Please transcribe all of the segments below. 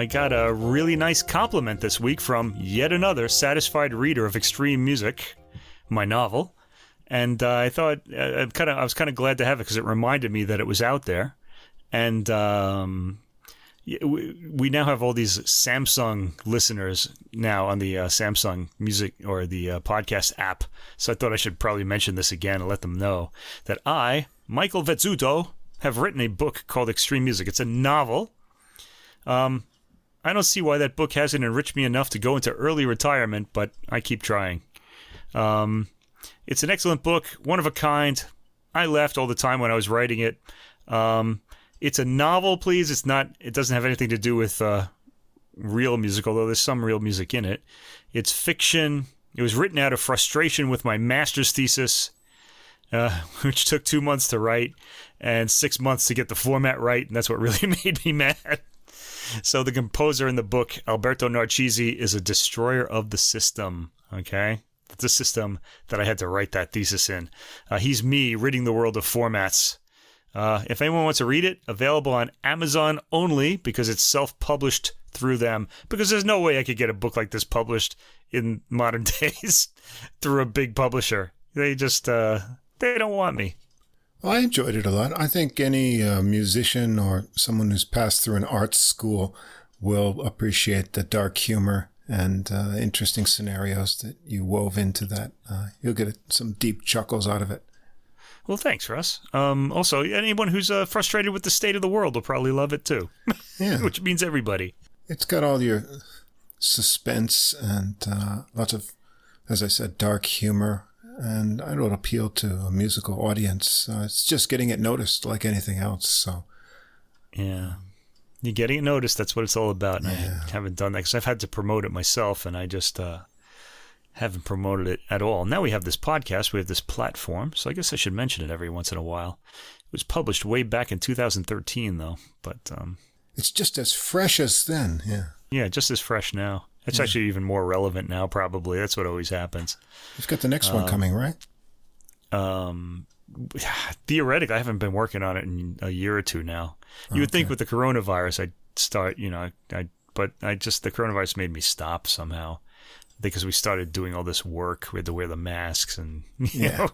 I got a really nice compliment this week from yet another satisfied reader of extreme music, my novel, and uh, I thought uh, kind of I was kind of glad to have it because it reminded me that it was out there, and um, we, we now have all these Samsung listeners now on the uh, Samsung Music or the uh, podcast app. So I thought I should probably mention this again and let them know that I, Michael Vezzuto, have written a book called Extreme Music. It's a novel. Um, I don't see why that book hasn't enriched me enough to go into early retirement, but I keep trying. Um, it's an excellent book, one of a kind. I laughed all the time when I was writing it. Um, it's a novel, please. It's not. It doesn't have anything to do with uh, real music, although there's some real music in it. It's fiction. It was written out of frustration with my master's thesis, uh, which took two months to write and six months to get the format right, and that's what really made me mad. So the composer in the book, Alberto Narcisi, is a destroyer of the system. Okay, the system that I had to write that thesis in. Uh, he's me ridding the world of formats. Uh, if anyone wants to read it, available on Amazon only because it's self-published through them. Because there's no way I could get a book like this published in modern days through a big publisher. They just uh, they don't want me. Well, I enjoyed it a lot. I think any uh, musician or someone who's passed through an arts school will appreciate the dark humor and uh, interesting scenarios that you wove into that. Uh, you'll get some deep chuckles out of it. Well, thanks, Russ. Um, also, anyone who's uh, frustrated with the state of the world will probably love it too. Yeah. Which means everybody. It's got all your suspense and uh, lots of, as I said, dark humor. And I it'll appeal to a musical audience. Uh, it's just getting it noticed like anything else. So, yeah. You're getting it noticed. That's what it's all about. And Yeah. I haven't done that because I've had to promote it myself, and I just uh, haven't promoted it at all. Now we have this podcast, we have this platform, so I guess I should mention it every once in a while. It was published way back in 2013, though, but um, it's just as fresh as then. Yeah. yeah, just as fresh now. It's actually even more relevant now, probably. That's what always happens. You've got the next Uh, one coming, right? um theoretically i haven't been working on it in a year or two now you would think with the coronavirus i'd start you know i but i just the coronavirus made me stop somehow because we started doing all this work we had to wear the masks and you Yeah. know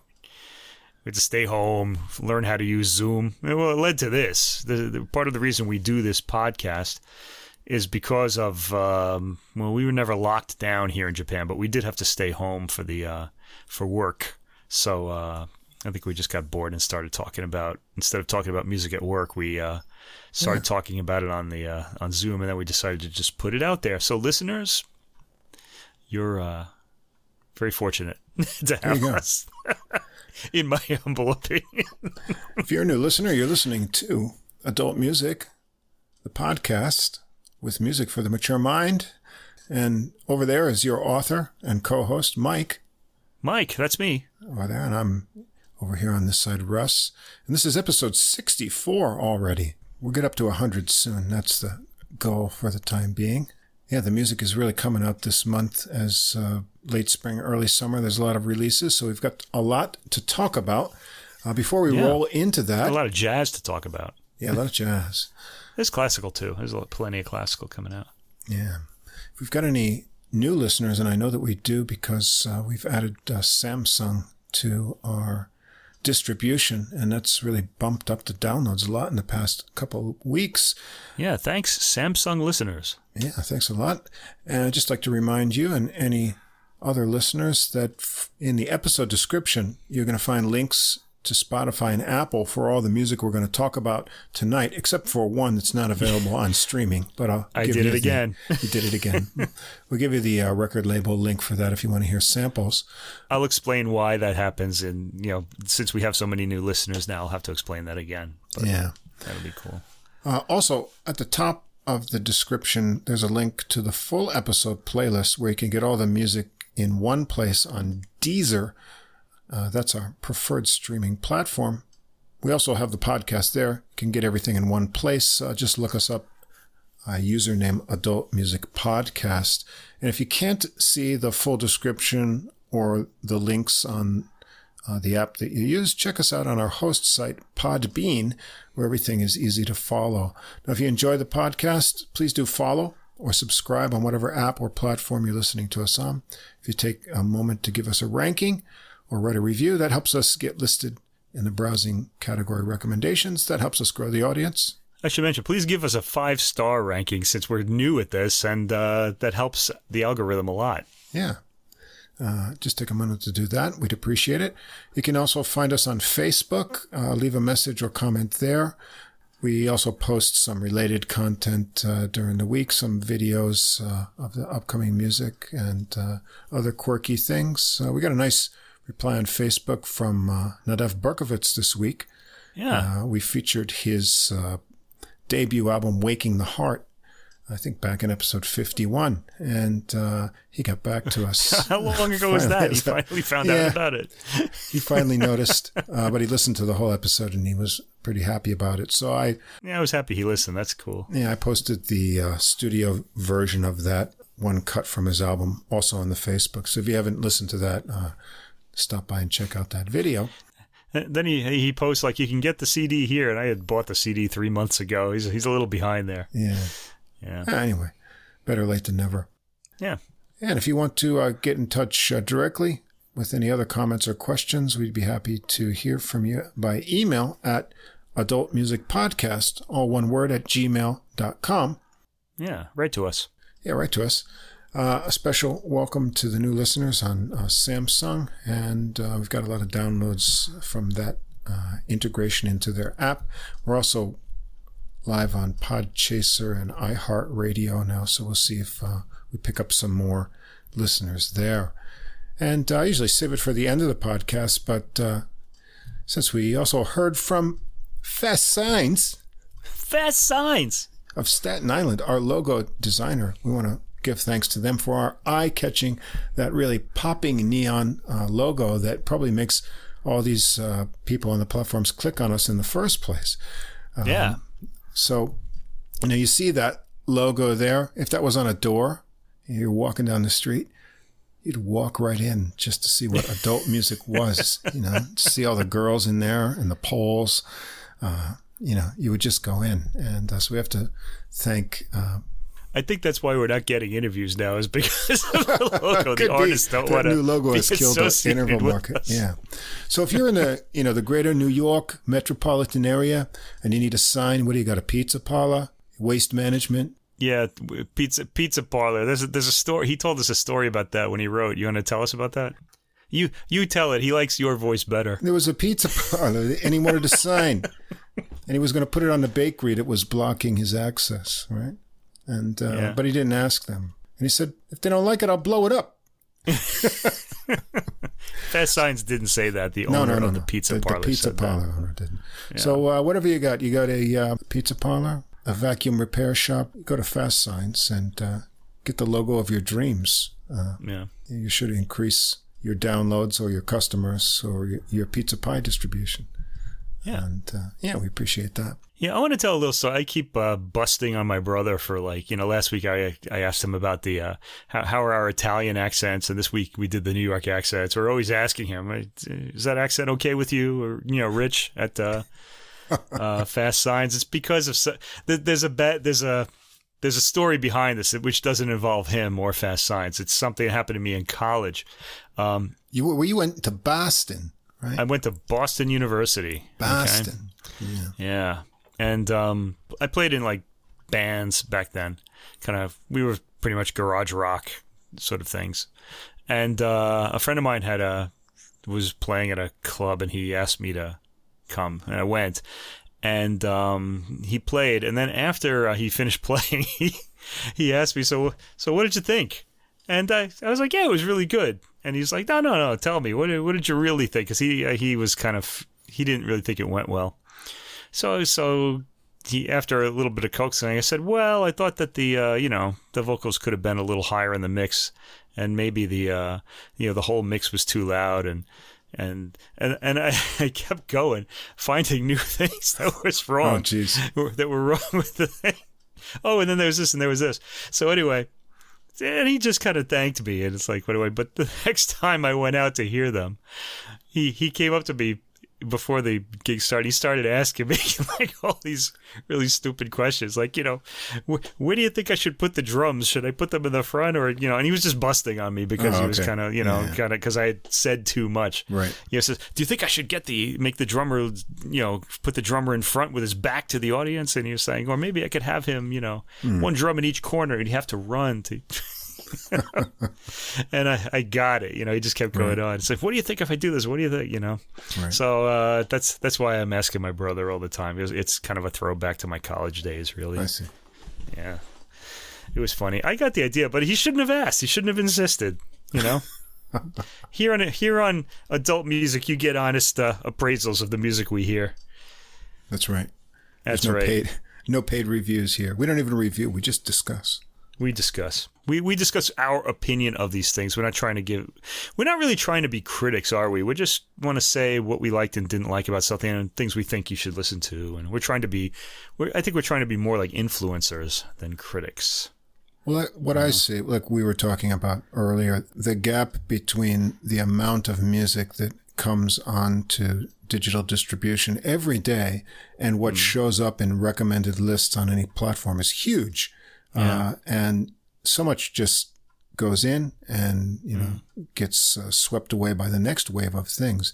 we had to stay home learn how to use zoom well it led to this the, the part of the reason we do this podcast is because of um, well we were never locked down here in Japan but we did have to stay home for the uh, for work. So uh, I think we just got bored and started talking about instead of talking about music at work we uh, started talking about it on the uh, on Zoom and then we decided to just put it out there. So listeners you're uh, very fortunate to have us in my humble opinion. If you're a new listener, you're listening to Adult Music, the podcast with music for the mature mind. And over there is your author and co-host, Mike. Mike that's me Over there, and I'm over here on this side, Russ. And this is episode 64 already. We'll get up to 100 soon. That's the goal for the time being. Yeah, the music is really coming out this month as uh, late spring, early summer. There's a lot of releases, so we've got a lot to talk about. Uh, before we Yeah. roll into that, a lot of jazz to talk about yeah, a lot of jazz. There's classical too. There's lot, plenty of classical coming out. Yeah. If we've got any new listeners, and I know that we do because uh, we've added uh, Samsung to our distribution, and that's really bumped up the downloads a lot in the past couple of weeks. Yeah, thanks, Samsung listeners. Yeah, thanks a lot. And I'd just like to remind you and any other listeners that f- in the episode description, you're going to find links to Spotify and Apple for all the music we're going to talk about tonight, except for one that's not available on streaming. But I'll I give did you it the- again. you did it again. we'll give you the uh, record label link for that if you want to hear samples. I'll explain why that happens, and you know, since we have so many new listeners now, I'll have to explain that again. But Yeah. that'll be cool. Uh, also, at the top of the description, there's a link to the full episode playlist where you can get all the music in one place on Deezer. Uh, that's our preferred streaming platform. We also have the podcast there. You can get everything in one place. Uh, just look us up. Uh, username Adult Music Podcast. And if you can't see the full description or the links on uh, the app that you use. Check us out on our host site, Podbean, where everything is easy to follow. Now, if you enjoy the podcast, please do follow or subscribe on whatever app or platform you're listening to us on. If you take a moment to give us a ranking or write a review, that helps us get listed in the browsing category recommendations. That helps us grow the audience. I should mention, please give us a five star ranking since we're new at this, and uh, that helps the algorithm a lot. Yeah. Uh, just take a minute to do that. We'd appreciate it. You can also find us on Facebook. Uh, leave a message or comment there. We also post some related content uh, during the week, some videos uh, of the upcoming music and uh, other quirky things. we got a nice reply on Facebook from uh, Nadav Berkovitz this week. Yeah. we featured his debut album, Waking the Heart, I think back in episode 51, and uh, he got back to us. How long ago was that? He finally found yeah, out about it. he finally noticed, uh, but he listened to the whole episode and he was pretty happy about it. So I, yeah, I was happy he listened. That's cool. Yeah, I posted the uh, studio version of that one cut from his album also on the Facebook. So if you haven't listened to that, uh, stop by and check out that video. Then he he posts like you can get the CD here, and I had bought the CD three months ago. He's he's a little behind there. Yeah. Yeah. Anyway, better late than never. Yeah. And if you want to uh, get in touch uh, directly with any other comments or questions, we'd be happy to hear from you by email at adultmusicpodcast, all one word, at gmail.com. Yeah, write to us. Yeah, write to us. Uh, a special welcome to the new listeners on uh, Samsung, and uh, we've got a lot of downloads from that uh, integration into their app. We're also live on Podchaser and iHeartRadio now, so we'll see if uh, we pick up some more listeners there. And uh, I usually save it for the end of the podcast, but uh, since we also heard from Fast Signs, Fast Signs of Staten Island, our logo designer, we want to give thanks to them for our eye-catching, that really popping neon uh, logo that probably makes all these uh, people on the platforms click on us in the first place. Um, yeah. So, you know, you see that logo there. If that was on a door, you're walking down the street, you'd walk right in just to see what adult music was. You know, see all the girls in there and the poles. Uh, you know, you would just go in, and uh, so we have to thank uh, I think that's why we're not getting interviews now, is because of the logo. the artists don't want to. new logo has killed the interval market. Us. Yeah. So if you're in the you know the greater New York metropolitan area and you need a sign, what do you got? A pizza parlor, waste management. Yeah, pizza pizza parlor. There's a, there's a story. He told us a story about that when he wrote. You want to tell us about that? You you tell it. He likes your voice better. There was a pizza parlor, and he wanted a sign, and he was going to put it on the bakery that was blocking his access. Right and uh, yeah. but he didn't ask them. And he said, "If they don't like it, I'll blow it up." Fast Signs didn't say that. The owner no, no, no, of the pizza the, parlor. The pizza parlor that. owner didn't. Yeah. So uh, whatever you got, you got a uh, pizza parlor, a vacuum repair shop. Go to Fast Signs and uh, get the logo of your dreams. Uh, yeah, you should increase your downloads or your customers or your, your pizza pie distribution. Yeah, and uh, yeah, we appreciate that. Yeah, I want to tell a little story. I keep uh, busting on my brother for like, you know, last week I I asked him about the uh, how, how are our Italian accents, and this week we did the New York accents. We're always asking him, is that accent okay with you, or you know, Rich at uh, uh, Fast Signs? It's because of there's a bet there's a there's a story behind this which doesn't involve him or Fast Signs. It's something that happened to me in college. Um, you were you went to Boston, right? I went to Boston University. Boston. Okay? Yeah. Yeah and um, I played in like bands back then. Kind of, we were pretty much garage rock sort of things. And uh, a friend of mine had a was playing at a club, and he asked me to come, and I went. And um, he played, and then after uh, he finished playing, he he asked me, "So, so what did you think?" And I, I was like, "Yeah, it was really good." And he's like, "No, no, no, tell me what what did you really think?" Because he uh, he was kind of he didn't really think it went well. So so he after a little bit of coaxing, I said, "Well, I thought that the uh, you know the vocals could have been a little higher in the mix, and maybe the uh, you know the whole mix was too loud and." And and and I, I kept going, finding new things that was wrong. Oh, jeez, that were wrong with the thing. Oh, and then there was this, and there was this. So anyway, and he just kind of thanked me, and it's like, what do I? But the next time I went out to hear them, he he came up to me before the gig started, he started asking me like all these really stupid questions, like you know, wh- where do you think I should put the drums? Should I put them in the front or you know? And he was just busting on me because Oh, he was okay. kind of you know Yeah. kind of because I had said too much. Right. He says, "Do you think I should get the make the drummer you know put the drummer in front with his back to the audience?" And he was saying, or maybe I could have him you know Hmm. one drum in each corner, and he'd have to run to. and I, I got it. You know, he just kept going on. It's like, what do you think if I do this? What do you think? You know. Right. So uh, that's that's why I'm asking my brother all the time. It was, it's kind of a throwback to my college days, really. I see. Yeah, it was funny. I got the idea, but he shouldn't have asked. He shouldn't have insisted. You know. here on here on adult music, you get honest uh, appraisals of the music we hear. That's right. That's no right. paid no paid reviews here. We don't even review, we just discuss. We discuss. We we discuss our opinion of these things. We're not trying to give. We're not really trying to be critics, are we? We just want to say what we liked and didn't like about something, and things we think you should listen to. And we're trying to be. We're, I think we're trying to be more like influencers than critics. Well, what I uh-huh. see, like we were talking about earlier, the gap between the amount of music that comes on to digital distribution every day and what mm. shows up in recommended lists on any platform is huge. Uh, and so much just goes in and, you know, gets uh, swept away by the next wave of things.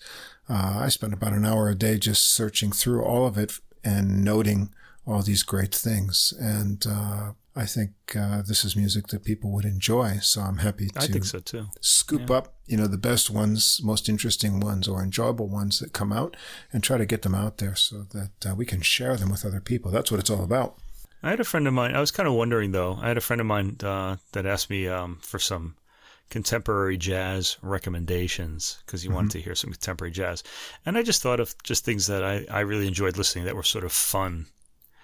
Uh, I spend about an hour a day just searching through all of it and noting all these great things. And, uh, I think, uh, this is music that people would enjoy. So I'm happy to I think so too. scoop up, you know, the best ones, most interesting ones or enjoyable ones that come out and try to get them out there so that uh, we can share them with other people. That's what it's all about. I had a friend of mine. I was kind of wondering though. I had a friend of mine uh, that asked me um, for some contemporary jazz recommendations because he wanted to hear some contemporary jazz, and I just thought of just things that I, I really enjoyed listening that were sort of fun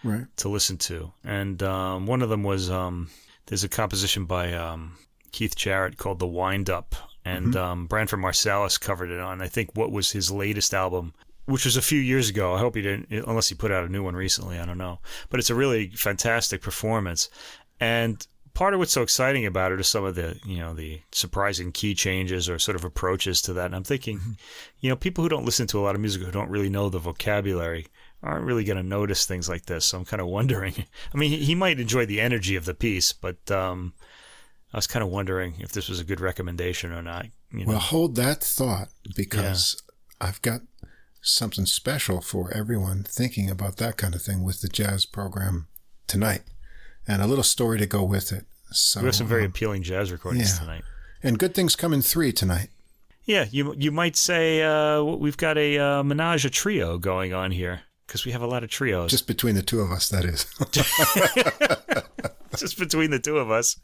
Right. to listen to. And um, one of them was um, there's a composition by um, Keith Jarrett called "The Wind Up," and um, Branford Marsalis covered it on I think what was his latest album, which was a few years ago. I hope he didn't, unless he put out a new one recently. I don't know, but it's a really fantastic performance. And part of what's so exciting about it is some of the you know the surprising key changes or sort of approaches to that. And I'm thinking, you know, people who don't listen to a lot of music who don't really know the vocabulary aren't really going to notice things like this. So I'm kind of wondering. I mean, he, might enjoy the energy of the piece, but um, I was kind of wondering if this was a good recommendation or not. You know? Well, hold that thought because I've got something special for everyone thinking about that kind of thing with the jazz program tonight and a little story to go with it. So, we have some very um, appealing jazz recordings yeah. tonight. and good things come in three tonight. Yeah, you you might say uh, we've got a uh, menage a trio going on here because we have a lot of trios Just between the two of us, that is. just between the two of us.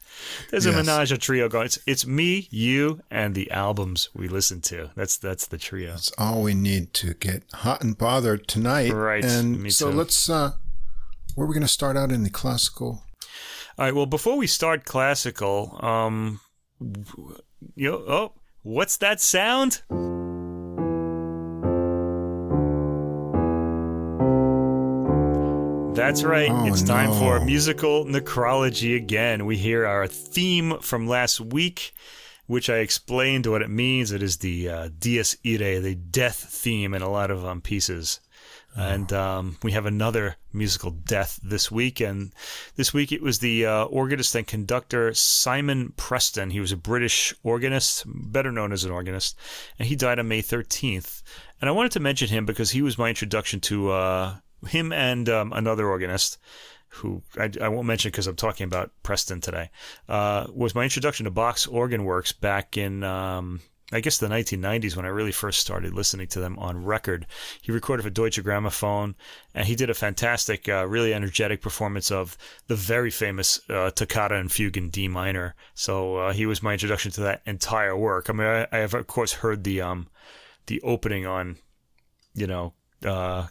There's a Yes. menage a trio going. It's, it's me, you, and the albums we listen to. That's that's the trio. That's all we need to get hot and bothered tonight. Right, And so let's, uh, where are we going to start out in the classical? All right. Well, before we start classical, um, you know, oh, what's that sound? That's right. Oh, it's time for musical necrology again. We hear our theme from last week, which I explained what it means. It is the uh, Dies Irae, the death theme in a lot of um, pieces. And um, we have another musical death this week. And this week it was the uh, organist and conductor Simon Preston. He was a British organist, better known as an organist, and he died on May 13th. And I wanted to mention him because he was my introduction to uh, him and um, another organist who I, I won't mention because I'm talking about Preston today, uh, was my introduction to Bach's organ works back in, um, I guess, the 1990s when I really first started listening to them on record. He recorded for Deutsche Grammophon, and he did a fantastic, uh, really energetic performance of the very famous uh, Toccata and Fugue in D minor. So uh, he was my introduction to that entire work. I mean, I, I have of course heard the um, the opening on, you know. Uh,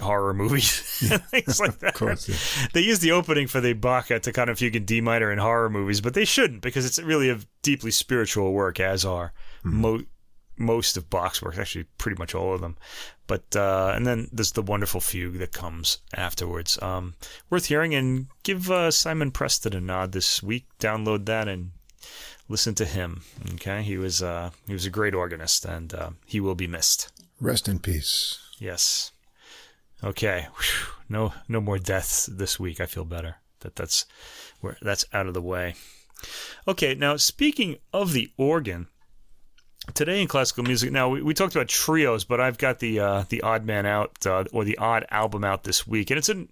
horror movies things like that. Of course, yeah. They use the opening for the Baka Bach Toccata Fugue in D minor in horror movies, but they shouldn't because it's really a deeply spiritual work, as are mo- most of Bach's works, actually pretty much all of them. But uh, and then there's the wonderful fugue that comes afterwards. Um, worth hearing and give uh, Simon Preston a nod this week. Download that and listen to him. Okay, he was uh, he was a great organist, and uh, he will be missed. Rest in peace. Yes. Okay. Whew. No no more deaths this week. I feel better that that's where that's out of the way. Okay. Now speaking of the organ, today in classical music. Now we, we talked about trios, but I've got the uh, the Odd Man Out uh, or the Odd album out this week, and it's an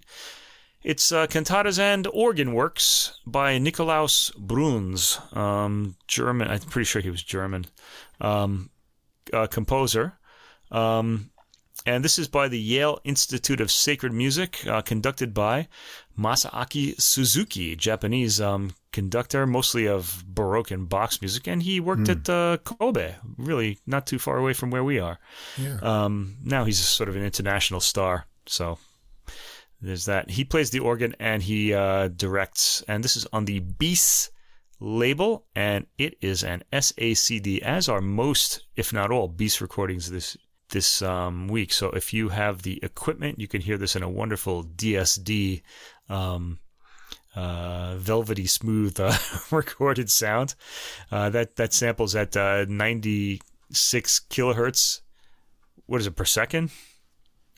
it's uh, cantatas and organ works by Nikolaus Bruhns, um, German. I'm pretty sure he was German um, uh, composer. Um, and this is by the Yale Institute of Sacred Music, uh, conducted by Masaaki Suzuki, Japanese um, conductor, mostly of Baroque and Bach music, and he worked mm. at uh, Kobe, really not too far away from where we are. Yeah. Um, now he's sort of an international star, so there's that. He plays the organ and he uh, directs, and this is on the BIS label, and it is an SACD, as are most, if not all, BIS recordings this this um, week. So if you have the equipment, you can hear this in a wonderful DSD, um, uh, velvety smooth uh, recorded sound. Uh, that that samples at uh, 96 kilohertz. What is it per second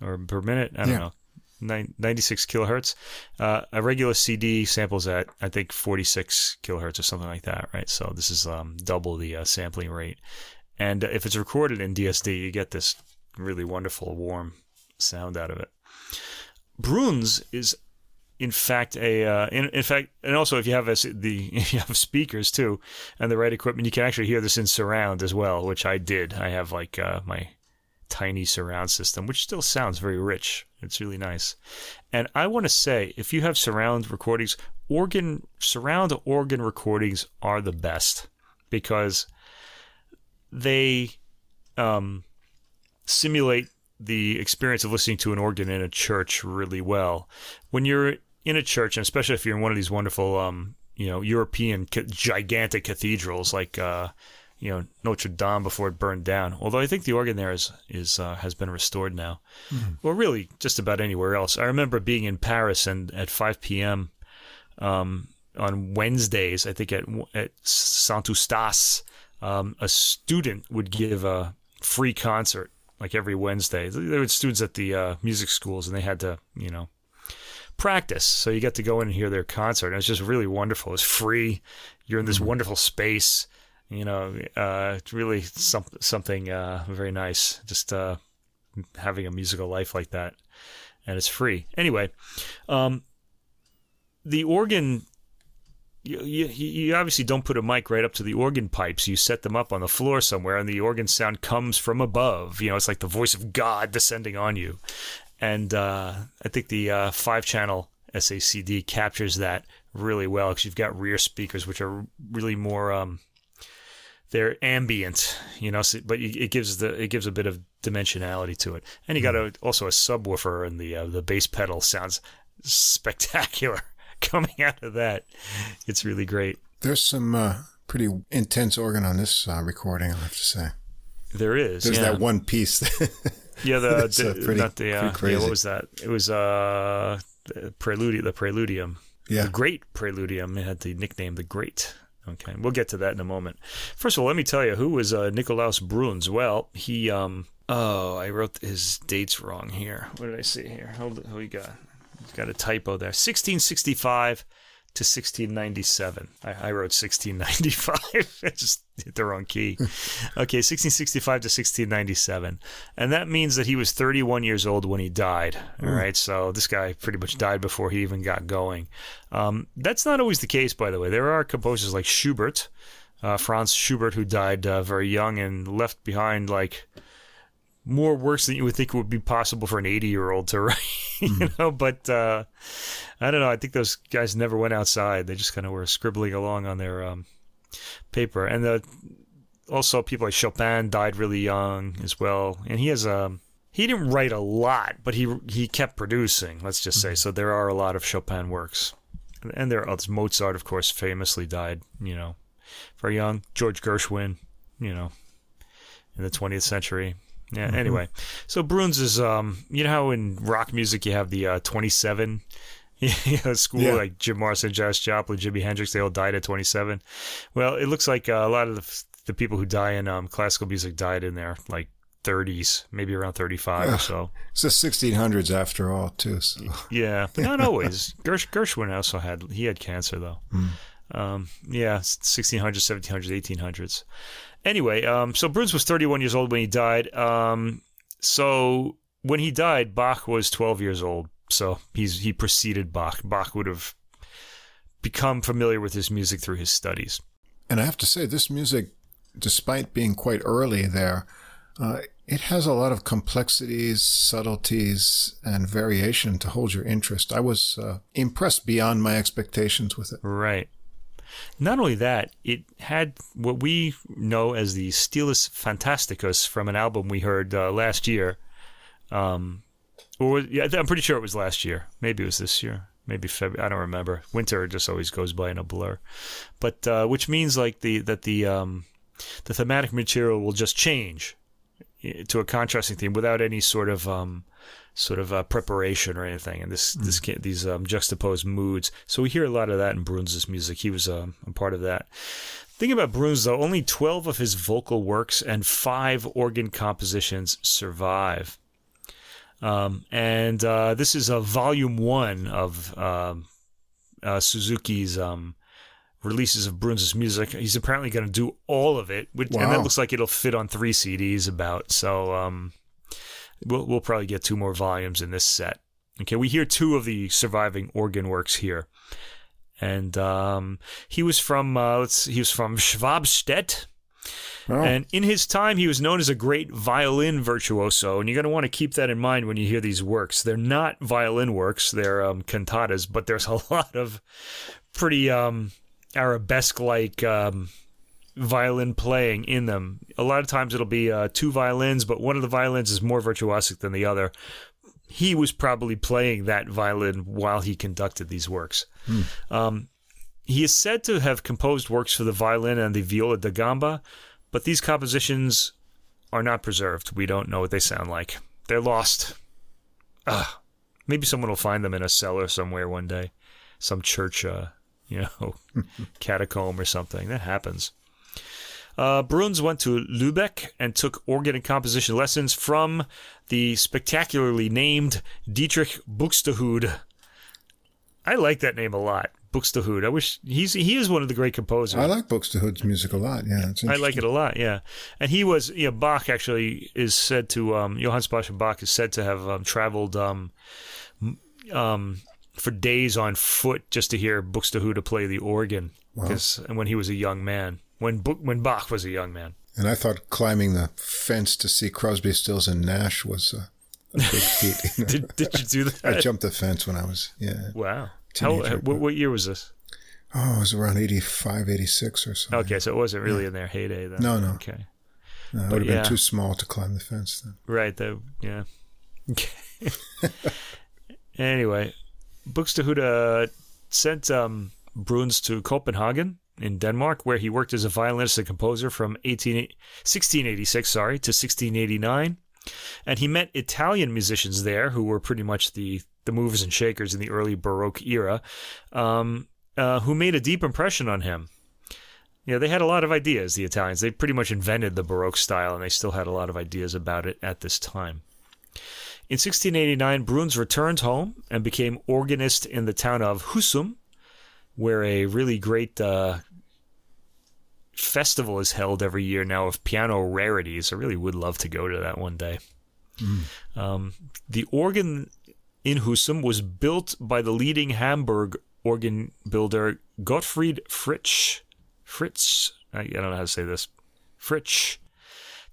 or per minute? I don't yeah. know. 96 kilohertz. Uh, a regular CD samples at I think 46 kilohertz or something like that, right? So this is um, double the uh, sampling rate. And if it's recorded in DSD, you get this really wonderful warm sound out of it. Bruhns is in fact a uh, in, in fact and also if you have a, the if you have speakers too and the right equipment you can actually hear this in surround as well which I did I have like uh, my tiny surround system, which still sounds very rich. It's really nice. And I want to say, if you have surround recordings, organ surround organ recordings are the best because they um, simulate the experience of listening to an organ in a church really well. When you're in a church, and especially if you're in one of these wonderful, um, you know, European gigantic cathedrals like uh, you know Notre Dame before it burned down. Although I think the organ there is is uh, has been restored now. Mm-hmm. Well, really, just about anywhere else. I remember being in Paris and at 5 p.m. Um, on Wednesdays, I think at at Saint Eustache, um, a student would give a free concert like every Wednesday. There were students at the uh, music schools, and they had to you know practice. So you get to go in and hear their concert. And was just really wonderful. It's free. You're in this mm-hmm. wonderful space you know, uh, it's really some, something uh, very nice. Just uh, having a musical life like that, and it's free. Anyway, um, the organ. You, you, you obviously don't put a mic right up to the organ pipes. You set them up on the floor somewhere, and the organ sound comes from above. You know, it's like the voice of God descending on you. And uh, I think the uh, five channel SACD captures that really well because you've got rear speakers, which are really more um, they're ambient, you know, so, but it gives the it gives a bit of dimensionality to it. And you got a, mm-hmm. also a subwoofer, and the uh, the bass pedal sounds spectacular coming out of that. It's really great. There's some uh, pretty intense organ on this uh, recording, I have to say. There is. There's yeah. that one piece. yeah, the, the pretty, not the uh, yeah, what was that? It was uh the preludium, the preludium. Yeah. The Great Preludium. It had the nickname the Great. Okay, we'll get to that in a moment. First of all, let me tell you who was uh, Nikolaus Bruhns. Well, he um oh, I wrote his dates wrong here. What did I see here? Hold who we got? Got a typo there. 1665 to 1697. I, I wrote 1695. I just hit the wrong key. okay, 1665 to 1697. And that means that he was 31 years old when he died. All mm. right, so this guy pretty much died before he even got going. Um, that's not always the case, by the way. There are composers like Schubert, uh, Franz Schubert, who died uh, very young and left behind like more works than you would think it would be possible for an 80 year old to write, you mm. know. But uh, I don't know. I think those guys never went outside. They just kind of were scribbling along on their um, paper. And the, also, people like Chopin died really young as well. And he has a. Um, he didn't write a lot, but he he kept producing. Let's just say mm. so. There are a lot of Chopin works, and there are others. Mozart, of course, famously died. You know, very young. George Gershwin, you know, in the 20th century. Yeah. Mm-hmm. Anyway, so Bruhns is um, you know how in rock music you have the uh, 27 yeah, school Yeah. like Jim Morrison, Janis Joplin, Jimi Hendrix, they all died at 27. Well, it looks like uh, a lot of the, the people who die in um, classical music died in their like 30s, maybe around 35 or so. It's the 1600s after all, too. So. Yeah, but not always. Gersh, Gershwin also had he had cancer though. Um, yeah, 1600s, 1700s, 1800s. Anyway, um, so Bruhns was 31 years old when he died. Um, so when he died, Bach was 12 years old. So he's he preceded Bach. Bach would have become familiar with his music through his studies. And I have to say, this music, despite being quite early there, uh, it has a lot of complexities, subtleties, and variation to hold your interest. I was uh, impressed beyond my expectations with it. Right. Not only that, it had what we know as the Stilus Fantasticus from an album we heard uh, last year. Um, or yeah, I'm pretty sure it was last year. Maybe it was this year. Maybe February. I don't remember. Winter just always goes by in a blur. But uh, which means like the that the um, the thematic material will just change eh, to a contrasting theme without any sort of um, sort of uh, preparation or anything. And this this ca- these um, juxtaposed moods. So we hear a lot of that in Bruhns's music. He was um, a part of that. Thing about Bruhns though, only twelve of his vocal works and five organ compositions survive. Um, and uh, this is a volume one of um, uh, Suzuki's um, releases of Bruhns's music. He's apparently going to do all of it, which, and that looks like it'll fit on three CDs. About so, um, we'll we'll probably get two more volumes in this set. Okay, we hear two of the surviving organ works here, and um, he was from uh, let's he was from Schwabstedt. Oh, And in his time, he was known as a great violin virtuoso, and you're going to want to keep that in mind when you hear these works. They're not violin works; they're um, cantatas, but there's a lot of pretty um, arabesque-like um, violin playing in them. A lot of times, it'll be uh, two violins, but one of the violins is more virtuosic than the other. He was probably playing that violin while he conducted these works. Um, he is said to have composed works for the violin and the viola da gamba, but these compositions are not preserved. We don't know what they sound like. They're lost. Ah, maybe someone will find them in a cellar somewhere one day, some church, uh, you know, catacomb or something. That happens. Uh, Bruhns went to Lübeck and took organ and composition lessons from the spectacularly named Dietrich Buxtehude. I like that name a lot, Buxtehude. I wish he's he is one of the great composers. I like Buxtehude's music a lot. Yeah, I like it a lot, yeah. And he was, you know, Bach actually is said to, um, Johann Sebastian Bach is said to have um, traveled um, um, for days on foot just to hear Buxtehude play the organ, because and when he was a young man, when when Bach was a young man. And I thought climbing the fence to see Crosby, Stills, and Nash was a, a big feat. you know. Did, did you do that? I jumped the fence when I was, yeah. wow. How, what, what year was this? Oh, it was around 85, 86 or so. Okay, so it wasn't really in their heyday then. No, no. Okay. No, I but would have yeah. been too small to climb the fence then. Right. The yeah. anyway, Buxtehude uh, sent um, Bruhns to Copenhagen in Denmark, where he worked as a violinist and composer from 18, 1686, sorry, to 1689. And he met Italian musicians there who were pretty much the, the movers and shakers in the early Baroque era, um, uh, who made a deep impression on him. Yeah, they had a lot of ideas, the Italians. They pretty much invented the Baroque style, and they still had a lot of ideas about it at this time. In 1689, Bruhns returned home and became organist in the town of Husum, where a really great uh, festival is held every year now of piano rarities. I really would love to go to that one day. Um, the organ in Husum was built by the leading Hamburg organ builder Gottfried Fritsch. Fritz, I, I don't know how to say this. Fritsch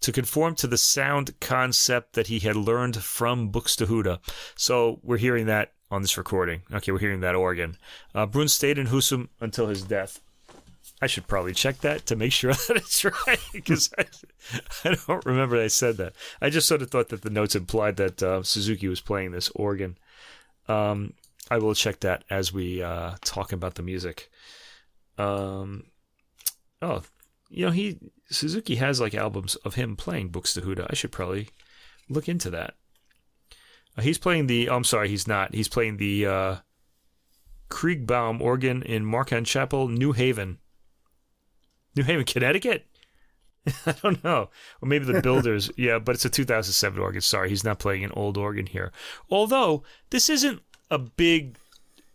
to conform to the sound concept that he had learned from Buxtehude. So we're hearing that on this recording. Okay, we're hearing that organ. Uh, Brun stayed in Husum until his death. I should probably check that to make sure that it's right because I, I don't remember I said that. I just sort of thought that the notes implied that uh, Suzuki was playing this organ. Um, I will check that as we uh, talk about the music. Um, oh, you know he Suzuki has like albums of him playing Buxtehude. I should probably look into that. Uh, he's playing the. Oh, I'm sorry, he's not. He's playing the uh, Krigbaum organ in Marquand Chapel, New Haven. New Haven, Connecticut? I don't know. Or maybe the builders. yeah, but it's a 2007 organ. Sorry, he's not playing an old organ here. Although, this isn't a big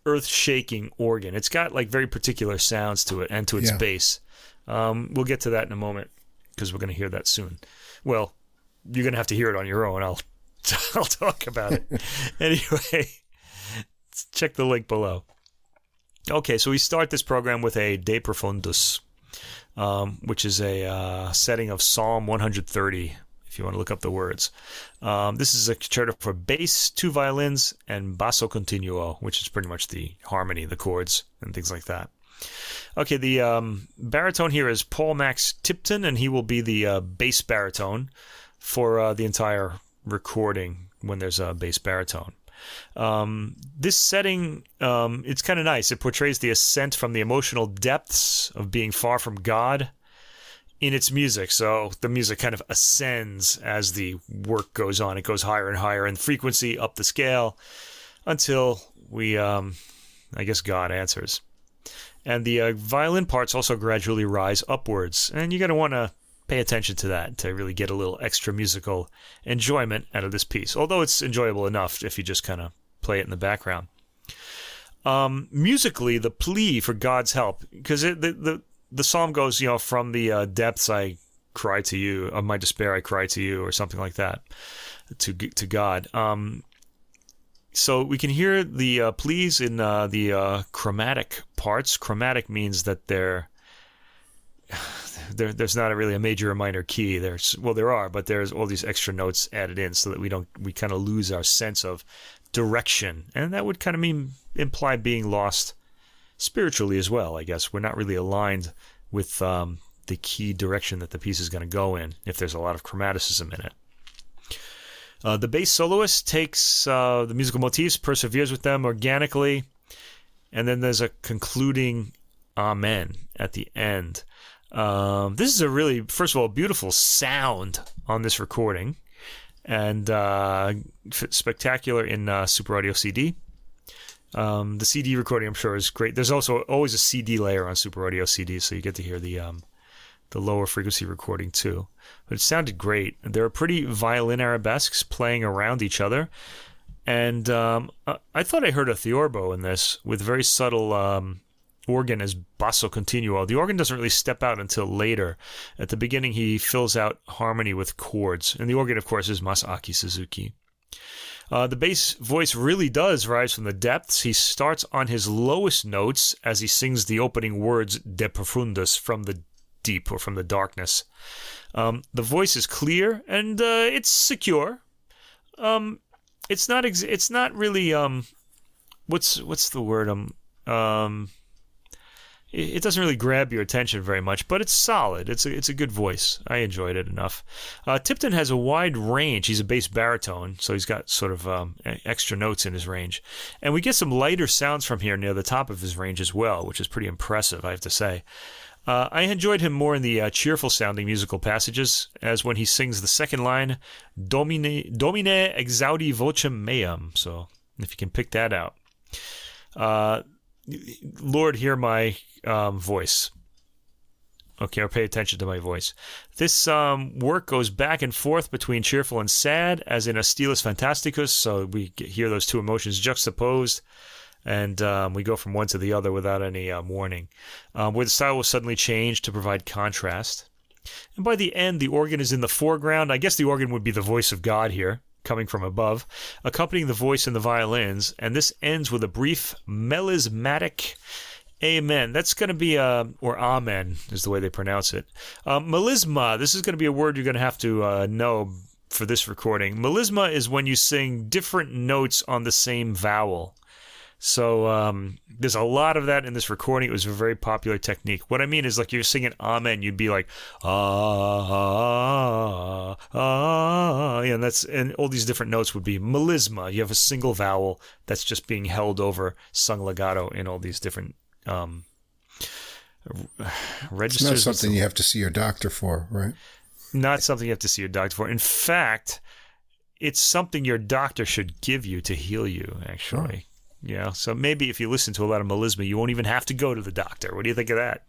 earth shaking organ. It's got like very particular sounds to it and to its Yeah. bass. Um, we'll get to that in a moment because we're going to hear that soon. Well, you're going to have to hear it on your own. I'll I'll talk about it. anyway, check the link below. Okay, so we start this program with a De Profundis, um, which is a uh, setting of Psalm 130, if you want to look up the words. Um, this is a concerto for bass, two violins, and basso continuo, which is pretty much the harmony, the chords, and things like that. Okay, the um, baritone here is Paul Max Tipton, and he will be the uh, bass baritone for uh, the entire recording when there's a bass baritone. Um, this setting, um, it's kind of nice. It portrays the ascent from the emotional depths of being far from God in its music. So the music kind of ascends as the work goes on. It goes higher and higher in frequency up the scale until we, um, I guess, God answers. And the uh, violin parts also gradually rise upwards. And you're going to want to pay attention to that to really get a little extra musical enjoyment out of this piece. Although it's enjoyable enough if you just kind of play it in the background. Um, musically, the plea for God's help, because the, the the psalm goes, you know, from the uh, depths I cry to you, of my despair I cry to you, or something like that, to to God. Um, so we can hear the uh, pleas in uh, the uh, chromatic parts. Chromatic means that they're there, there's not a really a major or minor key. There's well, there are, but there's all these extra notes added in so that we don't we kind of lose our sense of direction, and that would kind of mean imply being lost spiritually as well. I guess we're not really aligned with um, the key direction that the piece is going to go in if there's a lot of chromaticism in it. Uh, the bass soloist takes uh, the musical motifs, perseveres with them organically, and then there's a concluding amen at the end. Um, this is a really, first of all, beautiful sound on this recording, and uh, spectacular in uh, Super Audio CD. Um, the CD recording, I'm sure, is great. There's also always a CD layer on Super Audio CD, so you get to hear the um, the lower frequency recording too. But it sounded great. There are pretty violin arabesques playing around each other, and um, I- I thought I heard a theorbo in this with very subtle um, organ as basso continuo. The organ doesn't really step out until later. At the beginning, he fills out harmony with chords, and the organ, of course, is Masaaki Suzuki. Uh, the bass voice really does rise from the depths. He starts on his lowest notes as he sings the opening words de profundis from the deep or from the darkness. Um, the voice is clear and uh, it's secure. Um, it's not. Ex- it's not really. Um, what's what's the word? Um, um, it doesn't really grab your attention very much, but it's solid. It's a it's a good voice. I enjoyed it enough. Uh, Tipton has a wide range. He's a bass baritone, so he's got sort of um, extra notes in his range, and we get some lighter sounds from here near the top of his range as well, which is pretty impressive, I have to say. Uh, I enjoyed him more in the uh, cheerful sounding musical passages, as when he sings the second line, Domine, Domine exaudi vocem meum. So, if you can pick that out. Lord, hear my um, voice. Okay, or pay attention to my voice. This um, work goes back and forth between cheerful and sad, as in a Stilus Fantasticus. So we hear those two emotions juxtaposed, and um, we go from one to the other without any um, warning. Um, where the style will suddenly change to provide contrast. And by the end, the organ is in the foreground. I guess the organ would be the voice of God here, coming from above, accompanying the voice and the violins. And this ends with a brief melismatic amen. That's going to be a, or amen is the way they pronounce it. Uh, melisma, this is going to be a word you're going to have to uh, know for this recording. Melisma is when you sing different notes on the same vowel. So um, there's a lot of that in this recording. It was a very popular technique. What I mean is, like you're singing "Amen," you'd be like ah ah ah, yeah, and that's and all these different notes would be melisma. You have a single vowel that's just being held over, sung legato in all these different um, It's registers. not something you have to see your doctor for, right? not something you have to see your doctor for. In fact, it's something your doctor should give you to heal you. Actually, You know, so maybe if you listen to a lot of melisma, you won't even have to go to the doctor. What do you think of that?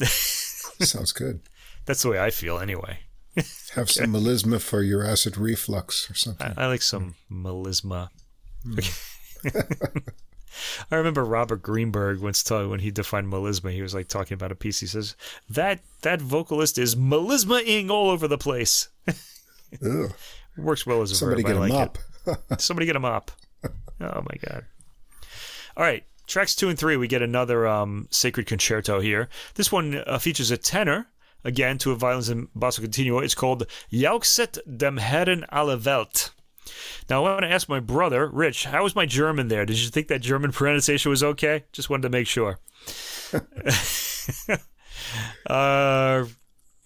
Sounds good. That's the way I feel, anyway. Have some melisma for your acid reflux or something. I, I like some melisma. Hmm. I remember Robert Greenberg once told when he defined melisma, he was like talking about a piece. He says that that vocalist is melisma-ing all over the place. Works well as a Somebody verb. get I like mop. Somebody get a mop. Oh my god. All right, tracks two and three, we get another um, sacred concerto here. This one uh, features a tenor. Again, two violins and basso continuo. It's called Jauchzet dem Herren alle Welt. Now, I want to ask my brother, Rich, how was my German there? Did you think that German pronunciation was okay? Just wanted to make sure. uh,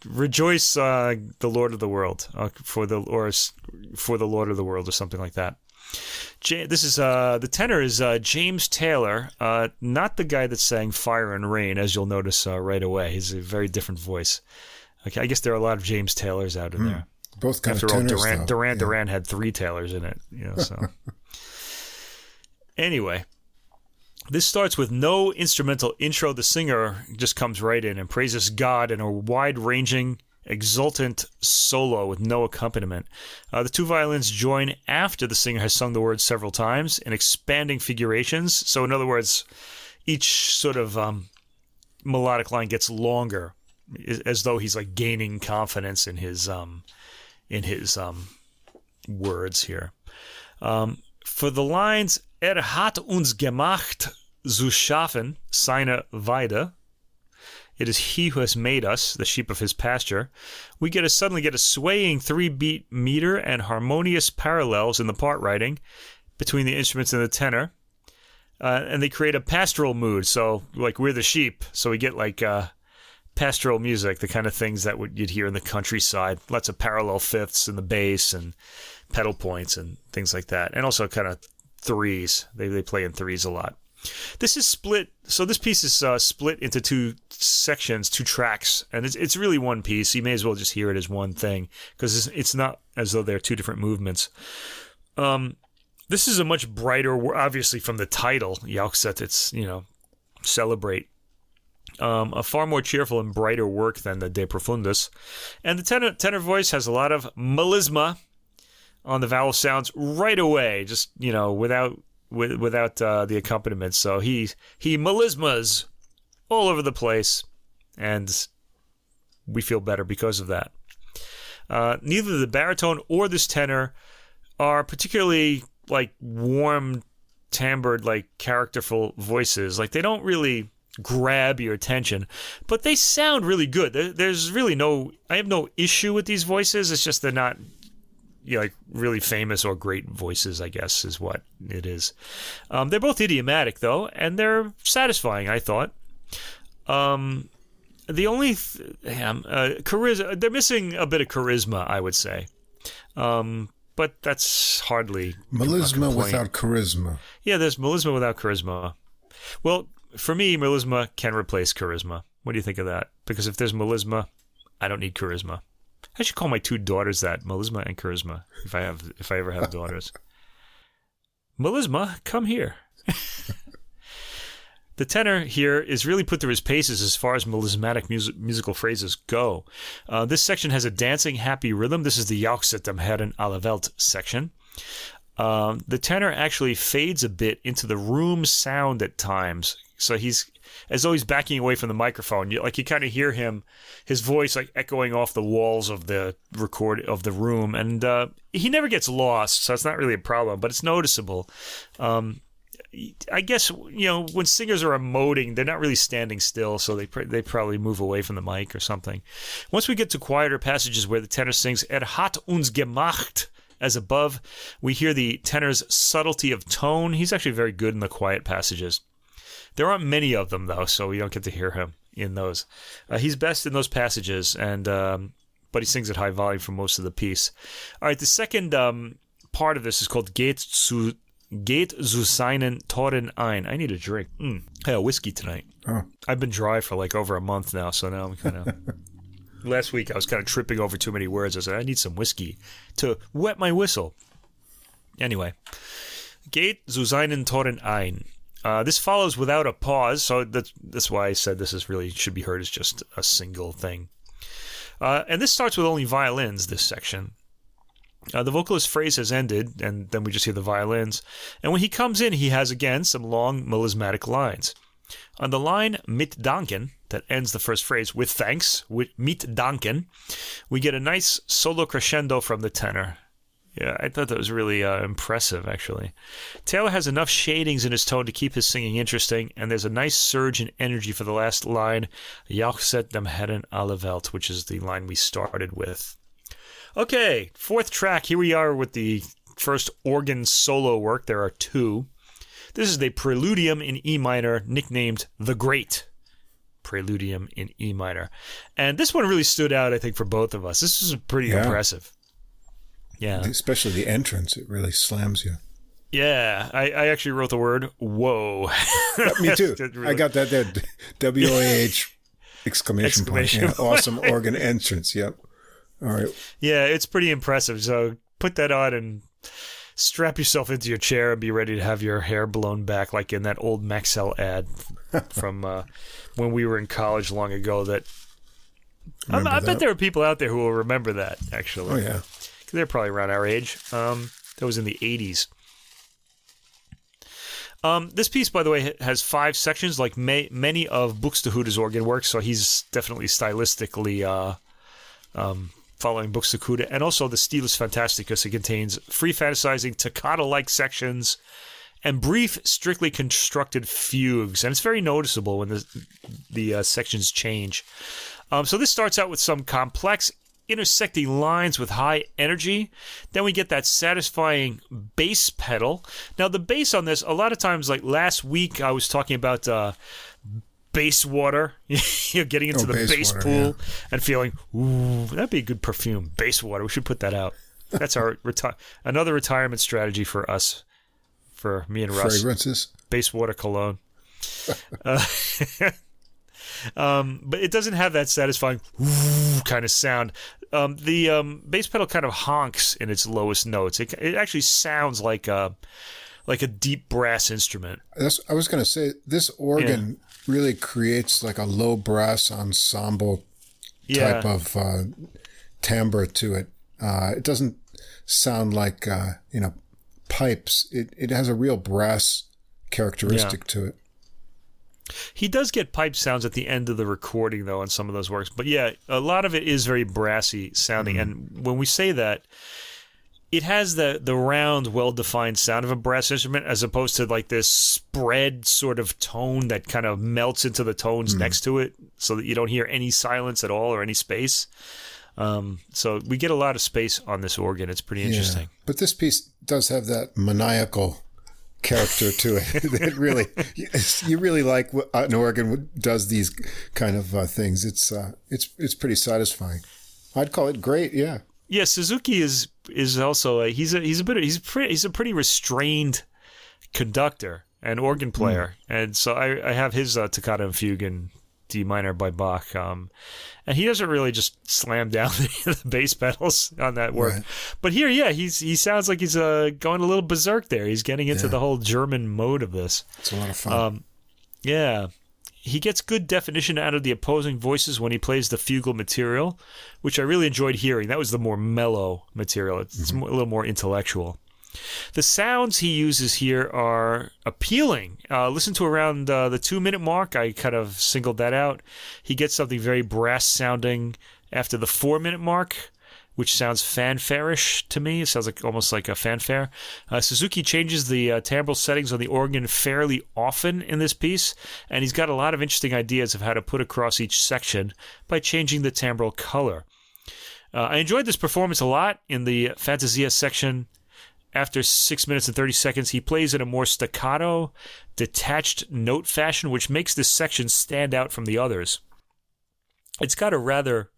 rejoice, uh, the Lord of the world, uh, for the or for the Lord of the world, or something like that. Ja- this is uh, the tenor is uh, James Taylor, uh, not the guy that sang "Fire and Rain," as you'll notice uh, right away. He's a very different voice. Okay, I guess there are a lot of James Taylors out in there. Both kind After of all, tenors, Duran though. Duran Yeah. Duran had three Taylors in it, you know. So anyway, this starts with no instrumental intro. The singer just comes right in and praises God in a wide-ranging, exultant solo with no accompaniment. Uh, the two violins join after the singer has sung the words several times in expanding figurations. So, in other words, each sort of um, melodic line gets longer, as though he's like gaining confidence in his um, in his um, words here. Um, for the lines Er hat uns gemacht zu schaffen seine Weide. It is he who has made us, the sheep of his pasture. We get a suddenly get a swaying three beat meter and harmonious parallels in the part writing between the instruments and the tenor. Uh, and they create a pastoral mood. So, like, we're the sheep. So we get like uh, pastoral music, the kind of things that you'd hear in the countryside. Lots of parallel fifths in the bass and pedal points and things like that. And also kind of threes. They, they play in threes a lot. This is split. So this piece is uh, split into two sections, two tracks, and it's, it's really one piece. You may as well just hear it as one thing because it's, it's not as though they're two different movements. Um, this is a much brighter, obviously from the title, Jauchzet, it's, you know, celebrate. Um, a far more cheerful and brighter work than the De Profundis. And the tenor, tenor voice has a lot of melisma on the vowel sounds right away, just, you know, without with, without uh, the accompaniment. So he, he melismas all over the place, and we feel better because of that. Uh, neither the baritone or this tenor are particularly like warm timbred like characterful voices like they don't really grab your attention but they sound really good there's really no i have no issue with these voices it's just they're not you know, like really famous or great voices i guess is what it is um, they're both idiomatic though and they're satisfying i thought um, the only th- um, uh, charisma they're missing a bit of charisma i would say um, but that's hardly Melisma without charisma. Yeah, there's melisma without charisma. Well, for me, melisma can replace charisma. What do you think of that? Because if there's melisma, I don't need charisma. I should call my two daughters that melisma and charisma if I have if I ever have daughters. melisma, come here. The tenor here is really put through his paces as far as melismatic mus- musical phrases go. Uh, this section has a dancing, happy rhythm. This is the Jauchzet dem Herren alle Welt section. Um, the tenor actually fades a bit into the room sound at times. So he's as though he's backing away from the microphone. You, like you kind of hear him, his voice like echoing off the walls of the record of the room, and uh, he never gets lost, so it's not really a problem. But it's noticeable. Um, I guess you know when singers are emoting, they're not really standing still, so they pr- they probably move away from the mic or something. Once we get to quieter passages where the tenor sings "Er hat uns gemacht," as above, we hear the tenor's subtlety of tone. He's actually very good in the quiet passages. There aren't many of them though, so we don't get to hear him in those. Uh, he's best in those passages, and um, but he sings at high volume for most of the piece. All right, the second um, part of this is called "Geht zu." Geht zu seinen Toren ein. I need a drink. Mm. I had a whiskey tonight. Oh. I've been dry for like over a month now, so now I'm kind of. Last week I was kind of tripping over too many words. I said I need some whiskey to wet my whistle. Anyway, Geht zu seinen Toren ein. Uh, this follows without a pause, so that's that's why I said this is really should be heard as just a single thing. Uh, and this starts with only violins. This section. Uh, the vocalist phrase has ended, and then we just hear the violins. And when he comes in, he has again some long melismatic lines. On the line mit danken, that ends the first phrase with thanks, with mit danken, we get a nice solo crescendo from the tenor. Yeah, I thought that was really uh, impressive, actually. Taylor has enough shadings in his tone to keep his singing interesting, and there's a nice surge in energy for the last line, Jauchzet dem Herren alle Welt, which is the line we started with. Okay, fourth track. Here we are with the first organ solo work. There are two. This is the Preludium in E minor, nicknamed The Great. Preludium in E minor. And this one really stood out, I think, for both of us. This is pretty Yeah. impressive. Yeah. Especially the entrance, it really slams you. Yeah. I, I actually wrote the word whoa. Me too. That I got that there. W O A H exclamation, Exclamation point. Yeah, awesome organ entrance. Yep. All right. Yeah, it's pretty impressive. So put that on and strap yourself into your chair and be ready to have your hair blown back, like in that old Maxell ad from uh, when we were in college long ago. That I, I bet there are people out there who will remember that. Actually, Oh yeah. They're probably around our age. Um, that was in the '80s. Um, this piece, by the way, has five sections, like may, many of Buxtehude's organ works. So he's definitely stylistically uh, um, following Buxtehude, and also the Stilus Fantasticus. It contains free fantasizing, toccata-like sections, and brief, strictly constructed fugues, and it's very noticeable when the the uh, sections change. Um, so this starts out with some complex intersecting lines with high energy. Then we get that satisfying bass pedal. Now the bass on this, a lot of times, like last week, I was talking about uh, bass water. You're getting into Oh, the bass bass water, pool and feeling, ooh, that'd be a good perfume. Bass water. We should put that out. That's our reti- another retirement strategy for us, for me and Russ Fragrances. base water cologne. uh, um, but it doesn't have that satisfying kind of sound. Um, the um, bass pedal kind of honks in its lowest notes. It, it actually sounds like a like a deep brass instrument. That's, I was going to say this organ really creates like a low brass ensemble Yeah, type of uh, timbre to it. Uh, it doesn't sound like uh, you know pipes. It it has a real brass characteristic to it. He does get pipe sounds at the end of the recording though on some of those works. But yeah, a lot of it is very brassy sounding. And when we say that, it has the the round, well defined sound of a brass instrument, as opposed to like this spread sort of tone that kind of melts into the tones next to it, so that you don't hear any silence at all or any space. Um, so we get a lot of space on this organ. It's pretty interesting. But this piece does have that maniacal character to it. it really, you really like what an organ does these kind of uh, things. It's uh, it's it's pretty satisfying. I'd call it great. Yeah. Yeah, Suzuki is is also a, he's a he's a bit he's pretty he's a pretty restrained conductor and organ player, and so I, I have his uh, toccata and fugue in D minor by Bach, um, and he doesn't really just slam down the, the bass pedals on that work, Right. but here, yeah, he's he sounds like he's uh, going a little berserk there. He's getting into Yeah. the whole German mode of this. It's a lot of fun. Um, yeah. He gets good definition out of the opposing voices when he plays the fugal material, which I really enjoyed hearing. That was the more mellow material. It's, mo- a little more intellectual. The sounds he uses here are appealing. Uh, listen to around uh, the two minute mark. I kind of singled that out. He gets something very brass sounding after the four minute mark which sounds fanfare-ish to me. It sounds like almost like a fanfare. Uh, Suzuki changes the uh, timbral settings on the organ fairly often in this piece, and he's got a lot of interesting ideas of how to put across each section by changing the timbral color. Uh, I enjoyed this performance a lot in the Fantasia section. After six minutes and 30 seconds, he plays in a more staccato, detached note fashion, which makes this section stand out from the others. It's got a rather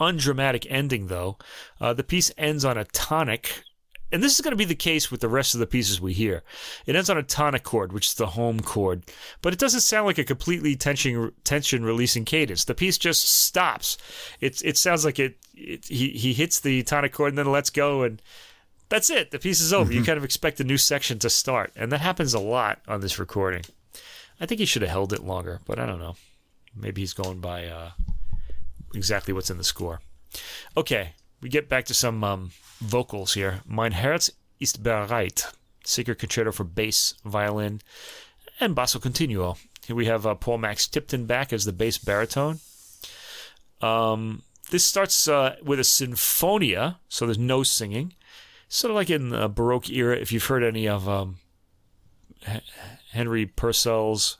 undramatic ending, though. Uh, the piece ends on a tonic, and this is going to be the case with the rest of the pieces we hear. It ends on a tonic chord, which is the home chord, but it doesn't sound like a completely tension tension releasing cadence. The piece just stops. It it sounds like it, it he he hits the tonic chord and then lets go and that's it. The piece is over. You kind of expect a new section to start, and that happens a lot on this recording. I think he should have held it longer, but I don't know. Maybe he's going by uh, exactly what's in the score. Okay, we get back to some um, vocals here. Mein Herz ist bereit. Sacred Concerto for bass, violin, and basso continuo. Here we have uh, Paul Max Tipton back as the bass baritone. Um, this starts uh, with a sinfonia, so there's no singing. Sort of like in the Baroque era, if you've heard any of um, H- Henry Purcell's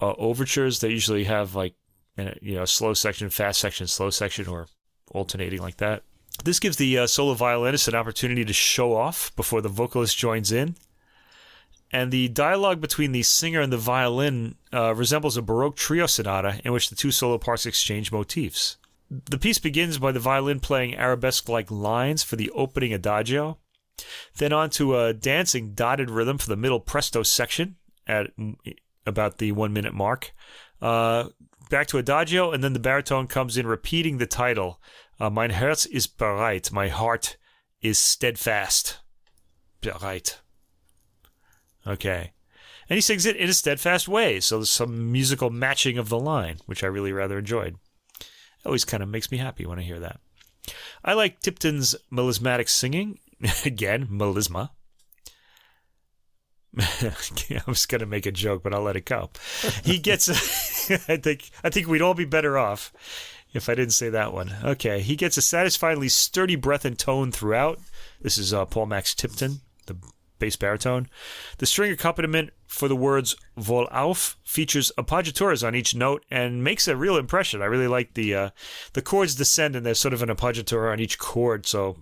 uh, overtures, they usually have like you know slow section, fast section, slow section, or alternating like that. This gives the uh, solo violinist an opportunity to show off before the vocalist joins in. And the dialogue between the singer and the violin uh, resembles a Baroque trio sonata in which the two solo parts exchange motifs. The piece begins by the violin playing arabesque like lines for the opening adagio, then on to a dancing dotted rhythm for the middle presto section at mm, about the one minute mark. Uh, back to adagio, and then the baritone comes in repeating the title uh, Mein Herz ist bereit. My heart is steadfast. Bereit. Okay. And he sings it in a steadfast way, so there's some musical matching of the line, which I really rather enjoyed. Always kind of makes me happy when I hear that. I like Tipton's melismatic singing. Again, melisma. I was gonna make a joke, but I'll let it go. He gets. I think. I think we'd all be better off if I didn't say that one. Okay, he gets a satisfyingly sturdy breath and tone throughout. This is uh, Paul Max Tipton, the bass baritone. The string accompaniment for the words "Wohl auf" features appoggiaturas on each note and makes a real impression. I really like the uh, the chords descend and there's sort of an appoggiatura on each chord, so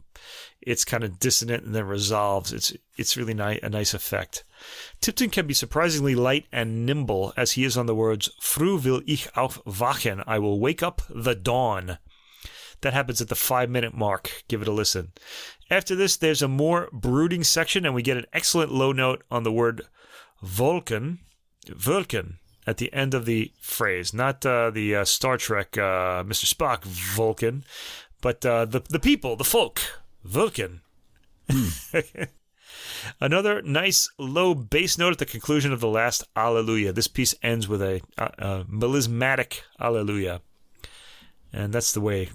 it's kind of dissonant and then resolves. It's it's really ni- a nice effect. Tipton can be surprisingly light and nimble as he is on the words "Früh will ich aufwachen." I will wake up the dawn. That happens at the five minute mark. Give it a listen. After this, there's a more brooding section, and we get an excellent low note on the word Vulcan, Vulcan, at the end of the phrase. Not uh, the uh, Star Trek uh, Mr. Spock Vulcan, but uh, the the people, the folk, Vulcan. Another nice low bass note at the conclusion of the last Alleluia. This piece ends with a, a melismatic Alleluia, and that's the way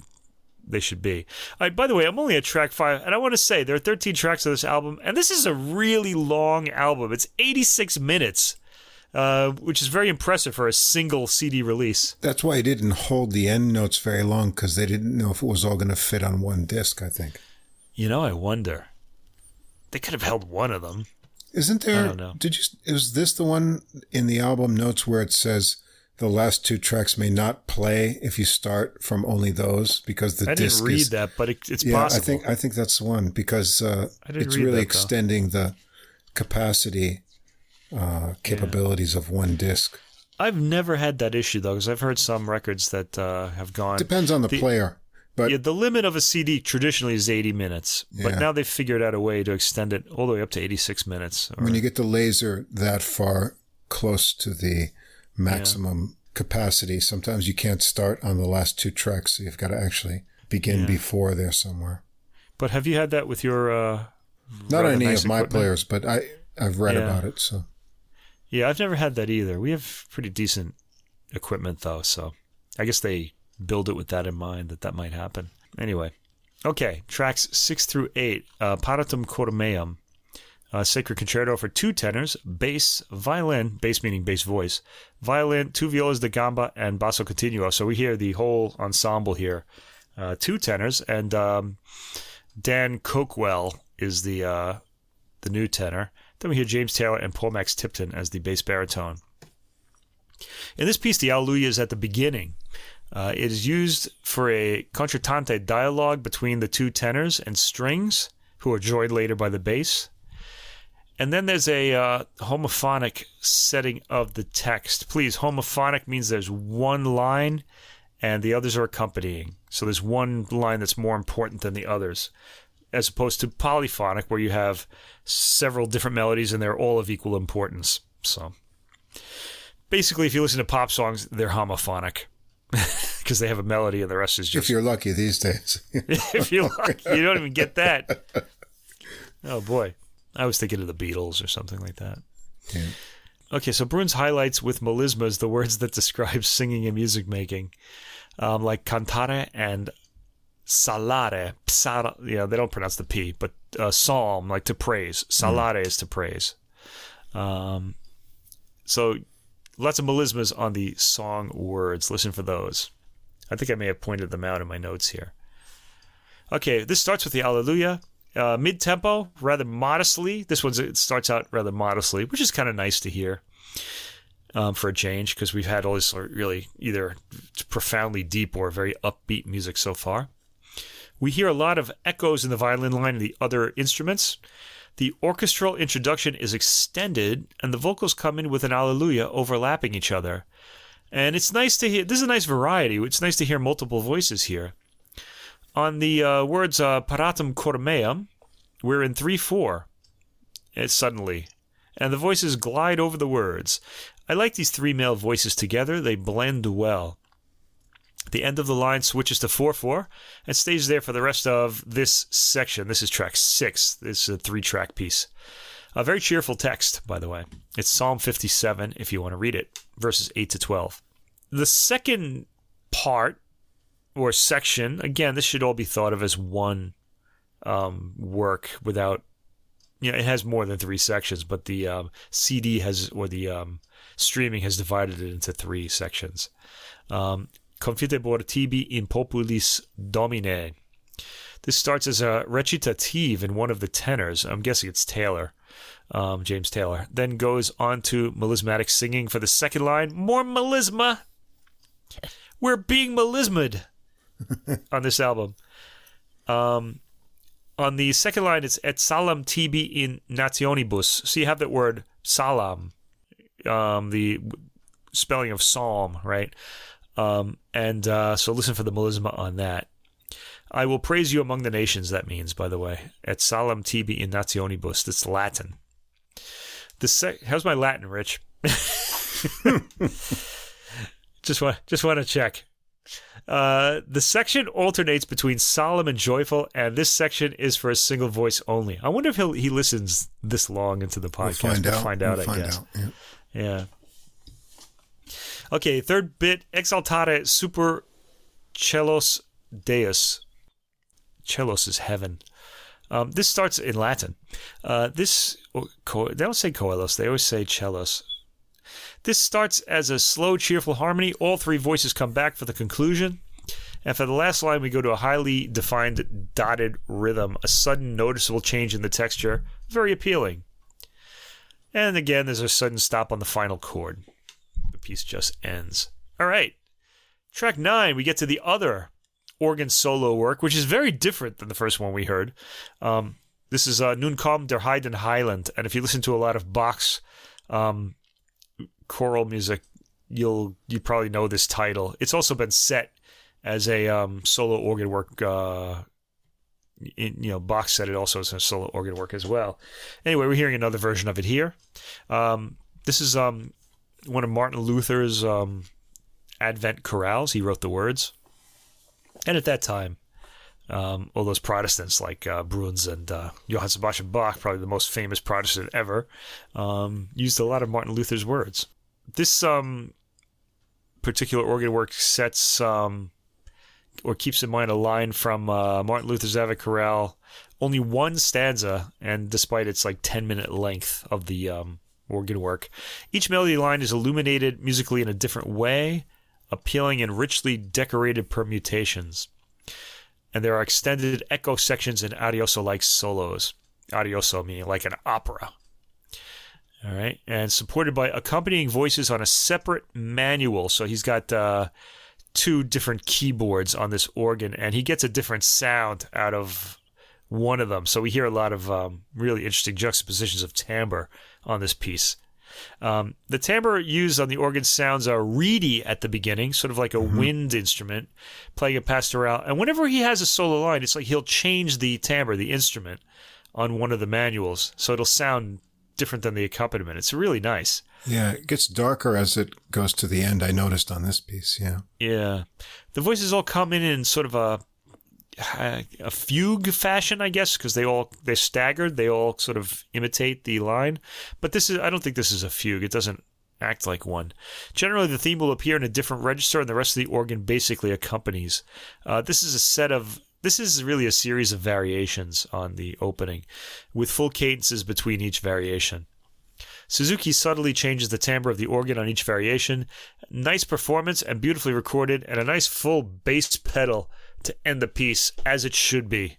they should be. All right, by the way, I'm only at track five, and I want to say there are 13 tracks of this album, and this is a really long album. It's 86 minutes, uh, which is very impressive for a single CD release. That's why I didn't hold the end notes very long because they didn't know if it was all going to fit on one disc. I think. You know, I wonder. They could have held one of them. Isn't there? I don't know. Did you? Is this the one in the album notes where it says the last two tracks may not play if you start from only those because the I disc didn't read is, that, but it, it's yeah, possible. I think I think that's the one because uh, it's really that, extending the capacity uh, capabilities of one disc. I've never had that issue though, because I've heard some records that uh, have gone. Depends on the, The- player, but yeah, the limit of a CD traditionally is 80 minutes, but Yeah. now they've figured out a way to extend it all the way up to 86 minutes. or- when you get the laser that far close to the maximum capacity, sometimes you can't start on the last two tracks. So you've got to actually begin Yeah. before there somewhere. but have you had that with your? Uh, Not any nice of my equipment? players, but I I've read Yeah. about it. So Yeah, I've never had that either. We have pretty decent equipment though, so I guess they build it with that in mind that that might happen. Anyway, okay, tracks six through eight. Uh, Paratum cor meum, uh, Sacred Concerto for two tenors, bass, violin, bass meaning bass voice, violin, two violas da gamba, and basso continuo. So we hear the whole ensemble here. Uh, two tenors, and um, Dan Coakwell is the uh, the new tenor. Then we hear James Taylor and Paul Max Tipton as the bass baritone. In this piece, the Alleluia is at the beginning. Uh, it is used for a concertante dialogue between the two tenors and strings, who are joined later by the bass. And then there's a uh, homophonic setting of the text. Please, homophonic means there's one line and the others are accompanying. So there's one line that's more important than the others, as opposed to polyphonic, where you have several different melodies and they're all of equal importance. So basically, if you listen to pop songs, they're homophonic because they have a melody and the rest is just. If you're lucky these days. if you're lucky, you don't even get that. Oh boy, I was thinking of the Beatles or something like that. Yeah. Okay, so Bruhns highlights with melismas the words that describe singing and music making, um, like cantare and salare. Psara, yeah, they don't pronounce the p, but uh, psalm, like to praise. Salare is to praise. Um, so lots of melismas on the song words. Listen for those. I think I may have pointed them out in my notes here. Okay, this starts with the Alleluia. Uh, Mid tempo, rather modestly. This one starts out rather modestly, which is kind of nice to hear um, for a change because we've had all this really either profoundly deep or very upbeat music so far. We hear a lot of echoes in the violin line and the other instruments. The orchestral introduction is extended, and the vocals come in with an Alleluia overlapping each other. And it's nice to hear. This is a nice variety. It's nice to hear multiple voices here. On the uh, words uh, paratum cor meum, we're in 3 4 it's suddenly, and the voices glide over the words. I like these three male voices together, they blend well. The end of the line switches to 4 4 and stays there for the rest of this section. This is track 6. This is a three track piece. A very cheerful text, by the way. It's Psalm 57, if you want to read it, verses 8 to 12. The second part or section, again, this should all be thought of as one um, work without, you know, it has more than three sections, but the um, CD has, or the um, streaming has divided it into three sections. Um, Confitebor tibi in populis domine. This starts as a recitative in one of the tenors. I'm guessing it's Taylor, um, James Taylor. Then goes on to melismatic singing for the second line. More melisma. We're being melismed on this album. Um, on the second line, it's et salam tibi in nationibus. So you have that word salam, um, the spelling of psalm, right? Um, and uh, so listen for the melisma on that. I will praise you among the nations, that means, by the way. Et salam tibi in nationibus. That's Latin. The sec- How's my Latin, Rich? just want just want to check. Uh, the section alternates between solemn and joyful, and this section is for a single voice only. I wonder if he he listens this long into the podcast. We'll find we'll out. Find out. We'll I find guess. out. Yeah. Yeah. Okay, third bit exaltare super celos deus. Celos is heaven. Um, this starts in Latin. Uh, this co- they don't say coelos; they always say celos. This starts as a slow, cheerful harmony. All three voices come back for the conclusion. And for the last line, we go to a highly defined dotted rhythm, a sudden noticeable change in the texture, very appealing. And again, there's a sudden stop on the final chord. The piece just ends. All right. Track nine, we get to the other organ solo work, which is very different than the first one we heard. Um, this is uh, Nun kommt der Heiden Heiland. And if you listen to a lot of Bach's um, choral music, you'll you probably know this title. It's also been set as a um, solo organ work. Uh, in, you know, Bach said it also as a solo organ work as well. Anyway, we're hearing another version of it here. Um, this is um, one of Martin Luther's um, Advent chorales. He wrote the words, and at that time, um, all those Protestants like uh, Bruhns and uh, Johann Sebastian Bach, probably the most famous Protestant ever, um, used a lot of Martin Luther's words. This um, particular organ work sets um, or keeps in mind a line from uh, Martin Luther's Ave Chorale, only one stanza, and despite its like 10 minute length of the um, organ work, each melody line is illuminated musically in a different way, appealing in richly decorated permutations. And there are extended echo sections and arioso like solos. Arioso meaning like an opera. All right. And supported by accompanying voices on a separate manual. So he's got uh, two different keyboards on this organ, and he gets a different sound out of one of them. So we hear a lot of um, really interesting juxtapositions of timbre on this piece. Um, the timbre used on the organ sounds are reedy at the beginning, sort of like a wind instrument, playing a pastoral. And whenever he has a solo line, it's like he'll change the timbre, the instrument, on one of the manuals, so it'll sound different than the accompaniment. It's really nice. Yeah, it gets darker as it goes to the end. I noticed on this piece. Yeah. Yeah, the voices all come in in sort of a a fugue fashion, I guess, because they all they're staggered. They all sort of imitate the line, but this is I don't think this is a fugue. It doesn't act like one. Generally, the theme will appear in a different register, and the rest of the organ basically accompanies. Uh, this is a set of this is really a series of variations on the opening, with full cadences between each variation. Suzuki subtly changes the timbre of the organ on each variation. Nice performance and beautifully recorded, and a nice full bass pedal to end the piece as it should be.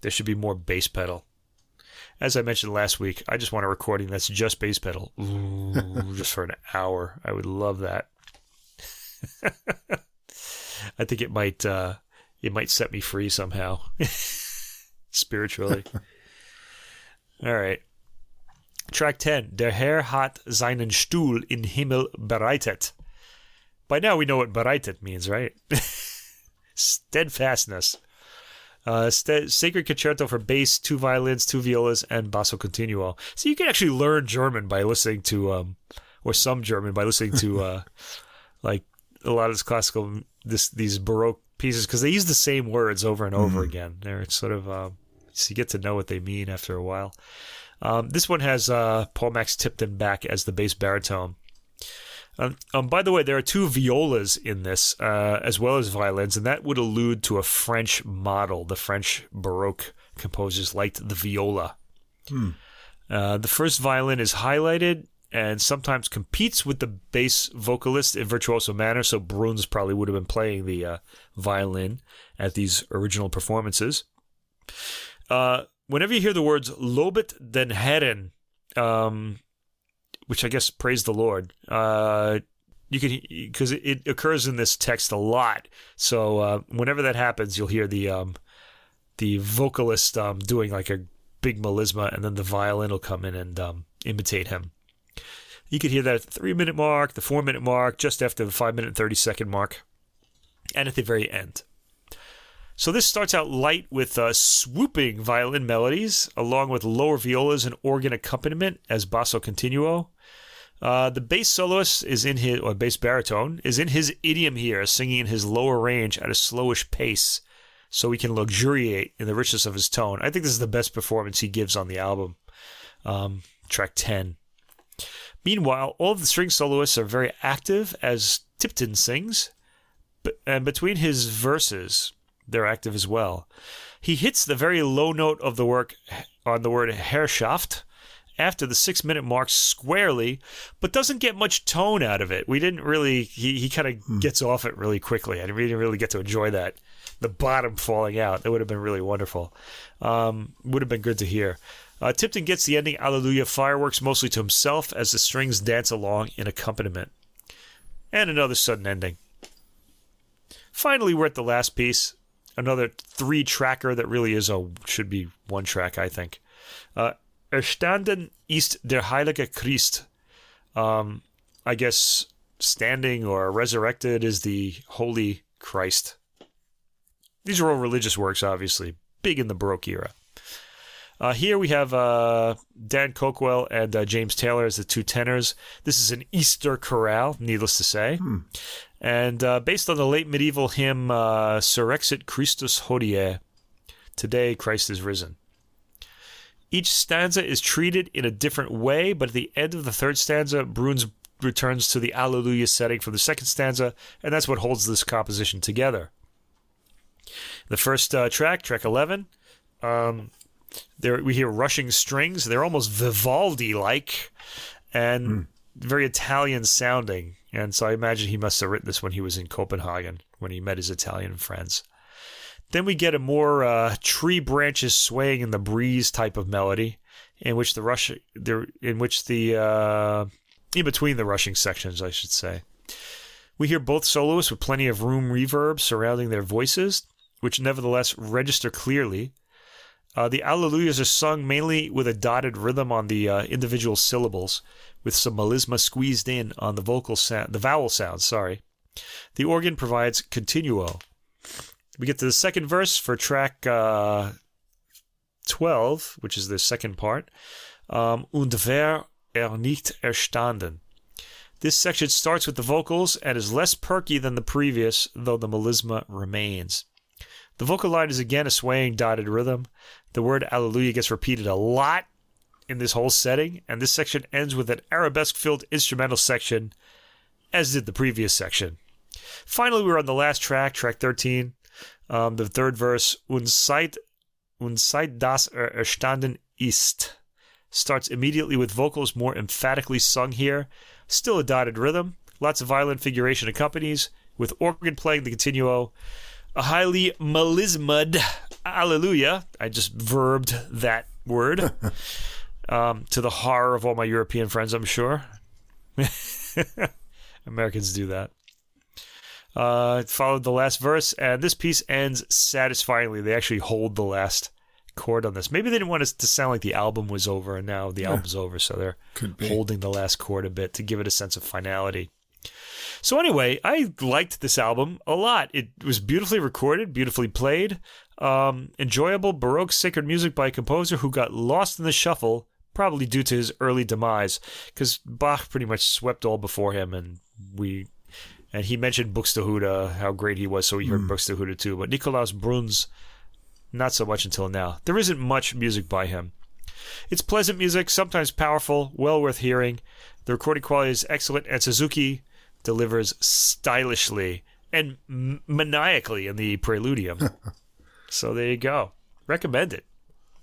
There should be more bass pedal. As I mentioned last week, I just want a recording that's just bass pedal, Ooh, just for an hour. I would love that. I think it might uh, it might set me free somehow, spiritually. All right. Track 10. Der Herr hat seinen Stuhl in Himmel bereitet. By now we know what bereitet means, right? Steadfastness. Uh, st- Sacred Concerto for bass, two violins, two violas, and basso continuo. So you can actually learn German by listening to, um, or some German by listening to, uh, like a lot of this classical, this these Baroque pieces, because they use the same words over and over mm. again. They're sort of, um, so you get to know what they mean after a while. Um, this one has uh, Paul Max Tipton back as the bass baritone. Um, um, by the way, there are two violas in this, uh, as well as violins, and that would allude to a French model. The French Baroque composers liked the viola. Hmm. Uh, the first violin is highlighted and sometimes competes with the bass vocalist in virtuoso manner. So Bruhns probably would have been playing the uh, violin at these original performances. Uh, whenever you hear the words "Lobet den Herren," um, which I guess praise the Lord. Uh, you can because it, occurs in this text a lot. So uh, whenever that happens, you'll hear the um, the vocalist um, doing like a big melisma, and then the violin will come in and um, imitate him. You could hear that at the three minute mark, the four minute mark, just after the five minute and thirty second mark, and at the very end. So this starts out light with uh, swooping violin melodies, along with lower violas and organ accompaniment as basso continuo. Uh, the bass soloist is in his, or bass baritone, is in his idiom here, singing in his lower range at a slowish pace, so he can luxuriate in the richness of his tone. I think this is the best performance he gives on the album. Um, track 10. Meanwhile, all of the string soloists are very active as Tipton sings, and between his verses, they're active as well. He hits the very low note of the work on the word Herrschaft after the six minute mark squarely, but doesn't get much tone out of it. We didn't really, he, he kind of hmm. gets off it really quickly. I didn't really get to enjoy that. The bottom falling out. That would have been really wonderful. Um, would have been good to hear. Uh, Tipton gets the ending Alleluia fireworks mostly to himself as the strings dance along in accompaniment. And another sudden ending. Finally, we're at the last piece another three tracker that really is a should be one track, I think. Uh, Erstanden ist der Heilige Christ. Um, I guess standing or resurrected is the Holy Christ. These are all religious works, obviously, big in the Baroque era. Uh, here we have uh, Dan Coakwell and uh, James Taylor as the two tenors. This is an Easter chorale, needless to say. Hmm. And uh, based on the late medieval hymn, uh, Surrexit Christus Hodie, Today Christ is Risen. Each stanza is treated in a different way, but at the end of the third stanza, Bruhns returns to the Alleluia setting from the second stanza, and that's what holds this composition together. The first uh, track, track 11, um, there we hear rushing strings. They're almost Vivaldi like and mm. very Italian sounding. And so I imagine he must have written this when he was in Copenhagen, when he met his Italian friends. Then we get a more uh, tree branches swaying in the breeze type of melody, in which the rush, there, in which the uh, in between the rushing sections, I should say. We hear both soloists with plenty of room reverb surrounding their voices, which nevertheless register clearly. Uh, the Alleluias are sung mainly with a dotted rhythm on the uh, individual syllables, with some melisma squeezed in on the vocal sound, the vowel sounds. Sorry. The organ provides continuo. We get to the second verse for track uh, 12, which is the second part. um, Und wer er nicht erstanden. This section starts with the vocals and is less perky than the previous, though the melisma remains. The vocal line is again a swaying dotted rhythm. The word Alleluia gets repeated a lot in this whole setting, and this section ends with an arabesque filled instrumental section, as did the previous section. Finally, we're on the last track, track 13, um, the third verse, Und seit, das er erstanden ist, starts immediately with vocals more emphatically sung here. Still a dotted rhythm. Lots of violin figuration accompanies, with organ playing the continuo. A highly melismad Alleluia. I just verbed that word. um, to the horror of all my European friends, I'm sure. Americans do that. Uh, it followed the last verse, and this piece ends satisfyingly. They actually hold the last chord on this. Maybe they didn't want it to sound like the album was over, and now the album's over, so they're holding the last chord a bit to give it a sense of finality. So anyway, I liked this album a lot. It was beautifully recorded, beautifully played, um, enjoyable Baroque sacred music by a composer who got lost in the shuffle, probably due to his early demise, because Bach pretty much swept all before him, and we. And he mentioned Buxtehude, how great he was, so we heard Buxtehude too. But Nikolaus Bruhns, not so much until now. There isn't much music by him. It's pleasant music, sometimes powerful, well worth hearing. The recording quality is excellent, and Suzuki delivers stylishly and m- maniacally in the preludium. so there you go. Recommend it.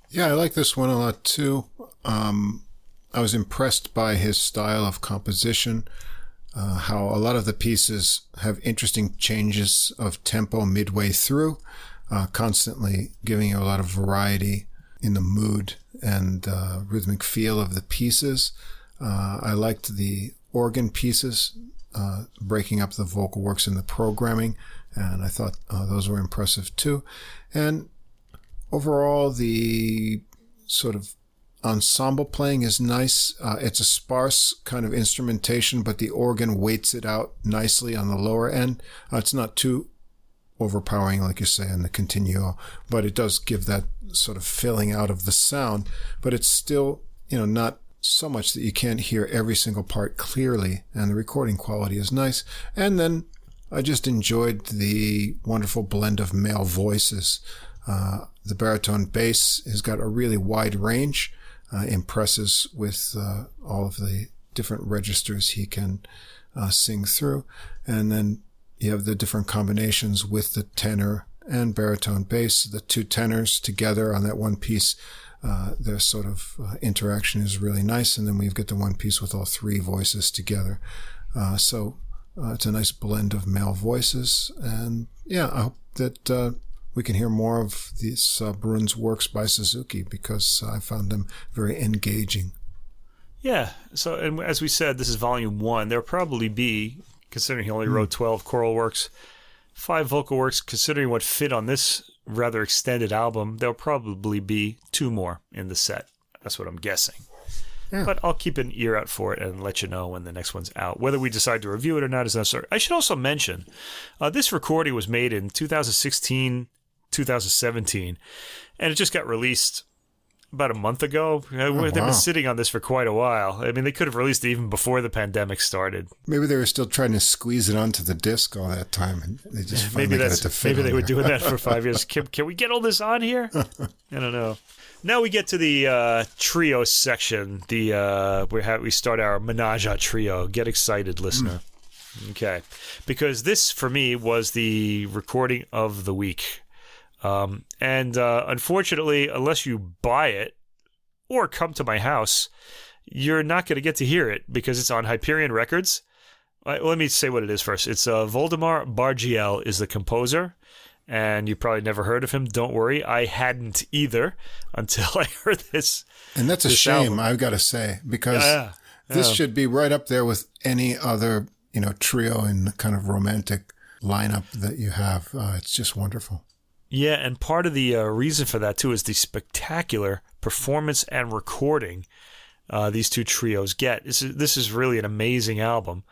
Yeah, I like this one a lot too. Um, I was impressed by his style of composition, uh, how a lot of the pieces have interesting changes of tempo midway through, uh, constantly giving you a lot of variety in the mood and uh, rhythmic feel of the pieces. Uh, I liked the organ pieces, uh, breaking up the vocal works in the programming, and I thought uh, those were impressive too. And overall, the sort of ensemble playing is nice. Uh, it's a sparse kind of instrumentation, but the organ weights it out nicely on the lower end. Uh, it's not too overpowering, like you say, in the continuo, but it does give that sort of filling out of the sound. But it's still, you know, not so much that you can't hear every single part clearly, and the recording quality is nice. And then I just enjoyed the wonderful blend of male voices. Uh, the baritone bass has got a really wide range, uh, impresses with uh, all of the different registers he can uh, sing through. And then you have the different combinations with the tenor and baritone bass, the two tenors together on that one piece. Uh, their sort of uh, interaction is really nice. And then we've got the one piece with all three voices together. Uh, so uh, it's a nice blend of male voices. And yeah, I hope that uh, we can hear more of these uh, Bruhns works by Suzuki because I found them very engaging. Yeah. So, and as we said, this is volume one. There'll probably be, considering he only wrote 12 choral works, five vocal works, considering what fit on this rather extended album, there'll probably be two more in the set. That's what I'm guessing. Yeah. But I'll keep an ear out for it and let you know when the next one's out. Whether we decide to review it or not is necessary. I should also mention uh, this recording was made in 2016, 2017, and it just got released about a month ago. Uh, They've wow. been sitting on this for quite a while. I mean, they could have released it even before the pandemic started. Maybe they were still trying to squeeze it onto the disc all that time, and they just maybe that's it to fit maybe they were there. doing that for five years. Can, can we get all this on here? I don't know. Now we get to the uh, trio section. The uh, we have we start our menage a trio. Get excited, listener. Okay, because this for me was the recording of the week, um, and uh, unfortunately, unless you buy it or come to my house, you're not going to get to hear it because it's on Hyperion Records. Uh, let me say what it is first. It's uh, Woldemar Bargiel is the composer, and you probably never heard of him. Don't worry, I hadn't either until I heard this. And that's a shame, album. I've got to say, because Yeah, this yeah. should be right up there with any other, you know, trio and kind of romantic lineup that you have. Uh, it's just wonderful. Yeah, and part of the uh, reason for that too is the spectacular performance and recording uh, these two trios get. This is this is really an amazing album.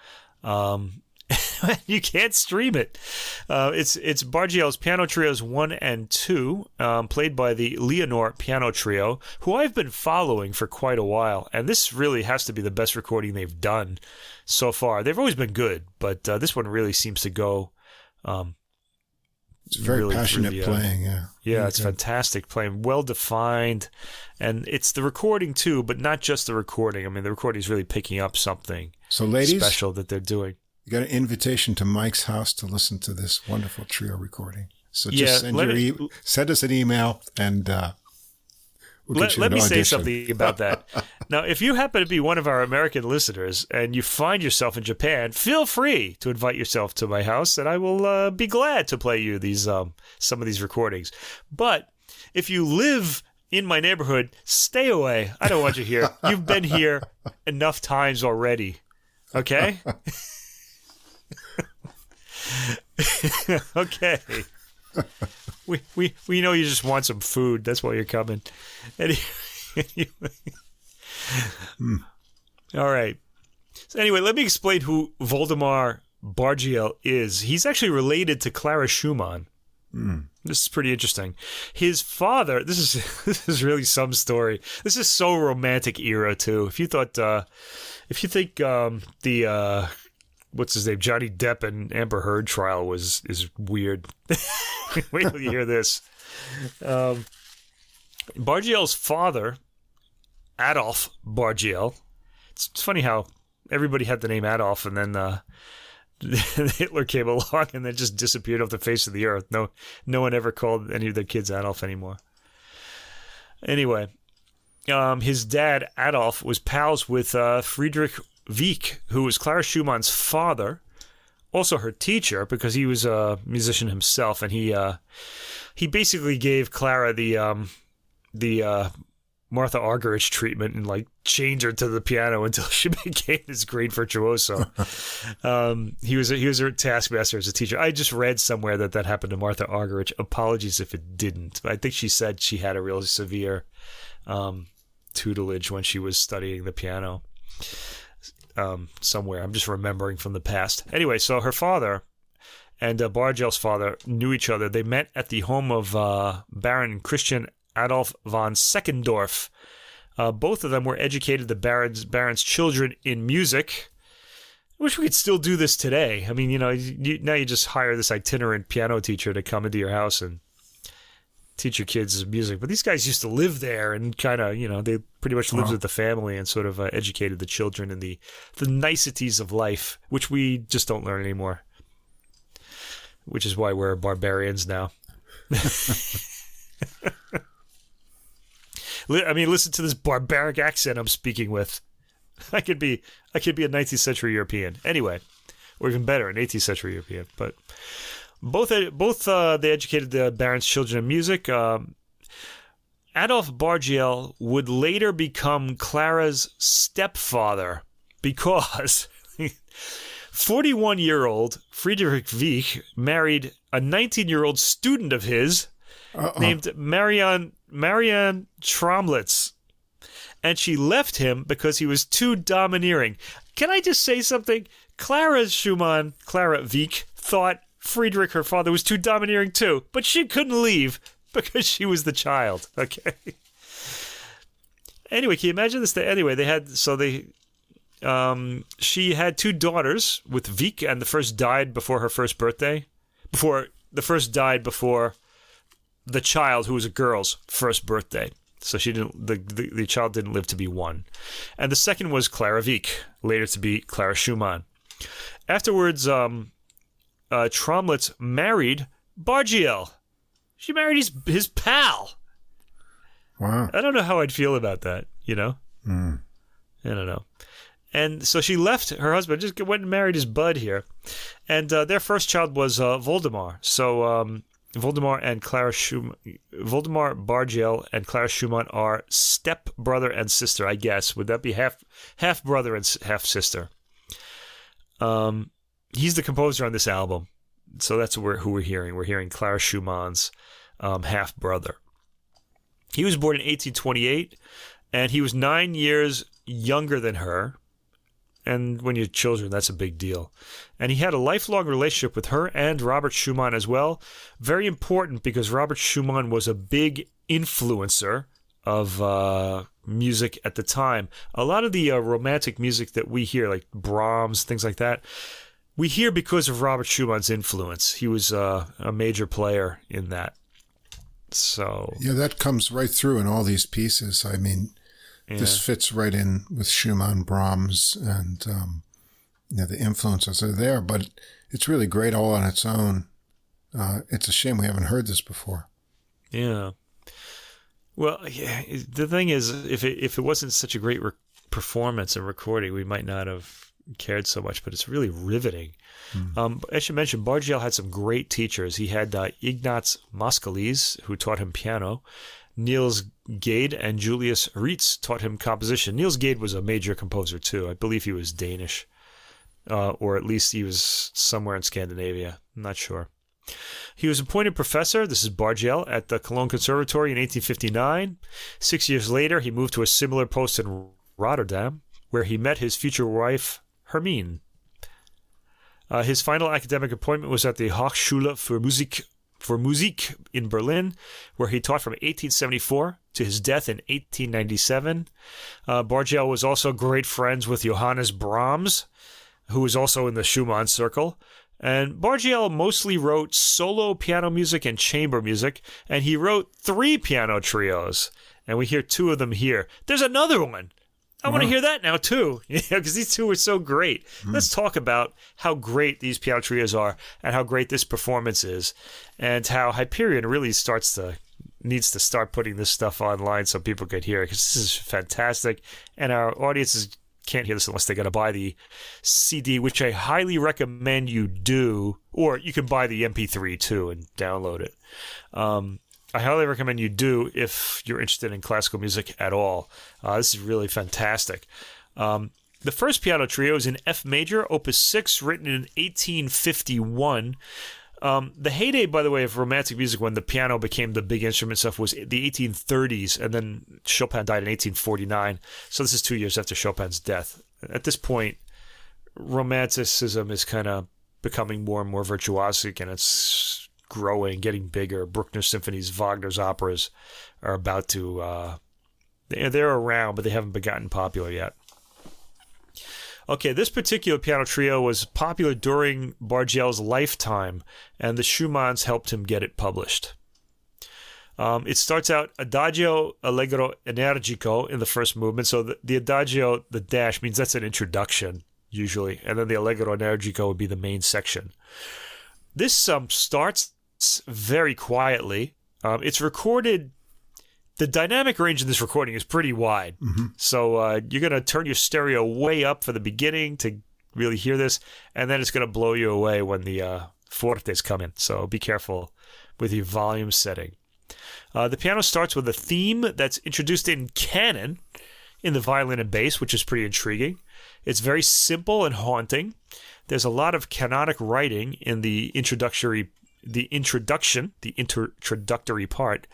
Um, you can't stream it. Uh, it's it's Bargiel's Piano Trios 1 and 2, um, played by the Leonore Piano Trio, who I've been following for quite a while. And this really has to be the best recording they've done so far. They've always been good, but uh, this one really seems to go. Um, it's very really passionate the, uh, playing, yeah. Yeah, it's fantastic playing, well defined, and it's the recording too, but not just the recording. I mean, the recording is really picking up something so, ladies, special that they're doing. You got an invitation to Mike's house to listen to this wonderful trio recording. So just yeah, send, your e- send us an email and uh, we'll let, let me audition. say something about that. now, if you happen to be one of our American listeners and you find yourself in Japan, feel free to invite yourself to my house, and I will uh, be glad to play you these um, some of these recordings. But if you live in my neighborhood, stay away. I don't want you here. You've been here enough times already. Okay. okay. We, we we know you just want some food. That's why you're coming. Anyway, mm. All right. So anyway, let me explain who Woldemar Bargiel is. He's actually related to Clara Schumann. Mm. This is pretty interesting. His father. This is this is really some story. This is so romantic era too. If you thought, uh, if you think um, the uh, what's his name, Johnny Depp and Amber Heard trial was is weird. Wait till you hear this. Um, Bargiel's father, Adolf Bargiel. It's, it's, funny how everybody had the name Adolf, and then uh, Hitler came along and then just disappeared off the face of the earth. No, no one ever called any of their kids Adolf anymore. Anyway, um, his dad Adolf was pals with uh, Friedrich Wieck, who was Clara Schumann's father, also her teacher because he was a musician himself, and he uh, he basically gave Clara the um, the uh, Martha Argerich treatment and like changed her to the piano until she became this great virtuoso. um, he was a, he was a taskmaster as a teacher. I just read somewhere that that happened to Martha Argerich. Apologies if it didn't. But I think she said she had a real severe um, tutelage when she was studying the piano um, somewhere. I'm just remembering from the past. Anyway, so her father and uh, Bargiel's father knew each other. They met at the home of uh, Baron Christian Adolf von Seckendorf. Uh, both of them were educated the Baron's, Baron's children in music. I wish we could still do this today. I mean, you know, you, now you just hire this itinerant piano teacher to come into your house and teach your kids music. But these guys used to live there and kind of, you know, they pretty much lived wow. with the family and sort of uh, educated the children in the the niceties of life, which we just don't learn anymore. Which is why we're barbarians now. I mean, listen to this barbaric accent I'm speaking with. I could be I could be a 19th century European. Anyway, or even better, an 18th century European. But both both uh, they educated the Baron's children in music. Um, Adolf Bargiel would later become Clara's stepfather because 41 year old Friedrich Wieck married a 19 year old student of his Uh-oh. named Marianne, Marianne Tromlitz. And she left him because he was too domineering. Can I just say something? Clara Schumann, Clara Wieck, thought Friedrich, her father, was too domineering too, but she couldn't leave because she was the child. Okay. Anyway, can you imagine this? Anyway, they had so they um, she had two daughters with Wieck, and the first died before her first birthday. Before the first died before the child, who was a girl's first birthday. So she didn't. The, the, the child didn't live to be one, and the second was Clara Wieck, later to be Clara Schumann. Afterwards, um, uh, Tromlitz married Bargiel. She married his his pal. Wow. I don't know how I'd feel about that. You know. Mm. I don't know. And so she left her husband, just went and married his bud here, and uh, their first child was uh, Woldemar. So um, Woldemar and Clara Schumann, Woldemar Bargiel and Clara Schumann are step brother and sister. I guess would that be half half brother and half sister? Um, he's the composer on this album. So that's who we're, who we're hearing. We're hearing Clara Schumann's um, half brother. He was born in 1828, and he was nine years younger than her. and when you're children, that's a big deal. And he had a lifelong relationship with her and Robert Schumann as well. Very important because Robert Schumann was a big influencer of uh, music at the time. A lot of the uh, romantic music that we hear, like Brahms, things like that, we hear because of Robert Schumann's influence. He was uh, a major player in that. So yeah, that comes right through in all these pieces. I mean, yeah. this fits right in with Schumann, Brahms, and um, you know, the influences are there. But it's really great all on its own. Uh, it's a shame we haven't heard this before. Yeah. Well, yeah, the thing is, if it if it wasn't such a great re- performance and recording, we might not have cared so much. But it's really riveting. Mm. Um, as you mentioned, Bargiel had some great teachers. He had uh, Ignaz Moscheles, who taught him piano. Niels Gade and Julius Rietz taught him composition. Niels Gade was a major composer too. I believe he was Danish, uh, or at least he was somewhere in Scandinavia. I'm not sure. He was appointed professor, this is Bargiel, at the Cologne Conservatory in 1859. Six years later, he moved to a similar post in Rotterdam, where he met his future wife, Hermine. Uh, his final academic appointment was at the Hochschule für Musik for Musik in Berlin, where he taught from 1874 to his death in 1897. Uh, Bargiel was also great friends with Johannes Brahms, who was also in the Schumann circle. And Bargiel mostly wrote solo piano music and chamber music, and he wrote three piano trios. And we hear two of them here. There's another one. I want to hear that now too, because these two are so great. Mm. Let's talk about how great these trios are, and how great this performance is, and how Hyperion really starts to needs to start putting this stuff online so people could hear it because this is fantastic, and our audiences can't hear this unless they got to buy the CD, which I highly recommend you do, or you can buy the MP3 too and download it. Um, I highly recommend you do if you're interested in classical music at all. Uh, this is really fantastic. Um, the first piano trio is in F major, opus 6, written in 1851. Um, the heyday, by the way, of romantic music when the piano became the big instrument stuff was the 1830s, and then Chopin died in 1849. So this is two years after Chopin's death. At this point, romanticism is kind of becoming more and more virtuosic, and it's growing, getting bigger. Bruckner symphonies, Wagner's operas are about to. Uh, they're around, but they haven't gotten popular yet. Okay, this particular piano trio was popular during Bargiel's lifetime, and the Schumanns helped him get it published. Um, it starts out Adagio Allegro Energico in the first movement. So the, the Adagio, the dash, means that's an introduction, usually, and then the Allegro Energico would be the main section. This um, starts very quietly. Um, it's recorded. The dynamic range in this recording is pretty wide, mm-hmm. so uh, you're gonna turn your stereo way up for the beginning to really hear this, and then it's gonna blow you away when the uh, fortes come in. So be careful with your volume setting. Uh, the piano starts with a theme that's introduced in canon in the violin and bass, which is pretty intriguing. It's very simple and haunting. There's a lot of canonic writing in the introductory the introduction, the introductory part,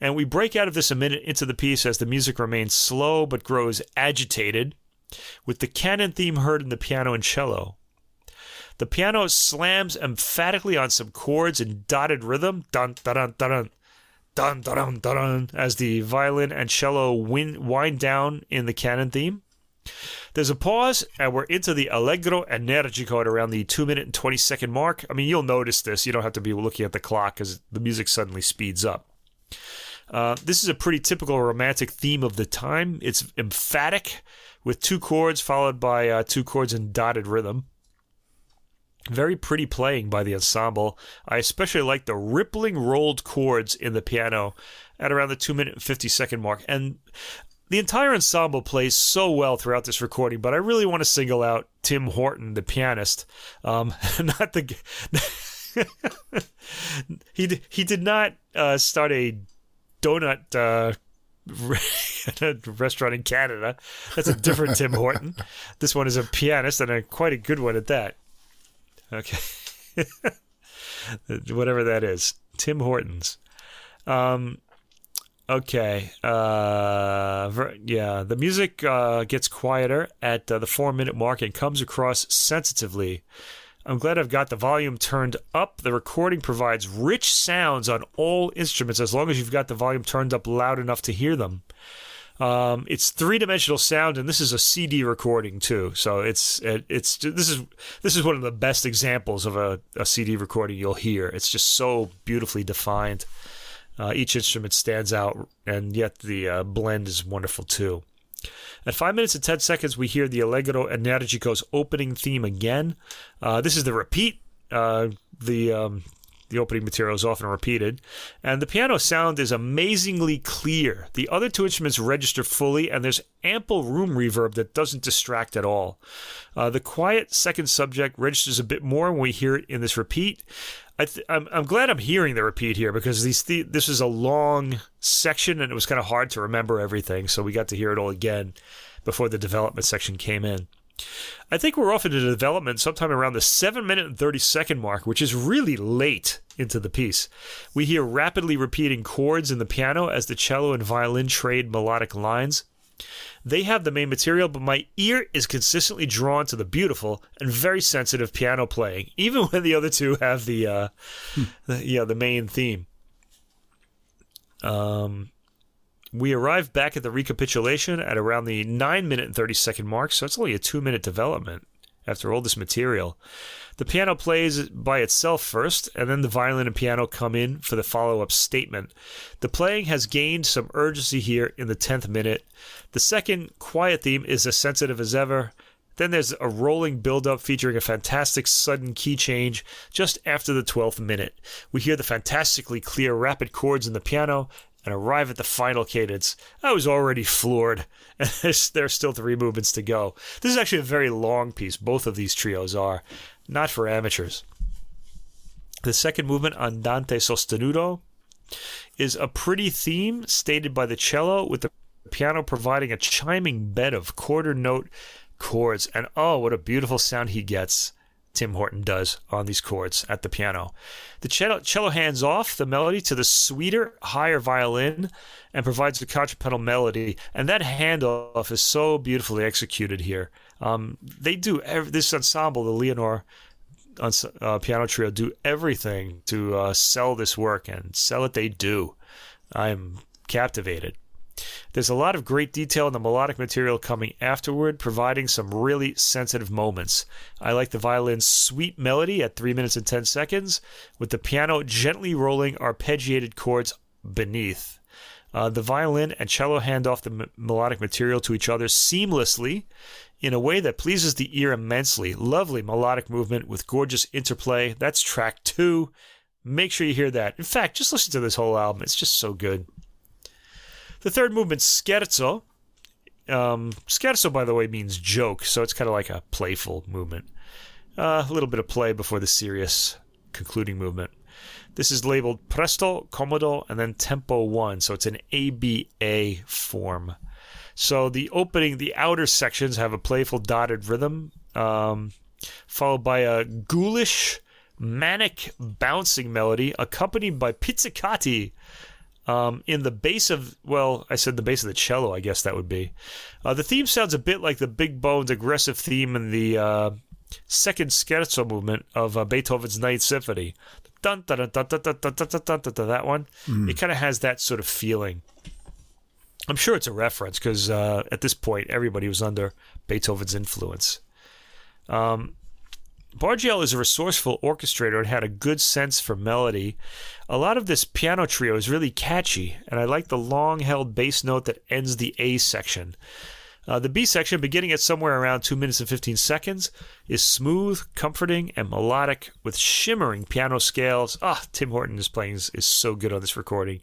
and we break out of this a minute into the piece as the music remains slow but grows agitated, with the canon theme heard in the piano and cello. The piano slams emphatically on some chords in dotted rhythm, dun dun dun dun dun dun dun, dun as the violin and cello wind down in the canon theme. There's a pause, and we're into the Allegro Energico at around the 2 minute and 20 second mark. I mean, you'll notice this. You don't have to be looking at the clock because the music suddenly speeds up. Uh, this is a pretty typical romantic theme of the time. It's emphatic with two chords followed by uh, two chords in dotted rhythm. Very pretty playing by the ensemble. I especially like the rippling rolled chords in the piano at around the 2 minute and 50 second mark. And the entire ensemble plays so well throughout this recording, but I really want to single out Tim Horton, the pianist. Um, not the he he did not uh, start a donut uh, restaurant in Canada. That's a different Tim Horton. This one is a pianist and a quite a good one at that. Okay, whatever that is, Tim Hortons. Um, Okay. Uh, ver- yeah, the music uh, gets quieter at uh, the four minute mark and comes across sensitively. I'm glad I've got the volume turned up. The recording provides rich sounds on all instruments as long as you've got the volume turned up loud enough to hear them. Um, it's three dimensional sound, and this is a CD recording too. So it's it, it's this is this is one of the best examples of a, a CD recording you'll hear. It's just so beautifully defined. Uh, each instrument stands out, and yet the uh, blend is wonderful too. At 5 minutes and 10 seconds, we hear the Allegro Energico's opening theme again. Uh, this is the repeat. Uh, the um, the opening material is often repeated, and the piano sound is amazingly clear. The other two instruments register fully, and there's ample room reverb that doesn't distract at all. Uh, the quiet second subject registers a bit more when we hear it in this repeat. I th- I'm, I'm glad I'm hearing the repeat here because these th- this is a long section and it was kind of hard to remember everything, so we got to hear it all again before the development section came in. I think we're off into development sometime around the 7 minute and 30 second mark, which is really late into the piece. We hear rapidly repeating chords in the piano as the cello and violin trade melodic lines. They have the main material, but my ear is consistently drawn to the beautiful and very sensitive piano playing, even when the other two have the, uh, the yeah, the main theme. Um, we arrive back at the recapitulation at around the 9 minute and 30 second mark, so it's only a 2 minute development after all this material. The piano plays by itself first, and then the violin and piano come in for the follow up statement. The playing has gained some urgency here in the 10th minute. The second quiet theme is as sensitive as ever. Then there's a rolling build up featuring a fantastic sudden key change just after the 12th minute. We hear the fantastically clear rapid chords in the piano and arrive at the final cadence. I was already floored, there's, there's still three movements to go. This is actually a very long piece, both of these trios are, not for amateurs. The second movement, Andante Sostenuto, is a pretty theme stated by the cello, with the piano providing a chiming bed of quarter note chords. And oh, what a beautiful sound he gets. Tim Horton does on these chords at the piano. The cello, cello hands off the melody to the sweeter, higher violin and provides the contrapuntal melody. And that handoff is so beautifully executed here. Um, they do every, this ensemble, the Leonore uh, piano trio, do everything to uh, sell this work, and sell it they do. I'm captivated. There's a lot of great detail in the melodic material coming afterward, providing some really sensitive moments. I like the violin's sweet melody at 3 minutes and 10 seconds, with the piano gently rolling arpeggiated chords beneath. Uh, the violin and cello hand off the m- melodic material to each other seamlessly in a way that pleases the ear immensely. Lovely melodic movement with gorgeous interplay. That's track two. Make sure you hear that. In fact, just listen to this whole album. It's just so good. The third movement, scherzo. Um, scherzo, by the way, means joke, so it's kind of like a playful movement. Uh, a little bit of play before the serious concluding movement. This is labeled presto, comodo, and then tempo one, so it's an ABA form. So the opening, the outer sections have a playful dotted rhythm, um, followed by a ghoulish, manic, bouncing melody, accompanied by pizzicati um, in the bass of, well, I said the bass of the cello, I guess that would be. Uh, the theme sounds a bit like the big bones aggressive theme in the uh, second scherzo movement of uh, Beethoven's Ninth Symphony. Dun, dun, dun, dun, dun, dun, dun, dun, dun, dun, that one. Mm. It kind of has that sort of feeling. I'm sure it's a reference because uh, at this point everybody was under Beethoven's influence. Um, Bargiel is a resourceful orchestrator and had a good sense for melody. A lot of this piano trio is really catchy, and I like the long held bass note that ends the A section. Uh, the B section, beginning at somewhere around 2 minutes and 15 seconds, is smooth, comforting, and melodic with shimmering piano scales. Ah, Tim Horton is playing is, is so good on this recording.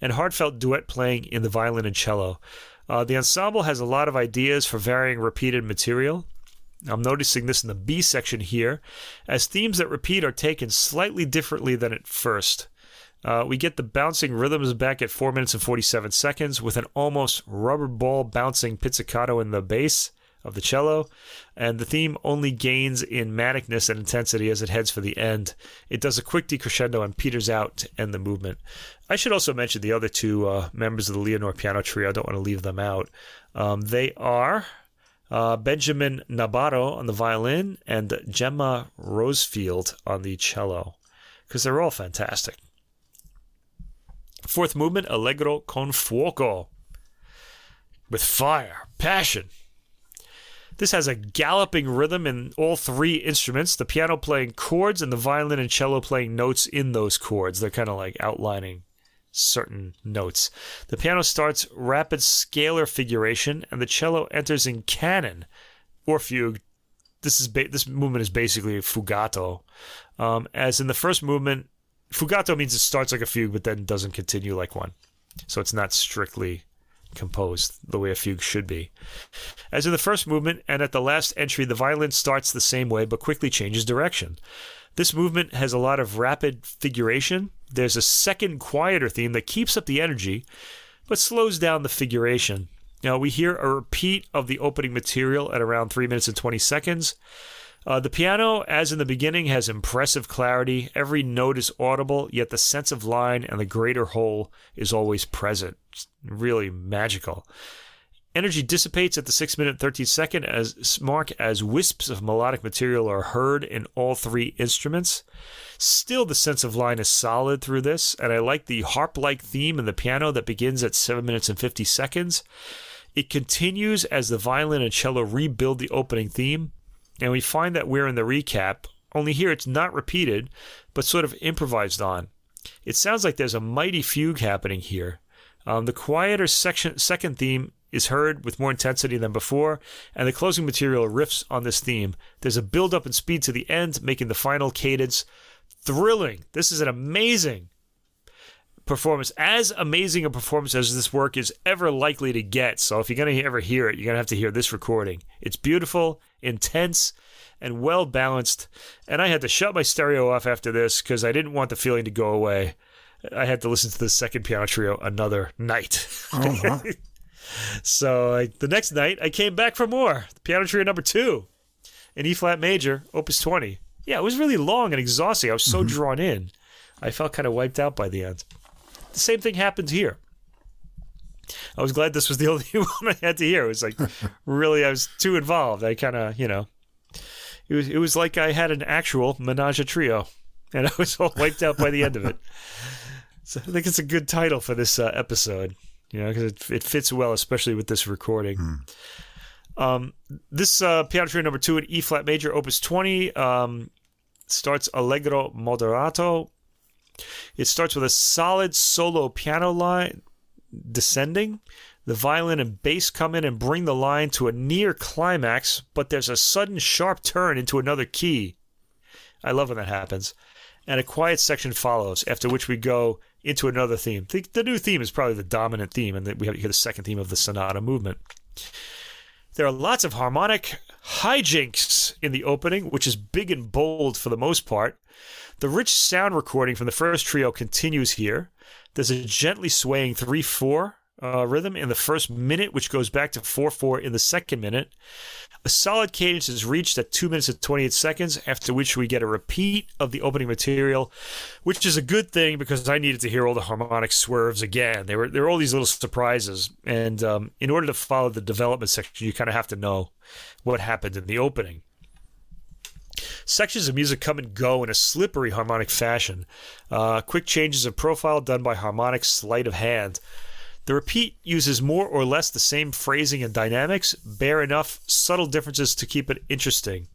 And heartfelt duet playing in the violin and cello. Uh, the ensemble has a lot of ideas for varying repeated material. I'm noticing this in the B section here, as themes that repeat are taken slightly differently than at first. Uh, we get the bouncing rhythms back at 4 minutes and 47 seconds with an almost rubber ball bouncing pizzicato in the bass. of the cello, and the theme only gains in manicness and intensity as it heads for the end. It does a quick decrescendo and peters out to end the movement. I should also mention the other two uh, members of the Leonore piano trio. I don't want to leave them out. Um, they are uh, Benjamin Nabarro on the violin and Gemma Rosefield on the cello, because they're all fantastic. Fourth movement, Allegro con fuoco, with fire, passion. This has a galloping rhythm in all three instruments the piano playing chords and the violin and cello playing notes in those chords. They're kind of like outlining certain notes. The piano starts rapid scalar figuration and the cello enters in canon or fugue. This is ba- this movement is basically a fugato. Um, as in the first movement, fugato means it starts like a fugue but then doesn't continue like one. So it's not strictly composed the way a fugue should be. As in the first movement and at the last entry, the violin starts the same way but quickly changes direction. This movement has a lot of rapid figuration. There's a second, quieter theme that keeps up the energy but slows down the figuration. Now, we hear a repeat of the opening material at around 3 minutes and 20 seconds. Uh, the piano, as in the beginning, has impressive clarity. Every note is audible, yet the sense of line and the greater whole is always present. It's really magical. Energy dissipates at the 6 minute 13 second as mark as wisps of melodic material are heard in all three instruments. Still, the sense of line is solid through this, and I like the harp like theme in the piano that begins at 7 minutes and 50 seconds. It continues as the violin and cello rebuild the opening theme, and we find that we're in the recap, only here it's not repeated, but sort of improvised on. It sounds like there's a mighty fugue happening here. Um, the quieter section, second theme is heard with more intensity than before, and the closing material riffs on this theme. There's a build up and speed to the end, making the final cadence thrilling. This is an amazing performance, as amazing a performance as this work is ever likely to get. So if you're going to ever hear it, you're going to have to hear this recording. It's beautiful, intense, and well balanced. And I had to shut my stereo off after this because I didn't want the feeling to go away. I had to listen to the second piano trio another night. Uh-huh. so I, the next night, I came back for more. The piano trio number two in E flat major, opus 20. Yeah, it was really long and exhausting. I was so drawn in. I felt kind of wiped out by the end. The same thing happened here. I was glad this was the only one I had to hear. It was like really, I was too involved. I kind of, you know, it was it was like I had an actual menage a trio, and I was all wiped out by the end of it. So I think it's a good title for this uh, episode, you know, because it, it fits well, especially with this recording. Um, this uh, piano trio number two in E flat major, opus 20, um, starts Allegro Moderato. It starts with a solid solo piano line descending. The violin and bass come in and bring the line to a near climax, but there's a sudden sharp turn into another key. I love when that happens. And a quiet section follows, after which we go into another theme. The, the new theme is probably the dominant theme, and we have hear the second theme of the sonata movement. There are lots of harmonic hijinks in the opening, which is big and bold for the most part. The rich sound recording from the first trio continues here. There's a gently swaying 3 4 uh, rhythm in the first minute, which goes back to 4 4 in the second minute. A solid cadence is reached at 2 minutes and 28 seconds, after which we get a repeat of the opening material, which is a good thing because I needed to hear all the harmonic swerves again. There were, there were all these little surprises, and um, in order to follow the development section, you kind of have to know what happened in the opening. Sections of music come and go in a slippery harmonic fashion. Uh, quick changes of profile done by harmonic sleight of hand. The repeat uses more or less the same phrasing and dynamics, bare enough subtle differences to keep it interesting.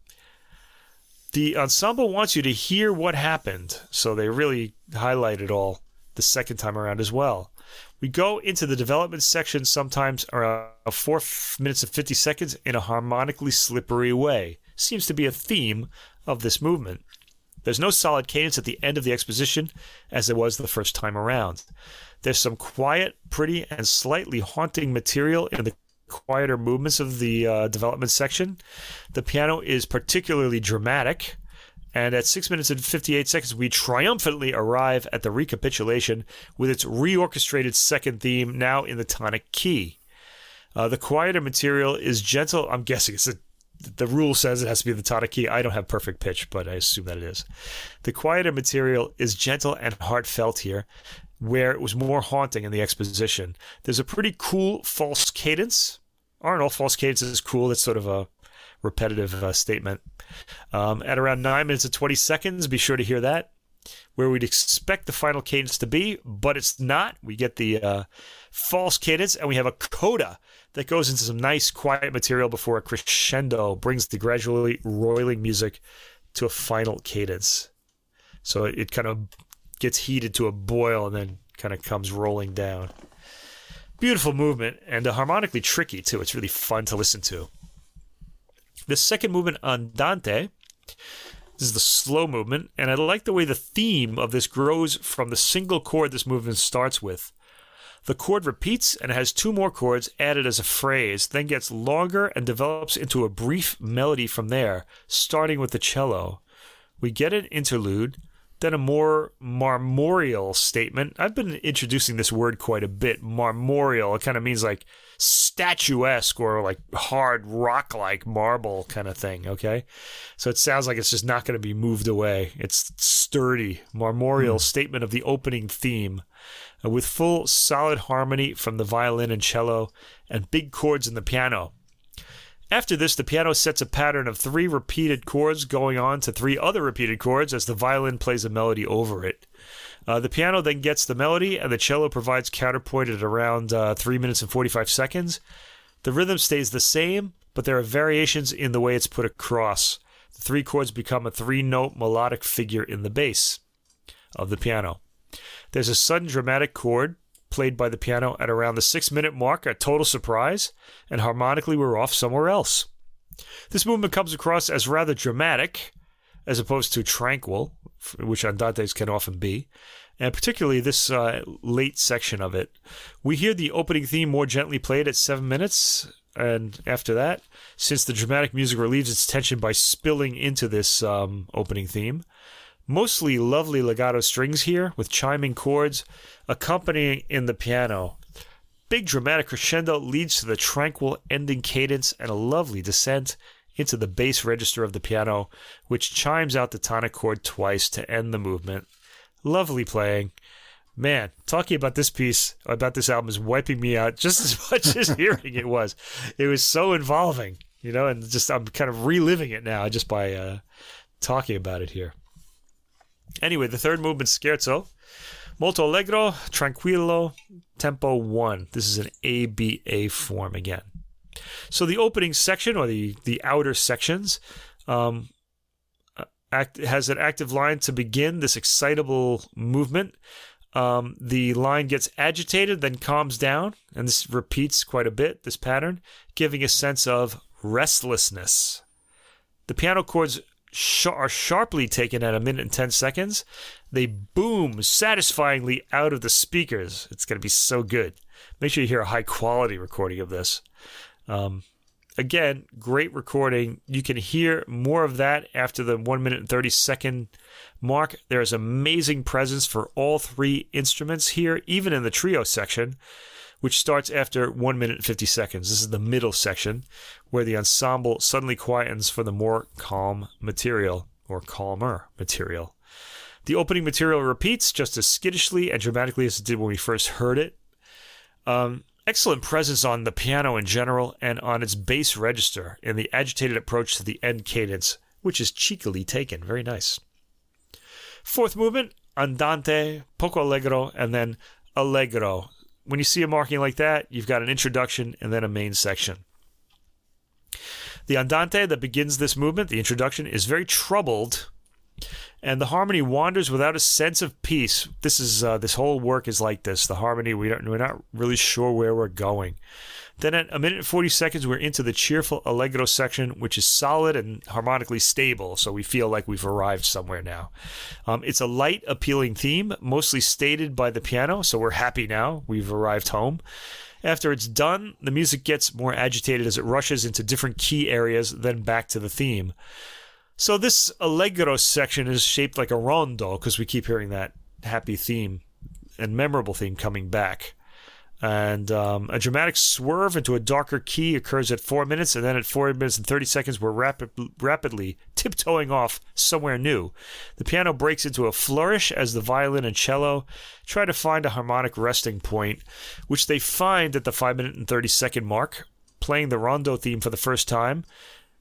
The ensemble wants you to hear what happened, so they really highlight it all the second time around as well. We go into the development section sometimes around 4 minutes and 50 seconds in a harmonically slippery way. Seems to be a theme of this movement. There's no solid cadence at the end of the exposition as there was the first time around. There's some quiet, pretty, and slightly haunting material in the quieter movements of the uh, development section. The piano is particularly dramatic. And at 6 minutes and 58 seconds, we triumphantly arrive at the recapitulation with its reorchestrated second theme, now in the tonic key. Uh, the quieter material is gentle. I'm guessing it's a, the rule says it has to be the tonic key. I don't have perfect pitch, but I assume that it is. The quieter material is gentle and heartfelt here, where it was more haunting in the exposition. There's a pretty cool false cadence. Aren't all false cadences cool? That's sort of a repetitive uh, statement. Um, at around 9 minutes and 20 seconds, be sure to hear that, where we'd expect the final cadence to be, but it's not. We get the uh, false cadence and we have a coda that goes into some nice quiet material before a crescendo brings the gradually roiling music to a final cadence. So it, it kind of gets heated to a boil and then kind of comes rolling down. Beautiful movement and uh, harmonically tricky too. It's really fun to listen to. The second movement, Andante, this is the slow movement, and I like the way the theme of this grows from the single chord this movement starts with. The chord repeats and has two more chords added as a phrase, then gets longer and develops into a brief melody from there, starting with the cello. We get an interlude, then a more marmoreal statement. I've been introducing this word quite a bit. Marmoreal. It kind of means like statuesque or like hard rock like marble kind of thing. Okay. So it sounds like it's just not going to be moved away. It's sturdy, marmoreal mm. statement of the opening theme uh, with full solid harmony from the violin and cello and big chords in the piano. After this, the piano sets a pattern of three repeated chords going on to three other repeated chords as the violin plays a melody over it. Uh, the piano then gets the melody, and the cello provides counterpoint at around uh, 3 minutes and 45 seconds. The rhythm stays the same, but there are variations in the way it's put across. The three chords become a three note melodic figure in the bass of the piano. There's a sudden dramatic chord played by the piano at around the six minute mark, a total surprise, and harmonically we're off somewhere else. This movement comes across as rather dramatic, as opposed to tranquil, which andantes can often be, and particularly this uh, late section of it. We hear the opening theme more gently played at seven minutes, and after that, since the dramatic music relieves its tension by spilling into this um, opening theme, Mostly lovely legato strings here with chiming chords accompanying in the piano. Big dramatic crescendo leads to the tranquil ending cadence and a lovely descent into the bass register of the piano, which chimes out the tonic chord twice to end the movement. Lovely playing. Man, talking about this piece, about this album, is wiping me out just as much as hearing it was. It was so involving, you know, and just I'm kind of reliving it now just by uh, talking about it here. Anyway, the third movement, scherzo. Molto allegro, tranquillo, tempo one. This is an ABA form again. So the opening section, or the, the outer sections, um, act, has an active line to begin this excitable movement. Um, the line gets agitated, then calms down, and this repeats quite a bit, this pattern, giving a sense of restlessness. The piano chords are sharply taken at a minute and 10 seconds. They boom satisfyingly out of the speakers. It's going to be so good. Make sure you hear a high quality recording of this. Um, again, great recording. You can hear more of that after the 1 minute and 30 second mark. There is amazing presence for all three instruments here, even in the trio section which starts after 1 minute and 50 seconds. This is the middle section where the ensemble suddenly quietens for the more calm material or calmer material. The opening material repeats just as skittishly and dramatically as it did when we first heard it. Um, excellent presence on the piano in general and on its bass register in the agitated approach to the end cadence, which is cheekily taken. Very nice. Fourth movement, andante, poco allegro, and then allegro, when you see a marking like that, you've got an introduction and then a main section. The andante that begins this movement, the introduction, is very troubled, and the harmony wanders without a sense of peace. This is uh, this whole work is like this. The harmony we don't, we're not really sure where we're going. Then at a minute and 40 seconds, we're into the cheerful allegro section, which is solid and harmonically stable, so we feel like we've arrived somewhere now. Um, it's a light, appealing theme, mostly stated by the piano, so we're happy now. We've arrived home. After it's done, the music gets more agitated as it rushes into different key areas, then back to the theme. So this allegro section is shaped like a rondo because we keep hearing that happy theme and memorable theme coming back. And um, a dramatic swerve into a darker key occurs at four minutes, and then at four minutes and 30 seconds, we're rapid, rapidly tiptoeing off somewhere new. The piano breaks into a flourish as the violin and cello try to find a harmonic resting point, which they find at the five minute and 30 second mark, playing the rondo theme for the first time,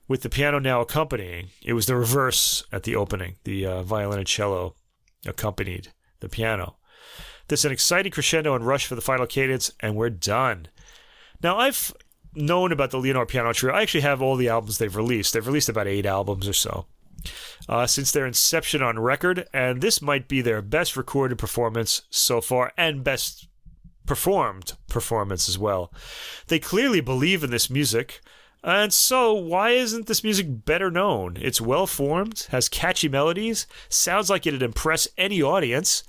with the piano now accompanying. It was the reverse at the opening. The uh, violin and cello accompanied the piano. There's an exciting crescendo and rush for the final cadence, and we're done. Now, I've known about the Leonore Piano Trio. I actually have all the albums they've released. They've released about eight albums or so uh, since their inception on record, and this might be their best recorded performance so far and best performed performance as well. They clearly believe in this music. And so, why isn't this music better known? It's well formed, has catchy melodies, sounds like it'd impress any audience.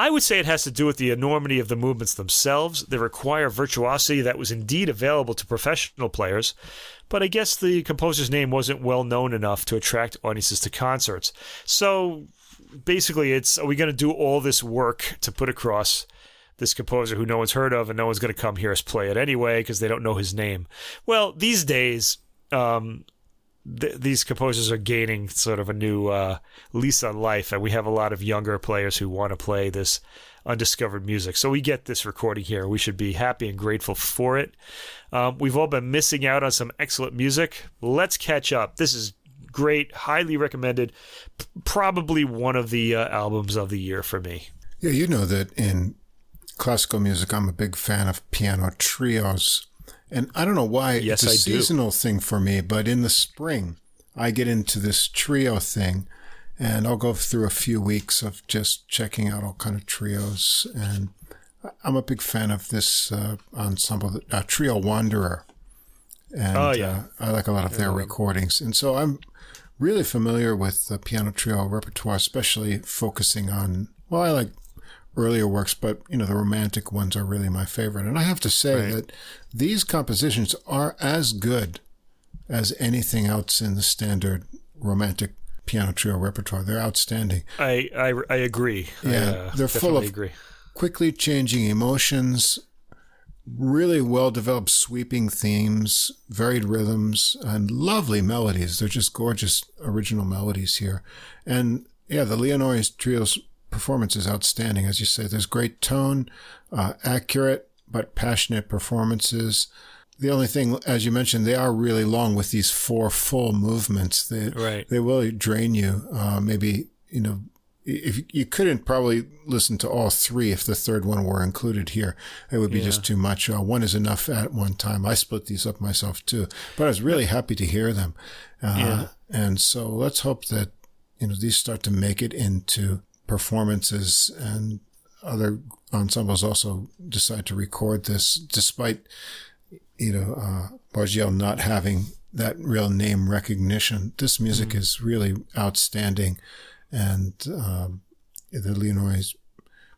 I would say it has to do with the enormity of the movements themselves. They require virtuosity that was indeed available to professional players, but I guess the composer's name wasn't well known enough to attract audiences to concerts. So basically, it's are we going to do all this work to put across this composer who no one's heard of and no one's going to come hear us play it anyway because they don't know his name? Well, these days, um, th- these composers are gaining sort of a new uh, lease on life, and we have a lot of younger players who want to play this undiscovered music. So we get this recording here. We should be happy and grateful for it. Um, we've all been missing out on some excellent music. Let's catch up. This is great, highly recommended. P- probably one of the uh, albums of the year for me. Yeah, you know that in classical music, I'm a big fan of piano trios. And I don't know why yes, it's a I seasonal do. thing for me, but in the spring, I get into this trio thing and I'll go through a few weeks of just checking out all kind of trios. And I'm a big fan of this uh, ensemble, uh, Trio Wanderer. And oh, yeah. uh, I like a lot of their recordings. And so I'm really familiar with the piano trio repertoire, especially focusing on, well, I like earlier works, but you know the romantic ones are really my favorite. And I have to say Right. that these compositions are as good as anything else in the standard romantic piano trio repertoire. They're outstanding. I I, I agree. I, Yeah, uh, they're full of- agree. Quickly changing emotions, really well developed sweeping themes, varied rhythms, and lovely melodies. They're just gorgeous original melodies here. And yeah, the Leonore's trio's performance is outstanding. As you say, there's great tone, uh, accurate but passionate performances. The only thing, as you mentioned, they are really long with these four full movements. They, Right. they will drain you. Uh, maybe, you know, if you couldn't probably listen to all three if the third one were included here, it would be Yeah. just too much. Uh, one is enough at one time. I split these up myself too, but I was really happy to hear them. Uh, Yeah. And so let's hope that, you know, these start to make it into performances and other ensembles also decide to record this despite, you know, uh, Bargiel not having that real name recognition. This music is really outstanding. And, um, the Leonore's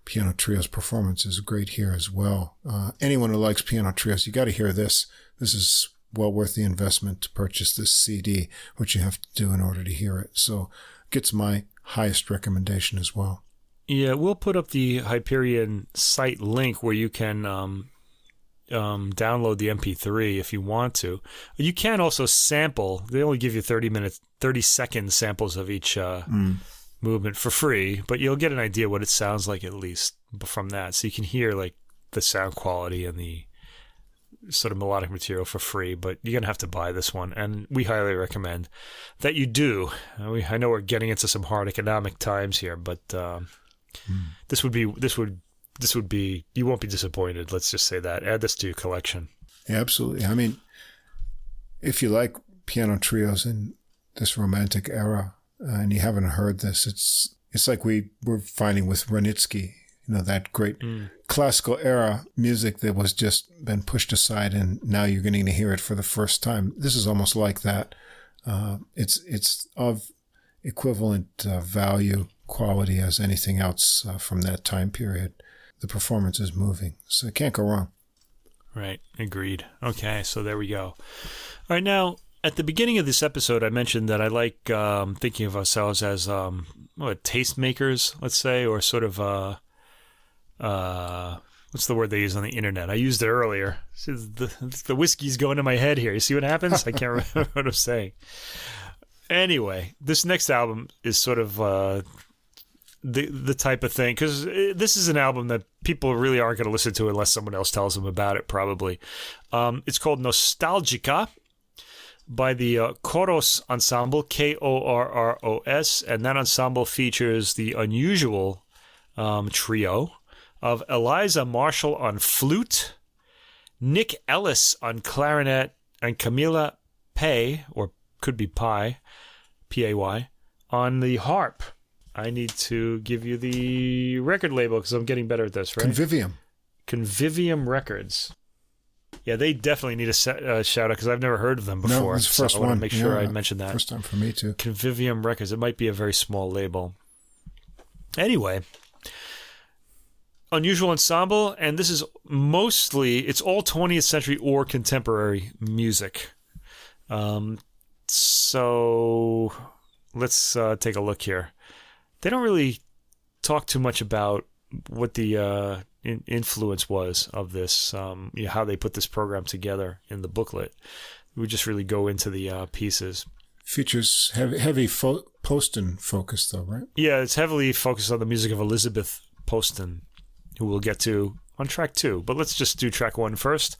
piano trio's performance is great here as well. Uh, anyone who likes piano trios, you got to hear this. This is well worth the investment to purchase this CD, which you have to do in order to hear it. So gets my highest recommendation as well. Yeah, we'll put up the Hyperion site link where you can um, um, download the MP3 if you want to. You can also sample. They only give you 30 minutes, 30 second samples of each uh, movement for free, but you'll get an idea what it sounds like at least from that. So you can hear like the sound quality and the sort of melodic material for free, but you're gonna have to buy this one, and we highly recommend that you do. Uh, we, I know we're getting into some hard economic times here, but um, this would be this would this would be you won't be disappointed. Let's just say that. Add this to your collection. Yeah, absolutely. I mean, if you like piano trios in this romantic era uh, and you haven't heard this, it's it's like we were finding with Wranitzky, you know, that great classical era music that was just been pushed aside, and now you're getting to hear it for the first time. This is almost like that. Uh, it's it's of equivalent uh, value quality as anything else uh, from that time period. The performance is moving, so it can't go wrong. Right. Agreed. Okay, so there we go. All right, now at the beginning of this episode, I mentioned that I like um, thinking of ourselves as um, what tastemakers, let's say, or sort of uh, uh, what's the word they use on the internet? I used it earlier. The, the whiskey's going to my head here. You see what happens? I can't remember what I'm saying. Anyway, this next album is sort of uh, the the type of thing because this is an album that people really aren't going to listen to unless someone else tells them about it. Probably, um, it's called Nostalgica by the uh, Korros Ensemble, K O R R O S, and that ensemble features the unusual um, trio of Eliza Marshall on flute, Nick Ellis on clarinet, and Camila Pay, or could be Pie, P A Y, on the harp. I need to give you the record label because I'm getting better at this, right? Convivium. Convivium Records. Yeah, they definitely need a uh, shout out because I've never heard of them before. No, it's the first so I one. to make sure yeah, I mention that. First time for me too. Convivium Records. It might be a very small label. Anyway, unusual ensemble, and this is mostly it's all 20th century or contemporary music. Um, so let's uh, take a look here. They don't really talk too much about what the uh, in- influence was of this, um, you know, how they put this program together in the booklet. We just really go into the uh, pieces. Features heavy, heavy fo- Poston focus, though, right? Yeah, it's heavily focused on the music of Elizabeth Poston, who we'll get to on track two. But let's just do track one first.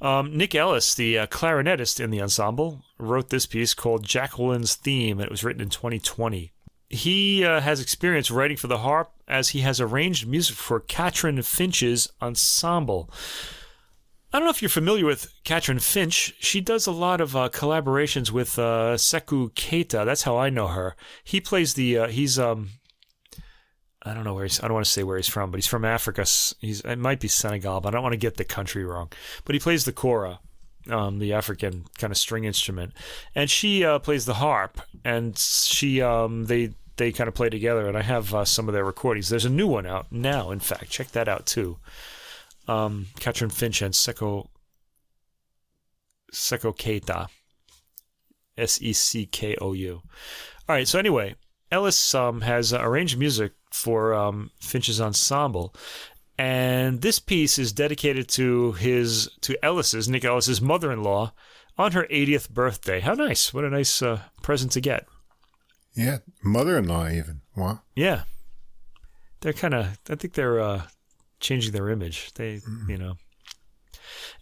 Um, Nick Ellis, the uh, clarinetist in the ensemble, wrote this piece called Jacqueline's Theme, and it was written in 2020. He uh, has experience writing for the harp as he has arranged music for Catrin Finch's ensemble. I don't know if you're familiar with Catrin Finch. She does a lot of uh, collaborations with uh, Seckou Keita. That's how I know her. He plays the. Uh, he's um. I don't know where he's. I don't want to say where he's from, but he's from Africa. He's. It might be Senegal, but I don't want to get the country wrong. But he plays the kora, um, the African kind of string instrument, and she uh, plays the harp. And she um they they kind of play together. And I have uh, some of their recordings. There's a new one out now. In fact, check that out too um, Catrin Finch and Seko Seckou Keita, S E C K O U. All right. So anyway, Ellis um, has uh, arranged music for um, Finch's ensemble, and this piece is dedicated to his to Ellis's Nick Ellis's mother-in-law on her 80th birthday. How nice! What a nice uh, present to get. Yeah, mother-in-law even. Wow. Yeah, they're kind of. I think they're uh, changing their image. They, mm. you know.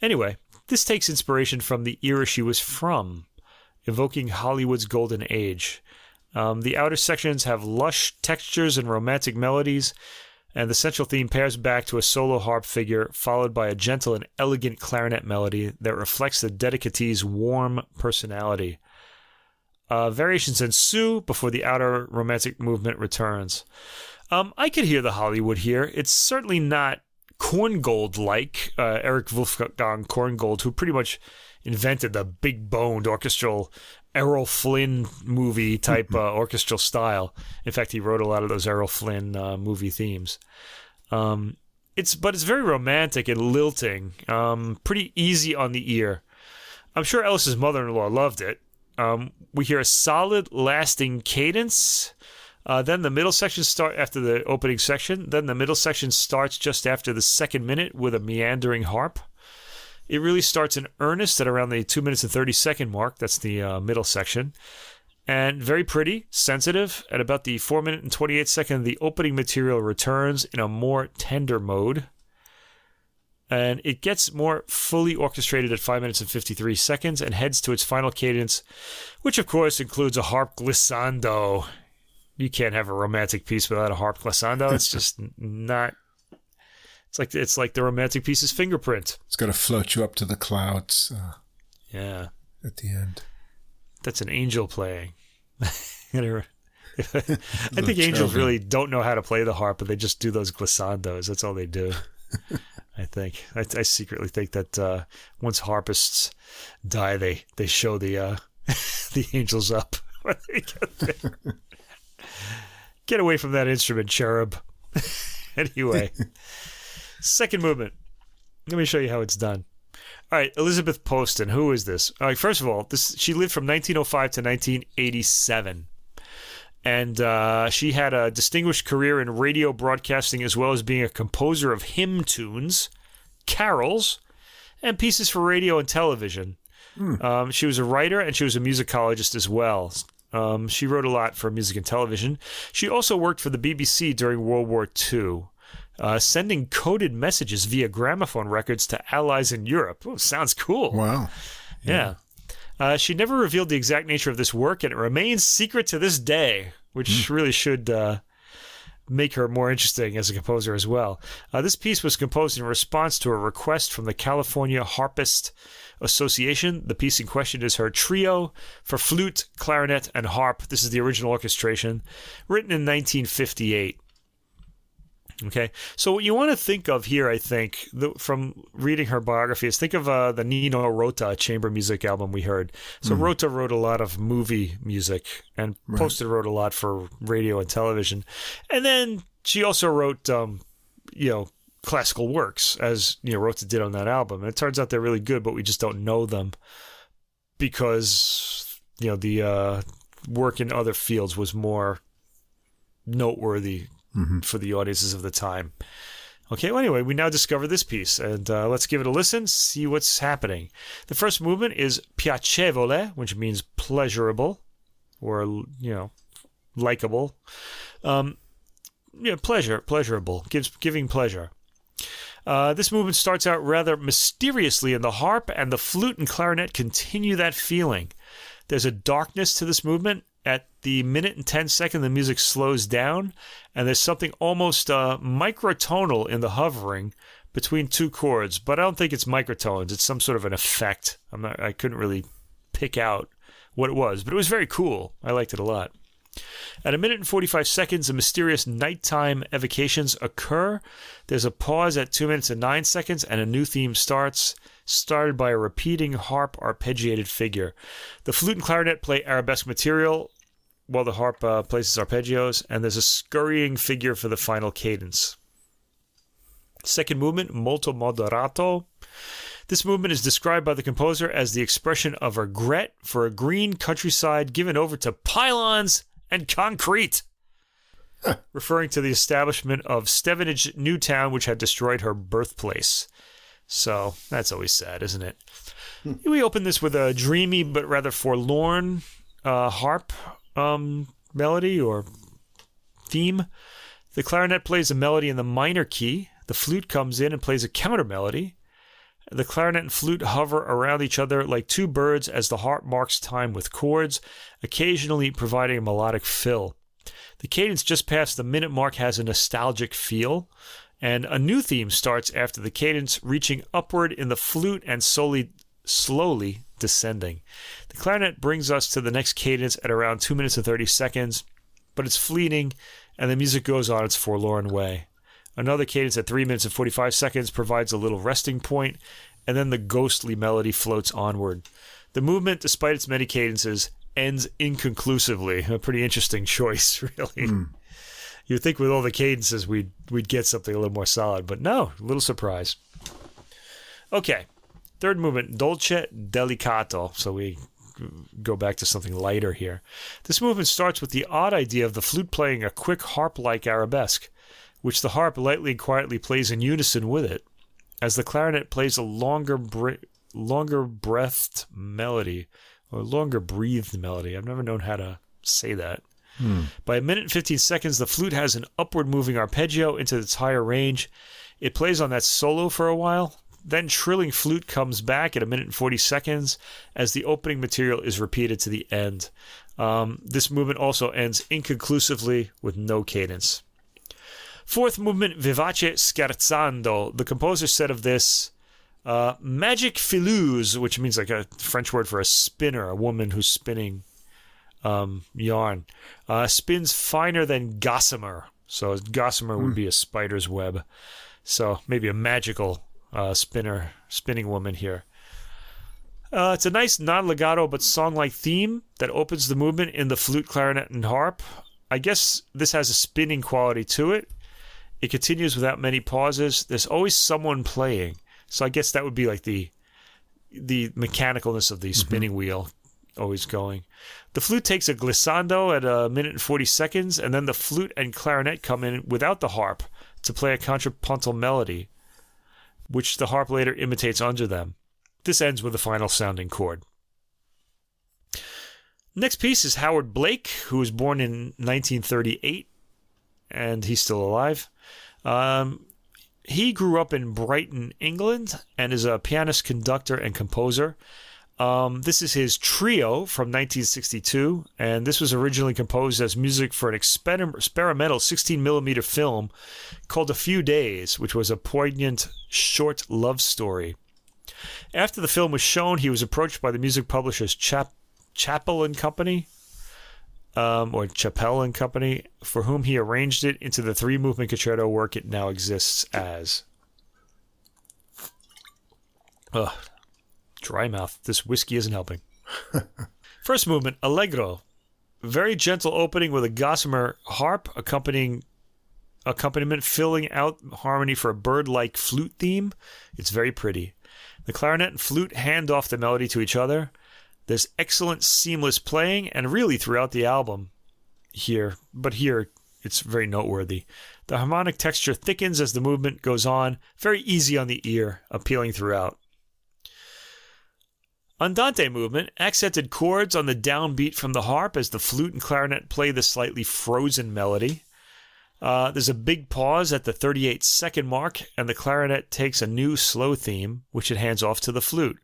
Anyway, this takes inspiration from the era she was from, evoking Hollywood's golden age. Um, the outer sections have lush textures and romantic melodies, and the central theme pares back to a solo harp figure, followed by a gentle and elegant clarinet melody that reflects the dedicatee's warm personality. Uh, variations ensue before the outer romantic movement returns. Um, I could hear the Hollywood here. It's certainly not Korngold like uh, Erich Wolfgang Korngold, who pretty much invented the big boned orchestral Errol Flynn movie type uh, orchestral style. In fact, he wrote a lot of those Errol Flynn uh, movie themes. Um, it's but it's very romantic and lilting, um, pretty easy on the ear. I'm sure Ellis's mother-in-law loved it. Um, we hear a solid, lasting cadence uh, then the middle section start after the opening section. Then the middle section starts just after the second minute with a meandering harp. It really starts in earnest at around the two minutes and thirty second mark. That's the uh, middle section, and very pretty, sensitive. At about the four minute and twenty eight second, the opening material returns in a more tender mode and it gets more fully orchestrated at 5 minutes and 53 seconds and heads to its final cadence, which of course includes a harp glissando you can't have a romantic piece without a harp glissando. It's just not. It's like it's like the romantic piece's fingerprint. It's got to float you up to the clouds. Uh, yeah. At the end. That's an angel playing. I think angels really don't know how to play the harp, but they just do those glissandos. That's all they do. I think. I, I secretly think that uh, once harpists die, they they show the uh, the angels up when they get there. Get away from that instrument, cherub. anyway, second movement. Let me show you how it's done. All right, Elizabeth Poston. Who is this? All right, first of all, this she lived from 1905 to 1987, and uh, she had a distinguished career in radio broadcasting as well as being a composer of hymn tunes, carols, and pieces for radio and television. Um, she was a writer and she was a musicologist as well. Um, she wrote a lot for music and television. She also worked for the BBC during World War II, uh, sending coded messages via gramophone records to allies in Europe. Oh, sounds cool. Wow. Yeah. Uh, she never revealed the exact nature of this work, and it remains secret to this day, which really should uh, make her more interesting as a composer as well. Uh, this piece was composed in response to a request from the California Harpist Association. The piece in question is her trio for flute, clarinet, and harp. This is the original orchestration, written in 1958. Okay, so what you want to think of here, I think, the, from reading her biography, is think of uh, the Nino Rota chamber music album we heard. So Rota wrote a lot of movie music and Poston wrote a lot for radio and television, and then she also wrote, um, you know, classical works as you know Rota did on that album. And it turns out they're really good, but we just don't know them because you know the uh, work in other fields was more noteworthy for the audiences of the time. Okay, well, anyway, we now discover this piece, and uh, let's give it a listen, see what's happening. The first movement is piacevole, which means pleasurable, or, you know, likable. Um, yeah, pleasure, pleasurable, gives giving pleasure. Uh, this movement starts out rather mysteriously, and the harp and the flute and clarinet continue that feeling. There's a darkness to this movement. At the minute and 10 second, the music slows down, and there's something almost uh, microtonal in the hovering between two chords. But I don't think it's microtones. It's some sort of an effect. I'm not. I couldn't really pick out what it was, but it was very cool. I liked it a lot. At a minute and 45 seconds, the mysterious nighttime evocations occur. There's a pause at 2 minutes and 9 seconds, and a new theme starts, started by a repeating harp arpeggiated figure. The flute and clarinet play arabesque material, while the harp uh, places arpeggios, and there's a scurrying figure for the final cadence. Second movement, molto moderato. This movement is described by the composer as the expression of regret for a green countryside given over to pylons and concrete, referring to the establishment of Stevenage Newtown, which had destroyed her birthplace. So that's always sad, isn't it? We open this with a dreamy but rather forlorn uh, harp um, melody or theme. The clarinet plays a melody in the minor key. The flute comes in and plays a counter melody. The clarinet and flute hover around each other like two birds as the harp marks time with chords, occasionally providing a melodic fill. The cadence just past the minute mark has a nostalgic feel, and a new theme starts after the cadence, reaching upward in the flute and slowly, slowly descending. The clarinet brings us to the next cadence at around 2 minutes and 30 seconds, but it's fleeting, and the music goes on its forlorn way. Another cadence at 3 minutes and 45 seconds provides a little resting point, and then the ghostly melody floats onward. The movement, despite its many cadences, ends inconclusively. A pretty interesting choice, really. Hmm. You'd think with all the cadences we'd we'd get something a little more solid, but no, a little surprise. Okay. Third movement, dolce delicato. So we go back to something lighter here. This movement starts with the odd idea of the flute playing a quick harp like arabesque, which the harp lightly and quietly plays in unison with it, as the clarinet plays a longer, bre- longer breathed melody, or longer breathed melody. I've never known how to say that. By a minute and 15 seconds, the flute has an upward moving arpeggio into its higher range. It plays on that solo for a while. Then trilling flute comes back at a minute and 40 seconds as the opening material is repeated to the end. Um, this movement also ends inconclusively with no cadence. Fourth movement, Vivace Scherzando. The composer said of this, uh, magic fileuse, which means like a French word for a spinner, a woman who's spinning um, yarn, uh, spins finer than gossamer. So gossamer would be a spider's web. So maybe a magical uh, spinner, spinning woman here. Uh, it's a nice non-legato but song-like theme that opens the movement in the flute, clarinet, and harp. I guess this has a spinning quality to it. It continues without many pauses. There's always someone playing, so I guess that would be like the the mechanicalness of the spinning wheel always going. The flute takes a glissando at a minute and 40 seconds, and then the flute and clarinet come in without the harp to play a contrapuntal melody, which the harp later imitates under them. This ends with a final sounding chord. Next piece is Howard Blake, who was born in 1938, and he's still alive. Um, he grew up in Brighton, England, and is a pianist, conductor, and composer. Um, this is his trio from 1962, and this was originally composed as music for an exper- experimental 16 millimeter film called A Few Days, which was a poignant short love story. After the film was shown, he was approached by the music publishers Chap- Chappell and Company, um, or Chappell and Company, for whom he arranged it into the three movement concerto work it now exists as. Ugh, dry mouth. This whiskey isn't helping. First movement, Allegro. Very gentle opening with a gossamer harp accompanying accompaniment filling out harmony for a bird-like flute theme. It's very pretty. The clarinet and flute hand off the melody to each other. There's excellent seamless playing and really throughout the album here, but here it's very noteworthy. The harmonic texture thickens as the movement goes on, very easy on the ear, appealing throughout. Andante movement, accented chords on the downbeat from the harp as the flute and clarinet play the slightly frozen melody. Uh, there's a big pause at the 38 second mark, and the clarinet takes a new slow theme, which it hands off to the flute.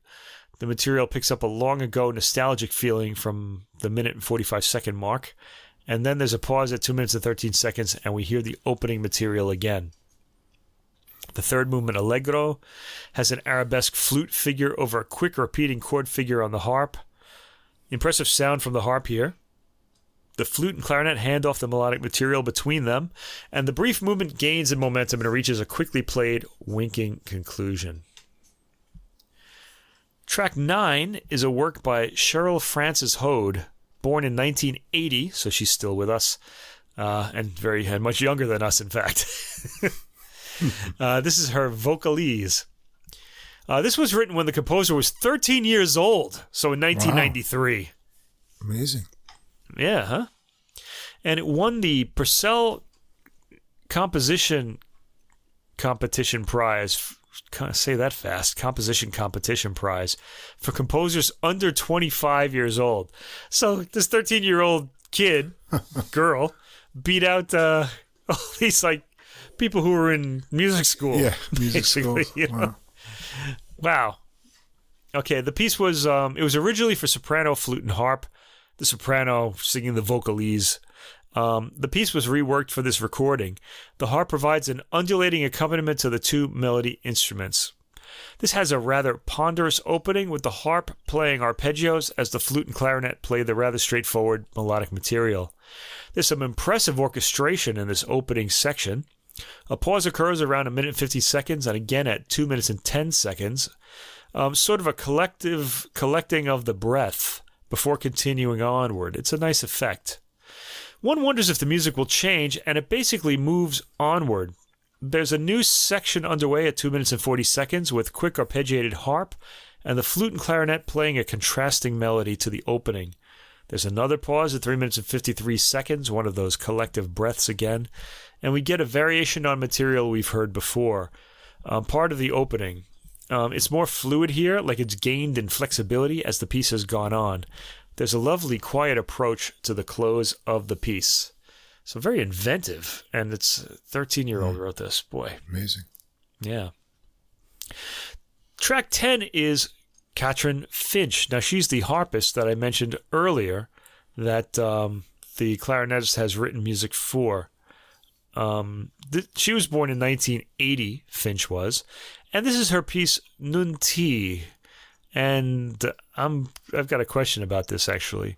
The material picks up a long ago nostalgic feeling from the minute and 45 second mark, and then there's a pause at 2 minutes and 13 seconds, and we hear the opening material again. The third movement, Allegro, has an arabesque flute figure over a quick repeating chord figure on the harp. Impressive sound from the harp here. The flute and clarinet hand off the melodic material between them, and the brief movement gains in momentum and reaches a quickly played, winking conclusion. Track 9 is a work by Cheryl Frances Hoad, born in 1980, so she's still with us, uh, and very and much younger than us, in fact. uh, this is her Vocalise. Uh, this was written when the composer was 13 years old, so in 1993. Wow. Amazing. Yeah, huh? And it won the Purcell Composition Competition Prize. Can't say that fast. Composition Competition Prize for composers under 25 years old. So this 13 year old kid, girl, beat out uh, all these like people who were in music school. Yeah, music school. you know? Wow. Wow. Okay, the piece was um it was originally for soprano, flute, and harp. The soprano singing the vocalese. Um, the piece was reworked for this recording. The harp provides an undulating accompaniment to the two melody instruments. This has a rather ponderous opening with the harp playing arpeggios as the flute and clarinet play the rather straightforward melodic material. There's some impressive orchestration in this opening section. A pause occurs around a minute and 50 seconds and again at 2 minutes and 10 seconds. Um, sort of a collective collecting of the breath before continuing onward. It's a nice effect. One wonders if the music will change, and it basically moves onward. There's a new section underway at 2 minutes and 40 seconds with quick arpeggiated harp and the flute and clarinet playing a contrasting melody to the opening. There's another pause at 3 minutes and 53 seconds, one of those collective breaths again, and we get a variation on material we've heard before. Um, part of the opening. Um, it's more fluid here, like it's gained in flexibility as the piece has gone on. There's a lovely, quiet approach to the close of the piece. So very inventive, and it's 13 year old wrote this. Boy, Amazing. yeah. Track 10 is Catrin Finch. Now, she's the harpist that I mentioned earlier that um, the clarinetist has written music for. Um, th- she was born in 1980, Finch was, and this is her piece Nunti. And I'm I've got a question about this actually.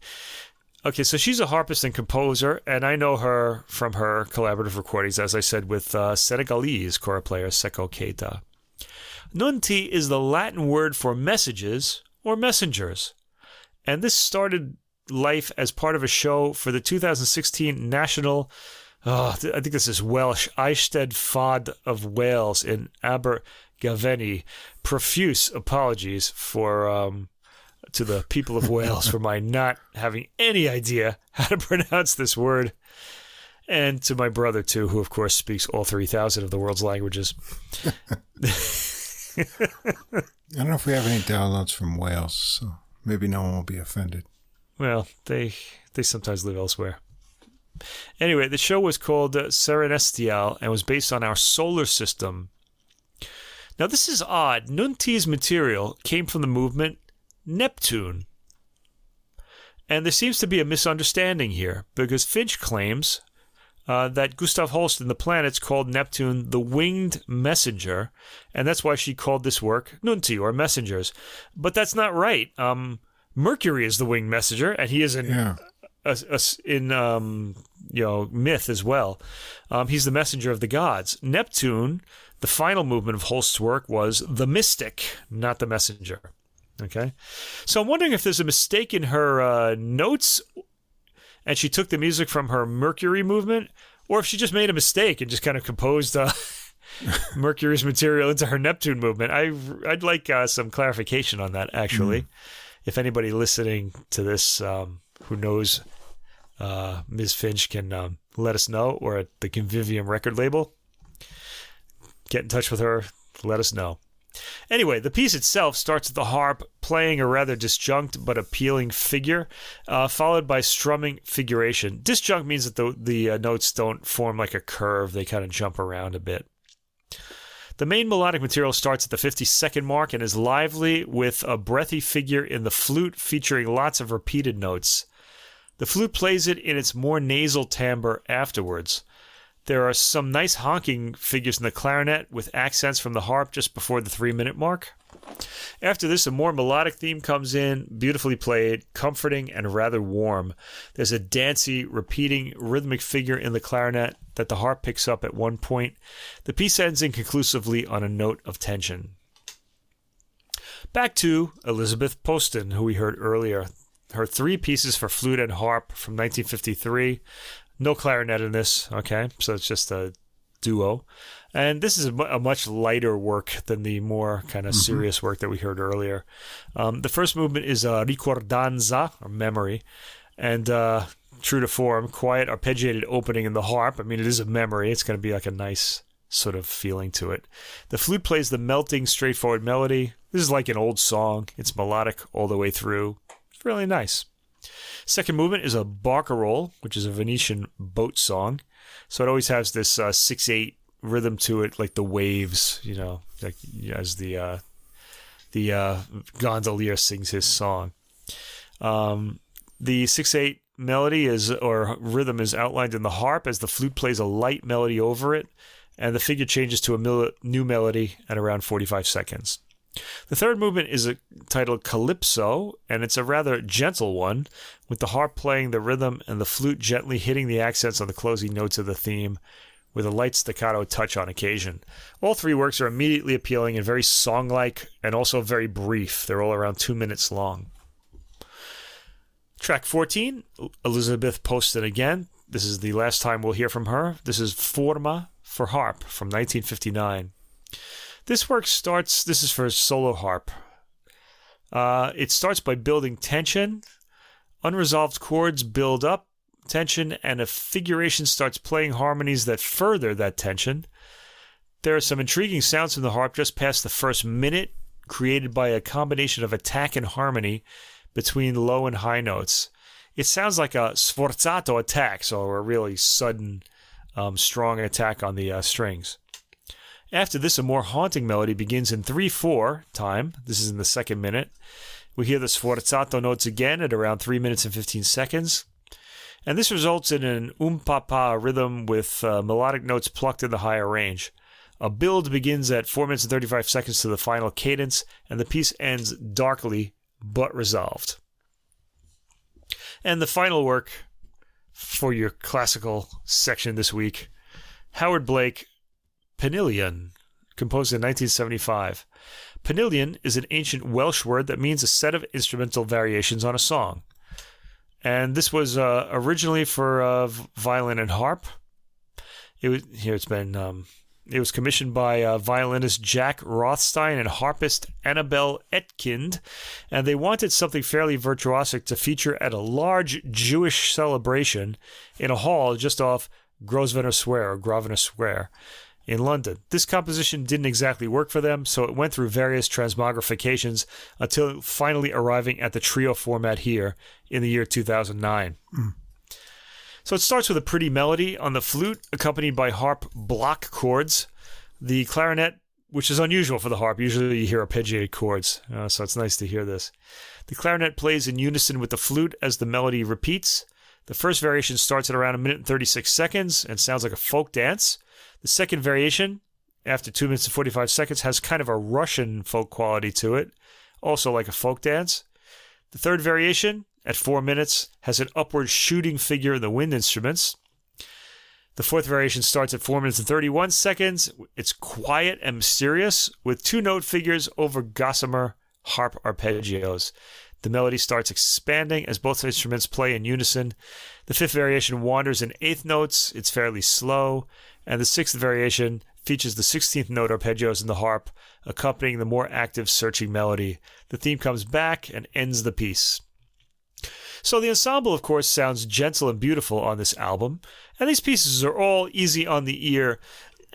Okay, so she's a harpist and composer, and I know her from her collaborative recordings, as I said, with uh, Senegalese kora player Seckou Keita. Nunti is the Latin word for messages or messengers. And this started life as part of a show for the 2016 National, oh, th- I think this is Welsh, Eisteddfod Fod of Wales in Abergavenny. Profuse apologies for um, to the people of Wales for my not having any idea how to pronounce this word. And to my brother, too, who, of course, speaks all 3,000 of the world's languages. I don't know if we have any downloads from Wales, so maybe no one will be offended. Well, they they sometimes live elsewhere. Anyway, the show was called uh, Serenestial and was based on our solar system. Now, this is odd. Nunti's material came from the movement Neptune. And there seems to be a misunderstanding here because Finch claims uh, that Gustav Holst in the planets called Neptune the winged messenger, and that's why she called this work Nunti or messengers. But that's not right. Um, Mercury is the winged messenger, and he is in Yeah. a, a- in um, you know myth as well. Um, he's the messenger of the gods. Neptune, the final movement of Holst's work was the mystic, not the messenger. Okay, so I'm wondering if there's a mistake in her uh, notes, and she took the music from her Mercury movement, or if she just made a mistake and just kind of composed. Uh, Mercury's material into her Neptune movement. I I'd like uh, some clarification on that actually. If anybody listening to this um, who knows uh, Ms. Finch can um, let us know, or at the Convivium record label, get in touch with her. Let us know. Anyway, the piece itself starts with the harp playing a rather disjunct but appealing figure, uh, followed by strumming figuration. Disjunct means that the the uh, notes don't form like a curve; they kind of jump around a bit. The main melodic material starts at the 50 second mark and is lively with a breathy figure in the flute featuring lots of repeated notes. The flute plays it in its more nasal timbre afterwards. There are some nice honking figures in the clarinet with accents from the harp just before the three minute mark. After this, a more melodic theme comes in, beautifully played, comforting, and rather warm. There's a dancey, repeating rhythmic figure in the clarinet that the harp picks up at one point. The piece ends inconclusively on a note of tension. Back to Elizabeth Poston, who we heard earlier. Her three pieces for flute and harp from 1953. No clarinet in this, okay? So it's just a duo. And this is a, a much lighter work than the more kind of serious work that we heard earlier. Um, the first movement is uh, Ricordanza, or memory. And uh, true to form, quiet arpeggiated opening in the harp. I mean, it is a memory. It's going to be like a nice sort of feeling to it. The flute plays the melting, straightforward melody. This is like an old song. It's melodic all the way through. It's really nice. Second movement is a barcarolle, which is a Venetian boat song. So it always has this uh, six eight rhythm to it, like the waves, you know, like as the uh, the uh, gondolier sings his song. Um, the six eight melody is or rhythm is outlined in the harp as the flute plays a light melody over it, and the figure changes to a mel- new melody at around forty five seconds. The third movement is a, titled Calypso, and it's a rather gentle one, with the harp playing the rhythm and the flute gently hitting the accents on the closing notes of the theme, with a light staccato touch on occasion. All three works are immediately appealing and very song like, and also very brief. They're all around two minutes long. Track 14, Elizabeth Poston again. This is the last time we'll hear from her. This is Forma for Harp from 1959. This work starts, this is for solo harp. Uh, it starts by building tension. Unresolved chords build up tension, and a figuration starts playing harmonies that further that tension. There are some intriguing sounds from the harp just past the first minute, created by a combination of attack and harmony between low and high notes. It sounds like a sforzato attack, so a really sudden, um, strong attack on the uh, strings. After this, a more haunting melody begins in 3 4 time. This is in the second minute. We hear the sforzato notes again at around 3 minutes and 15 seconds. And this results in an um pa pa rhythm with uh, melodic notes plucked in the higher range. A build begins at 4 minutes and 35 seconds to the final cadence, and the piece ends darkly but resolved. And the final work for your classical section this week Howard Blake, Penillion, composed in 1975. Penillion is an ancient Welsh word that means a set of instrumental variations on a song. And this was uh, originally for uh, violin and harp. It was, here it's been um, It was commissioned by uh, violinist Jack Rothstein and harpist Annabel Etkind, and they wanted something fairly virtuosic to feature at a large Jewish celebration in a hall just off Grosvenor Square or Grosvenor Square in London. This composition didn't exactly work for them, so it went through various transmogrifications until finally arriving at the trio format here in the year 2009. Mm. So it starts with a pretty melody on the flute, accompanied by harp block chords. The clarinet, which is unusual for the harp, usually you hear arpeggiated chords, uh, so it's nice to hear this. The clarinet plays in unison with the flute as the melody repeats. The first variation starts at around a minute and 36 seconds and sounds like a folk dance. The second variation, after 2 minutes and 45 seconds, has kind of a Russian folk quality to it, also like a folk dance. The third variation, at 4 minutes, has an upward shooting figure in the wind instruments. The fourth variation starts at 4 minutes and 31 seconds. It's quiet and mysterious, with two note figures over gossamer harp arpeggios. The melody starts expanding as both instruments play in unison. The fifth variation wanders in eighth notes. It's fairly slow. And the sixth variation features the 16th note arpeggios in the harp, accompanying the more active searching melody. The theme comes back and ends the piece. So the ensemble, of course, sounds gentle and beautiful on this album, and these pieces are all easy on the ear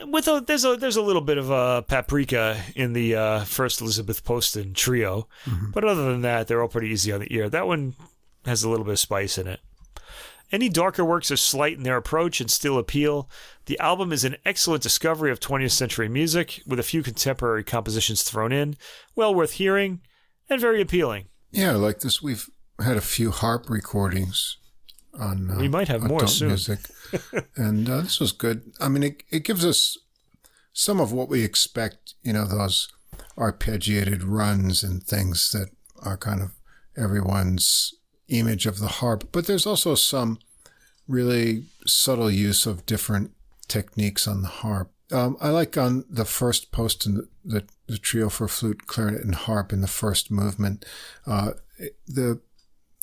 with a there's a there's a little bit of a paprika in the uh, first Elizabeth Poston trio, mm-hmm. but other than that, they're all pretty easy on the ear. That one has a little bit of spice in it. Any darker works are slight in their approach and still appeal. The album is an excellent discovery of 20th century music, with a few contemporary compositions thrown in, well worth hearing, and very appealing. Yeah, like this. We've had a few harp recordings on. Uh, we might have more soon. Music. and uh, this was good. I mean, it, it gives us some of what we expect, you know, those arpeggiated runs and things that are kind of everyone's image of the harp. But there's also some really subtle use of different techniques on the harp. Um, I like on the first Poston the, the, the, trio for flute, clarinet, and harp in the first movement, uh, the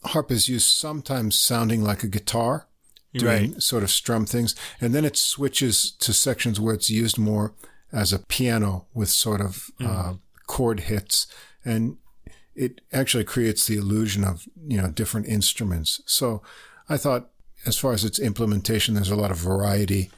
harp is used sometimes sounding like a guitar doing right. sort of strum things. And then it switches to sections where it's used more as a piano with sort of mm. uh, chord hits. And it actually creates the illusion of, you know, different instruments. So I thought as far as its implementation, there's a lot of variety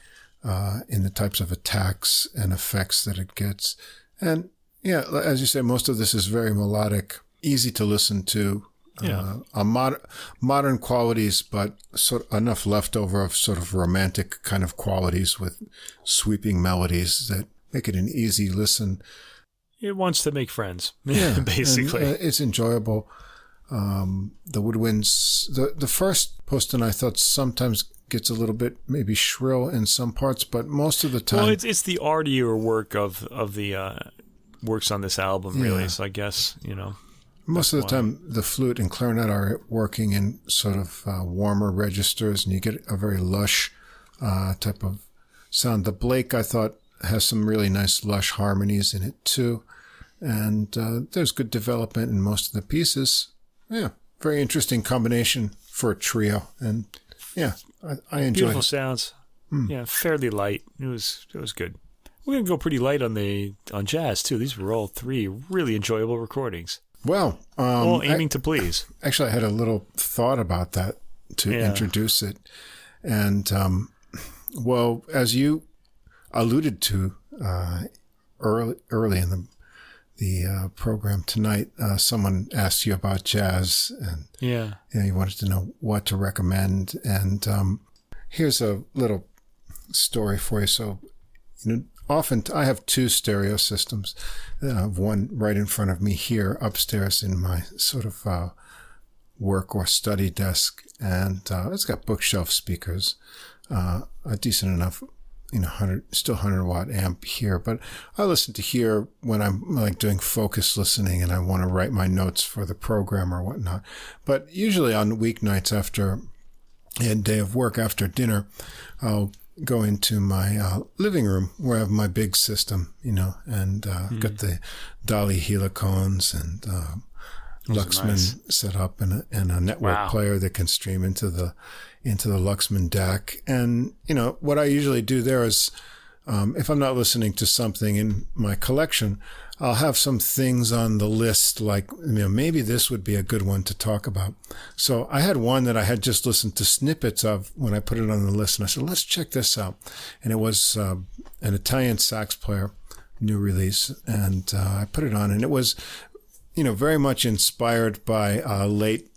uh, in the types of attacks and effects that it gets. And yeah, as you say, most of this is very melodic, easy to listen to yeah. Uh, mod- modern qualities, but sort of enough leftover of sort of romantic kind of qualities with sweeping melodies that make it an easy listen. It wants to make friends, yeah, basically. And, uh, it's enjoyable. Um, the woodwinds, the, the first Poston I thought sometimes gets a little bit maybe shrill in some parts, but most of the time. Well, it's, it's the artier work of, of the, uh, works on this album, really. Yeah. So I guess, you know. Most of the time, the flute and clarinet are working in sort of uh, warmer registers, and you get a very lush uh, type of sound. The Blake, I thought, has some really nice lush harmonies in it too, and uh, there's good development in most of the pieces. Yeah, very interesting combination for a trio, and yeah, I, I enjoy. Beautiful it. sounds. Mm. Yeah, fairly light. It was it was good. We're gonna go pretty light on the on jazz too. These were all three really enjoyable recordings. Well, um, all aiming I, to please. Actually, I had a little thought about that to yeah. introduce it, and um, well, as you alluded to uh, early early in the the uh, program tonight, uh, someone asked you about jazz, and yeah, you, know, you wanted to know what to recommend, and um, here's a little story for you. So, you know, often I have two stereo systems. I have one right in front of me here upstairs in my sort of uh, work or study desk, and uh, it's got bookshelf speakers, uh, a decent enough, you know, hundred still hundred watt amp here. But I listen to here when I'm like doing focus listening and I want to write my notes for the program or whatnot. But usually on weeknights after a day of work after dinner, I'll go into my uh, living room where I have my big system, you know, and uh, mm. got the Dali Helicons and uh, Luxman nice. set up and a, and a network wow. player that can stream into the into the Luxman DAC. And you know what I usually do there is um, if I'm not listening to something in my collection, I'll have some things on the list like, you know, maybe this would be a good one to talk about. So I had one that I had just listened to snippets of when I put it on the list and I said, let's check this out. And it was uh, an Italian sax player, new release. And uh, I put it on and it was, you know, very much inspired by uh, late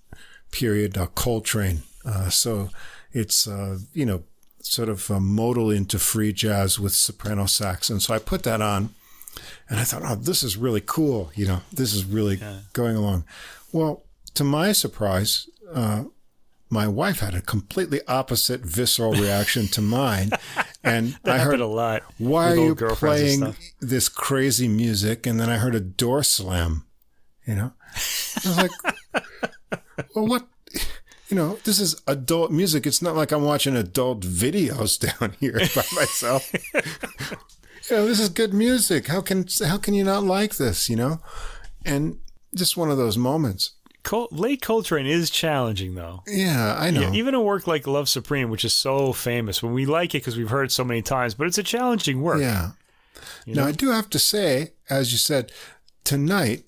period Coltrane. Uh, so it's, uh, you know, sort of modal into free jazz with soprano sax. And so I put that on and I thought, oh, this is really cool. You know, this is really yeah. going along. Well, to my surprise, uh, my wife had a completely opposite visceral reaction to mine. And I heard a lot. Why are you playing this crazy music? And then I heard a door slam. You know, I was like, well, what? You know, this is adult music. It's not like I'm watching adult videos down here by myself you know, this is good music. How can how can you not like this? You know, and just one of those moments. Col- late Coltrane is challenging, though. Yeah, I know. Yeah, even a work like Love Supreme, which is so famous, when we like it because we've heard it so many times, but it's a challenging work. Yeah. You now, know? I do have to say, as you said, tonight,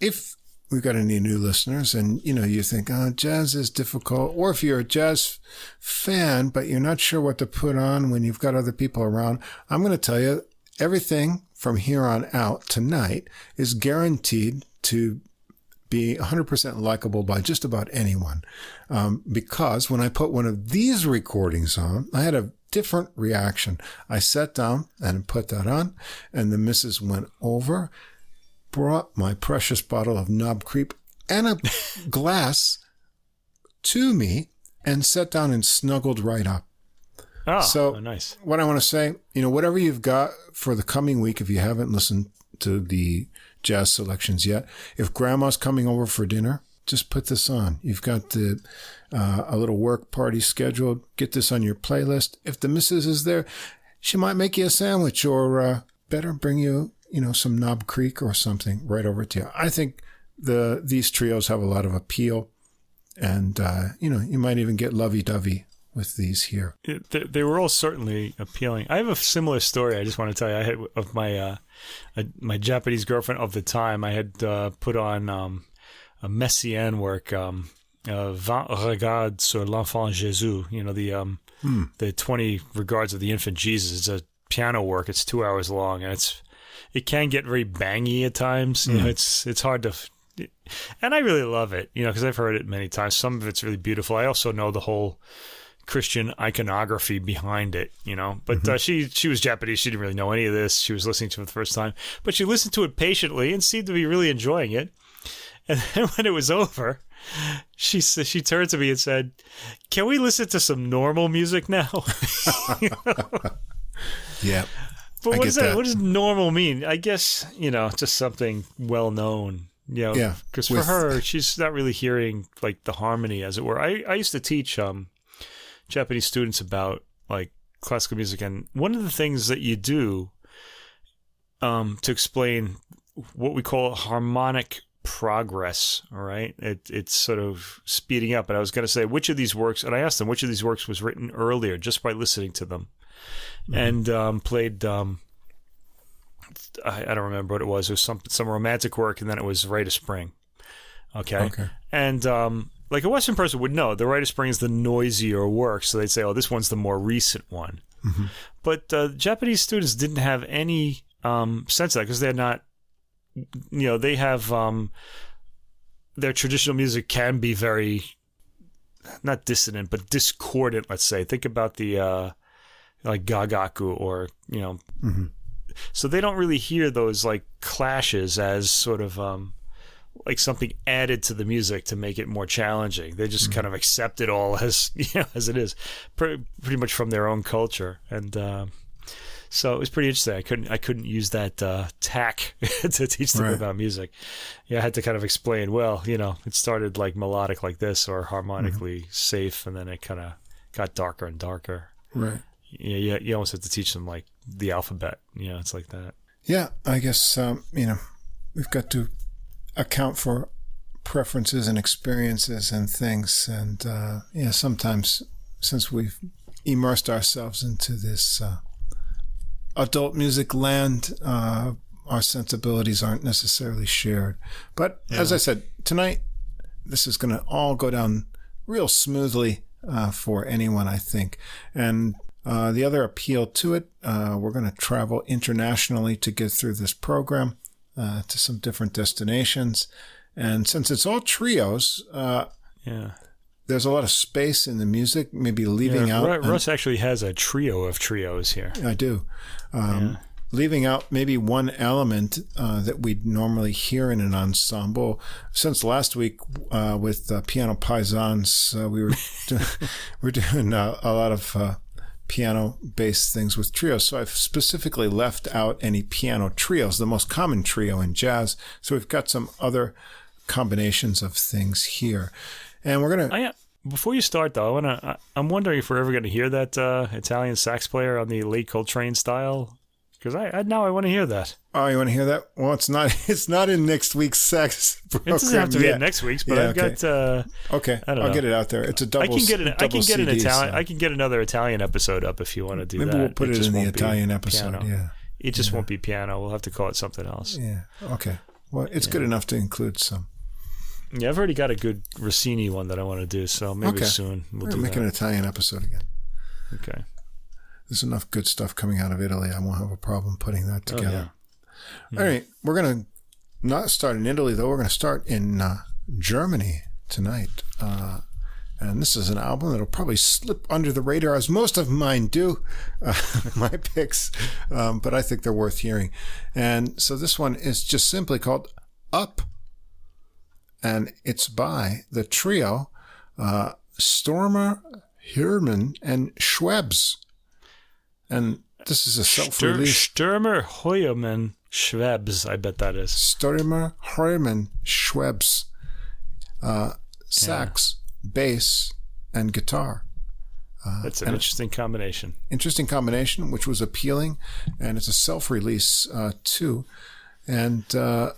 if we've got any new listeners and you know you think oh jazz is difficult or if you're a jazz fan but you're not sure what to put on when you've got other people around i'm going to tell you everything from here on out tonight is guaranteed to be 100% likable by just about anyone. Um, because when i put one of these recordings on i had a different reaction. I sat down and put that on and the missus went over brought my precious bottle of Knob Creek and a glass to me and sat down and snuggled right up. Oh, so oh, nice. What I want to say, you know, whatever you've got for the coming week, if you haven't listened to the jazz selections yet, if grandma's coming over for dinner, just put this on. You've got the uh, a little work party scheduled. Get this on your playlist. If the missus is there, she might make you a sandwich or uh, better bring you you know, some Knob Creek or something right over to you. I think the these trios have a lot of appeal, and uh, you know, you might even get lovey dovey with these here. It, they, they, were all certainly appealing. I have a similar story. I just want to tell you. I had of my uh, my Japanese girlfriend of the time. I had uh, put on um, a Messiaen work, um, uh, Vingt regards sur l'enfant Jésus. You know the um, hmm. the twenty regards of the infant Jesus. It's a piano work. It's two hours long, and it's it can get very bangy at times. You know, mm. it's it's hard to, and I really love it. You know, because I've heard it many times. Some of it's really beautiful. I also know the whole Christian iconography behind it. You know, but mm-hmm. uh, she she was Japanese. She didn't really know any of this. She was listening to it the first time, but she listened to it patiently and seemed to be really enjoying it. And then when it was over, she she turned to me and said, "Can we listen to some normal music now?" yeah. But what does that, that, What does normal mean? I guess you know, just something well known. You know, yeah. Because for her, she's not really hearing like the harmony, as it were. I I used to teach um Japanese students about like classical music, and one of the things that you do um to explain what we call harmonic progress. All right, it, it's sort of speeding up. And I was going to say which of these works, and I asked them which of these works was written earlier, just by listening to them. And um, played. Um, I, I, don't remember what it was. It was some some romantic work, and then it was Rite of Spring. Okay, okay. and um, like a Western person would know, the Rite of Spring is the noisier work, so they'd say, "Oh, this one's the more recent one." Mm-hmm. But uh, Japanese students didn't have any um, sense of that because they're not, you know, they have um, their traditional music can be very not dissonant, but discordant. Let's say. Think about the uh, like Gagaku or you know. Mm-hmm. So they don't really hear those like clashes as sort of um, like something added to the music to make it more challenging. They just mm-hmm. kind of accept it all as you know, as it is, pretty, pretty much from their own culture. And uh, so it was pretty interesting. I couldn't I couldn't use that uh, tack to teach them right. about music. Yeah, I had to kind of explain. Well, you know, it started like melodic like this or harmonically mm-hmm. safe, and then it kind of got darker and darker. Right you, you, you almost have to teach them like the alphabet. You know, it's like that. Yeah, I guess um, you know we've got to account for preferences and experiences and things, and uh, yeah, sometimes since we've immersed ourselves into this uh, adult music land, uh, our sensibilities aren't necessarily shared. But yeah. as I said, tonight, this is going to all go down real smoothly uh, for anyone, I think. And uh, the other appeal to it, uh, we're going to travel internationally to get through this program uh, to some different destinations. And since it's all trios, uh, yeah, there's a lot of space in the music, maybe leaving yeah, out. Russ actually has a trio of trios here. I do. Um, yeah leaving out maybe one element uh, that we'd normally hear in an ensemble. Since last week uh, with uh, Piano Paisans, uh, we were do- we're doing uh, a lot of uh, piano based things with trios. So I've specifically left out any piano trios, the most common trio in jazz. So we've got some other combinations of things here, and we're gonna. Before you start, though, I wanna. I'm wondering if we're ever going to hear that uh, Italian sax player on the late Coltrane style because I, I, now I want to hear that. Oh, you want to hear that? Well, it's not. It's not in next week's sex program. It doesn't have to be in next week's, but yeah, I've okay. got. Uh, okay, I will get it out there. It's a double. I can get an. I can get an Italian. So. I can get another Italian episode up if you want to do Maybe that. we'll put it, it in the Italian episode. Piano. Yeah. It just yeah. won't be piano. We'll have to call it something else. Yeah. Okay. Well, it's yeah. good enough to include some. Yeah, I've already got a good Rossini one that I want to do, so maybe okay. soon we'll We're do make that. an Italian episode again. Okay there's enough good stuff coming out of Italy. I won't have a problem putting that together. Oh, yeah. All right, we're gonna not start in Italy though. We're gonna start in uh, Germany tonight, uh, and this is an album that'll probably slip under the radar as most of mine do, uh, my picks, um, but I think they're worth hearing. And so this one is just simply called Up, and it's by the trio uh, Stormer, Herman, and Schwebs. And this is a self-release. Stürmer Heuermann Schwebs, I bet that is. Stürmer Heuermann Schwebs. Uh, sax, yeah. bass, and guitar. Uh, That's an interesting combination. Interesting combination, which was appealing, and it's a self-release uh, too. And uh,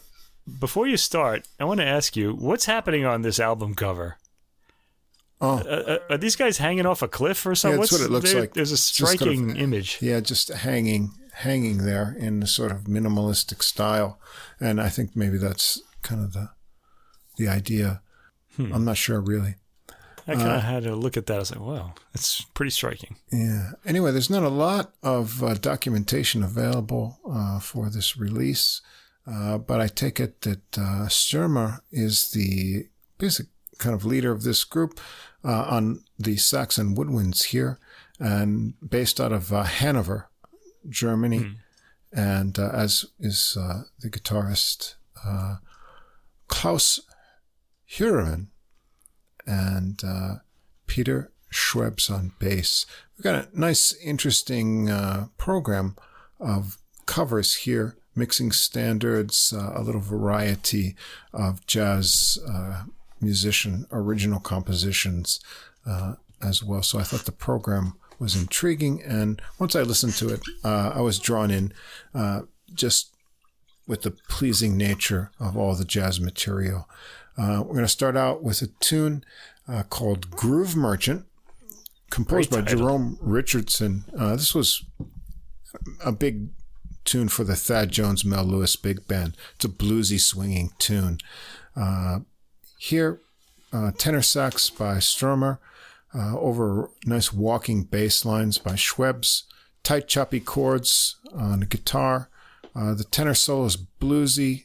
before you start, I want to ask you, what's happening on this album cover? Oh, uh, uh, are these guys hanging off a cliff or something? Yeah, that's What's, what it looks like. There's a striking kind of, image. Yeah, just hanging, hanging there in a sort of minimalistic style, and I think maybe that's kind of the, the idea. Hmm. I'm not sure really. I kind of uh, had a look at that. I was like, wow, it's pretty striking. Yeah. Anyway, there's not a lot of uh, documentation available uh, for this release, uh, but I take it that uh, Stürmer is the basic kind of leader of this group uh, on the Saxon woodwinds here, and based out of uh, Hanover, Germany, mm. and uh, as is uh, the guitarist uh, Klaus Heuermann and uh, Peter Schwebs on bass. We've got a nice, interesting program of covers here mixing standards, uh, a little variety of jazz uh, musician original compositions uh, as well. So I thought the program was intriguing, and once I listened to it, uh, I was drawn in uh, just with the pleasing nature of all the jazz material. Uh, we're going to start out with a tune uh, called "Groove Merchant," composed by Jerome Richardson. Uh, this was a big tune for the Thad Jones Mel Lewis Big Band. It's a bluesy swinging tune. Uh, here, uh, tenor sax by Stürmer, uh, over nice walking bass lines by Schwebs, tight choppy chords on the guitar. Uh, the tenor solo is bluesy,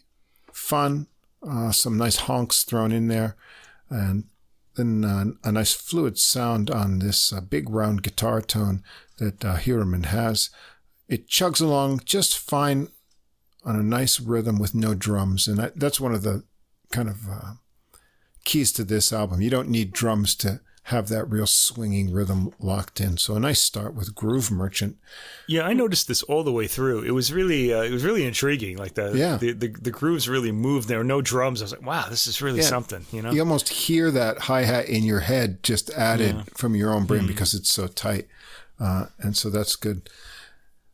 fun, uh, some nice honks thrown in there, and then uh, a nice fluid sound on this uh, big round guitar tone that uh, Heuermann has. It chugs along just fine on a nice rhythm with no drums, and that's one of the kind of keys to this album. You don't need drums to have that real swinging rhythm locked in. So a nice start with Groove Merchant. Yeah, I noticed this all the way through. It was really, uh, it was really intriguing. Like the, yeah. the, the, the grooves really moved. There were no drums. I was like, wow, this is really yeah. something. You know, you almost hear that hi hat in your head just added yeah. from your own brain mm-hmm. because it's so tight, uh, and so that's good.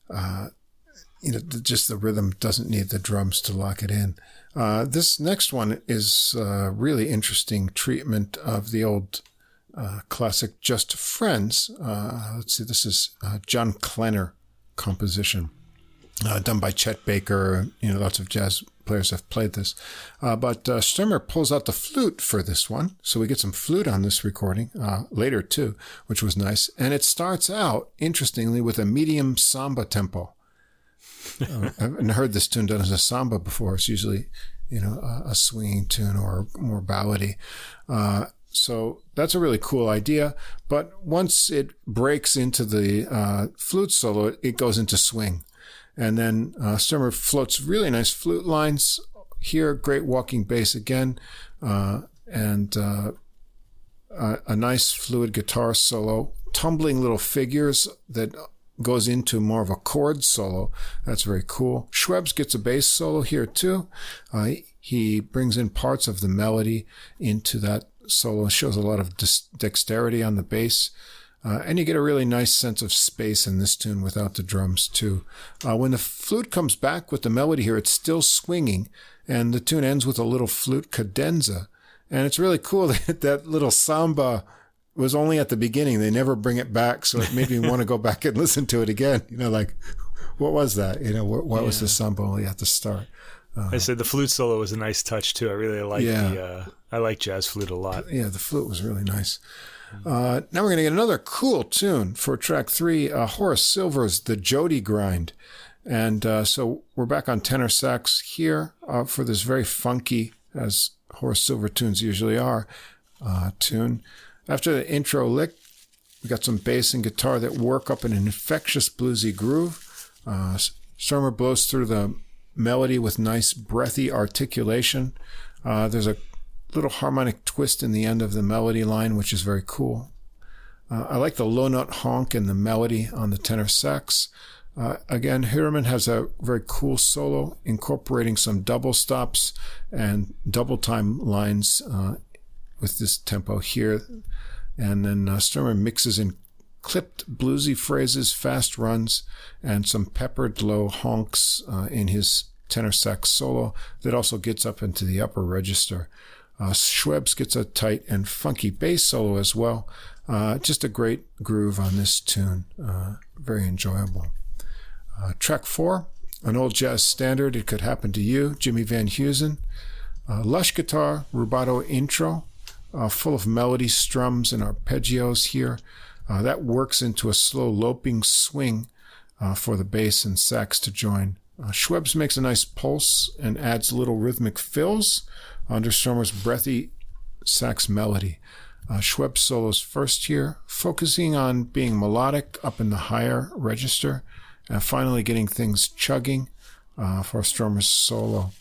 Uh, you know, just the rhythm doesn't need the drums to lock it in. Uh, this next one is a uh, really interesting treatment of the old uh, classic Just Friends. Uh, let's see, this is uh, John Klenner composition. uh, done by Chet Baker. You know, lots of jazz players have played this. But uh, Stürmer pulls out the flute for this one. So we get some flute on this recording later too, which was nice. And it starts out, interestingly, with a medium samba tempo. uh, I haven't heard this tune done as a samba before. It's usually, you know, a, a swinging tune or more ballady. Uh, so that's a really cool idea. But once it breaks into the uh, flute solo, it, it goes into swing. And then uh, Stürmer floats really nice flute lines here. Great walking bass again. Uh, and uh, a, a nice fluid guitar solo. Tumbling little figures that goes into more of a chord solo. That's very cool. Schwebs gets a bass solo here too. Uh, he brings in parts of the melody into that solo. Shows a lot of dexterity on the bass. Uh, and you get a really nice sense of space in this tune without the drums too. Uh, when the flute comes back with the melody here, it's still swinging, and the tune ends with a little flute cadenza. And it's really cool that that little samba was only at the beginning. They never bring it back, so it made me want to go back and listen to it again. You know, like what was that? You know, what, what yeah. was the samba only at the start? Uh, I said the flute solo was a nice touch too. I really like yeah. the. Uh, I like jazz flute a lot. Yeah, the flute was really nice. Uh, now we're going to get another cool tune for track three, uh, Horace Silver's The Jody Grind. And uh, so we're back on tenor sax here uh, for this very funky, as Horace Silver tunes usually are, uh, tune. After the intro lick, we got some bass and guitar that work up an infectious bluesy groove. Uh, blows through the melody with nice breathy articulation. Uh, there's a little harmonic twist in the end of the melody line, which is very cool. Uh, I like the low note honk in the melody on the tenor sax. Uh, again, Heuermann has a very cool solo incorporating some double stops and double time lines uh, with this tempo here. And then uh, mixes in clipped bluesy phrases, fast runs, and some peppered low honks uh, in his tenor sax solo that also gets up into the upper register. Uh, Schwebs gets a tight and funky bass solo as well. Uh, just a great groove on this tune. Uh, very enjoyable. Uh, track four, an old jazz standard, It Could Happen to You, Jimmy Van Heusen. Uh, lush guitar, rubato intro, uh, full of melody, strums, and arpeggios here. that works into a slow loping swing for the bass and sax to join. Schwebs makes a nice pulse and adds little rhythmic fills under Stürmer's breathy sax melody. Uh, solos first here, focusing on being melodic up in the higher register, and finally getting things chugging uh, for Stürmer's solo.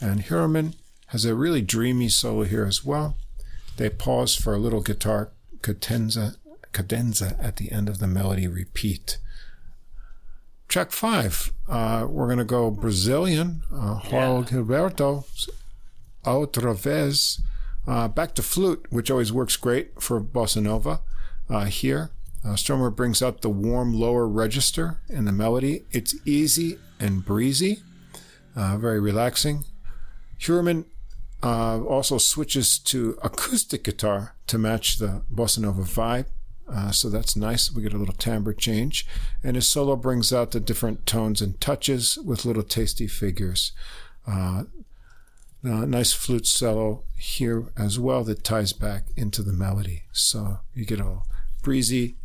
And Heuermann has a really dreamy solo here as well. They pause for a little guitar cadenza, cadenza at the end of the melody repeat. Track five, uh, we're going to go Brazilian. Uh, João yeah. Gilberto outra vez. Uh, back to flute, which always works great for bossa nova. Uh, here, uh, Stürmer brings out the warm lower register in the melody. It's easy and breezy, uh, very relaxing. Heuermann uh, also switches to acoustic guitar to match the bossa nova vibe. Uh, so that's nice. We get a little timbre change. And his solo brings out the different tones and touches with little tasty figures. Uh, nice flute solo here as well that ties back into the melody. So you get all breezy,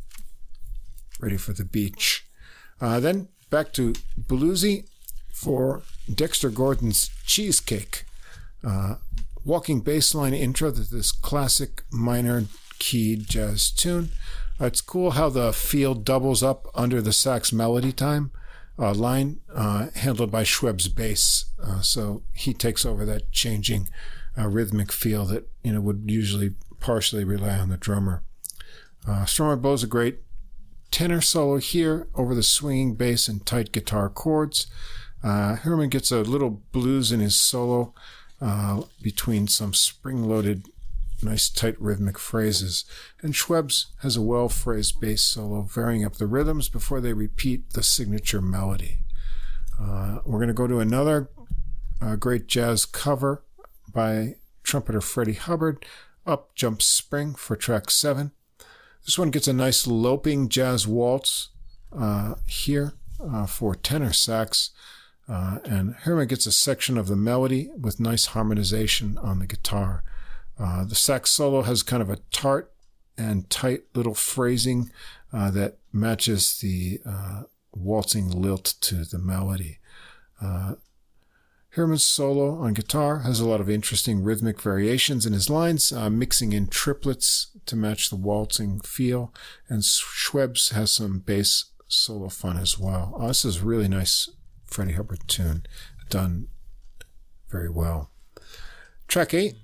ready for the beach. Uh, then back to bluesy for Dexter Gordon's Cheesecake. Uh, walking bassline intro to this classic minor keyed jazz tune. Uh, it's cool how the field doubles up under the sax melody time uh, line uh, handled by Schweb's bass. Uh, so he takes over that changing uh, rhythmic feel that you know would usually partially rely on the drummer. Uh, Stürmer blows a great tenor solo here over the swinging bass and tight guitar chords. Uh, Heuermann gets a little blues in his solo uh, between some spring-loaded nice tight rhythmic phrases. And Schweb's has a well phrased bass solo, varying up the rhythms before they repeat the signature melody. Uh, we're going to go to another uh, great jazz cover by trumpeter Freddie Hubbard, Up Jumps Spring for track seven. This one gets a nice loping jazz waltz uh, here uh, for tenor sax. Uh, and Herman gets a section of the melody with nice harmonization on the guitar. Uh, the sax solo has kind of a tart and tight little phrasing uh, that matches the uh, waltzing lilt to the melody. Uh, Herman's solo on guitar has a lot of interesting rhythmic variations in his lines, uh, mixing in triplets to match the waltzing feel, and Schweb's has some bass solo fun as well. Oh, this is really nice Freddie Hubbard tune, done very well. Track 8,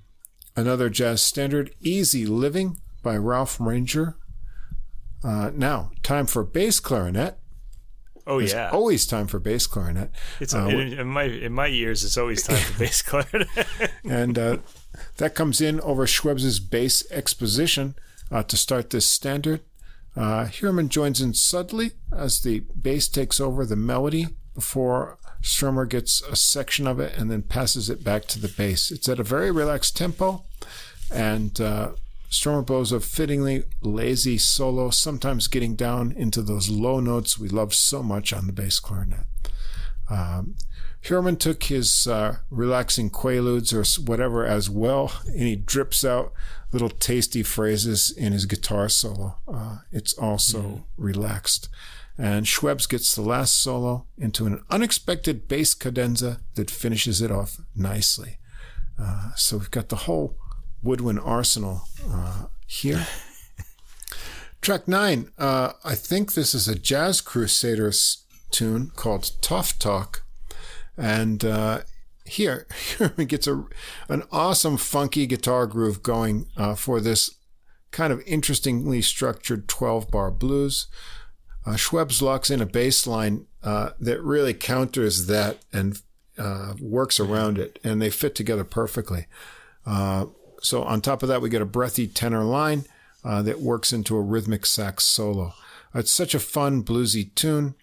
another jazz standard, Easy Living by Ralph Rainger. Uh, now, time for bass clarinet. Oh There's yeah, always time for bass clarinet. it's uh, in, in my in my years. It's always time for bass clarinet. and uh, that comes in over Schweb's bass exposition uh, to start this standard. Uh, Heuermann joins in subtly as the bass takes over the melody before Stürmer gets a section of it and then passes it back to the bass. It's at a very relaxed tempo, and uh, Stürmer blows a fittingly lazy solo, sometimes getting down into those low notes we love so much on the bass clarinet. Um, Heuermann took his uh, relaxing quaaludes or whatever as well, and he drips out little tasty phrases in his guitar solo. Uh, it's also relaxed. And Schwebs gets the last solo into an unexpected bass cadenza that finishes it off nicely. Uh, so we've got the whole woodwind arsenal uh, here. Track nine, uh, I think this is a Jazz Crusaders tune called Tough Talk. And uh, here, here it gets a, an awesome funky guitar groove going uh, for this kind of interestingly structured 12 bar blues. Uh, Schwebs locks in a bass line uh, that really counters that and uh, works around it, and they fit together perfectly. Uh, so on top of that, we get a breathy tenor line uh, that works into a rhythmic sax solo. It's such a fun bluesy tune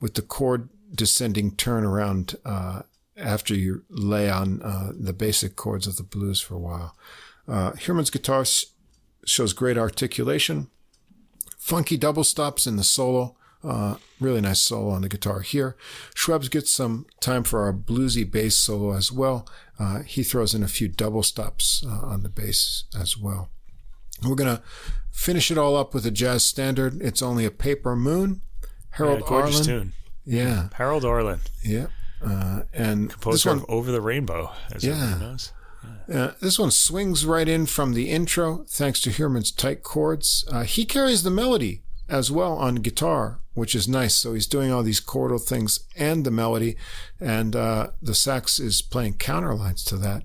with the chord descending turn around uh, after you lay on uh, the basic chords of the blues for a while. Uh, Heuermann's guitar s- shows great articulation, funky double stops in the solo. Uh, really nice solo on the guitar here. Schwebs gets some time for our bluesy bass solo as well. Uh, he throws in a few double stops uh, on the bass as well. We're going to finish it all up with a jazz standard. It's only a paper moon. Harold Yeah, gorgeous Arlen. tune. Yeah, Harold Arlen, yeah. Uh, and this composer one, of Over the Rainbow, as Yeah. everyone knows. Uh, this one swings right in from the intro, thanks to Heuermann's tight chords. Uh, he carries the melody as well on guitar, which is nice. So he's doing all these chordal things and the melody, and uh, the sax is playing counterlines to that.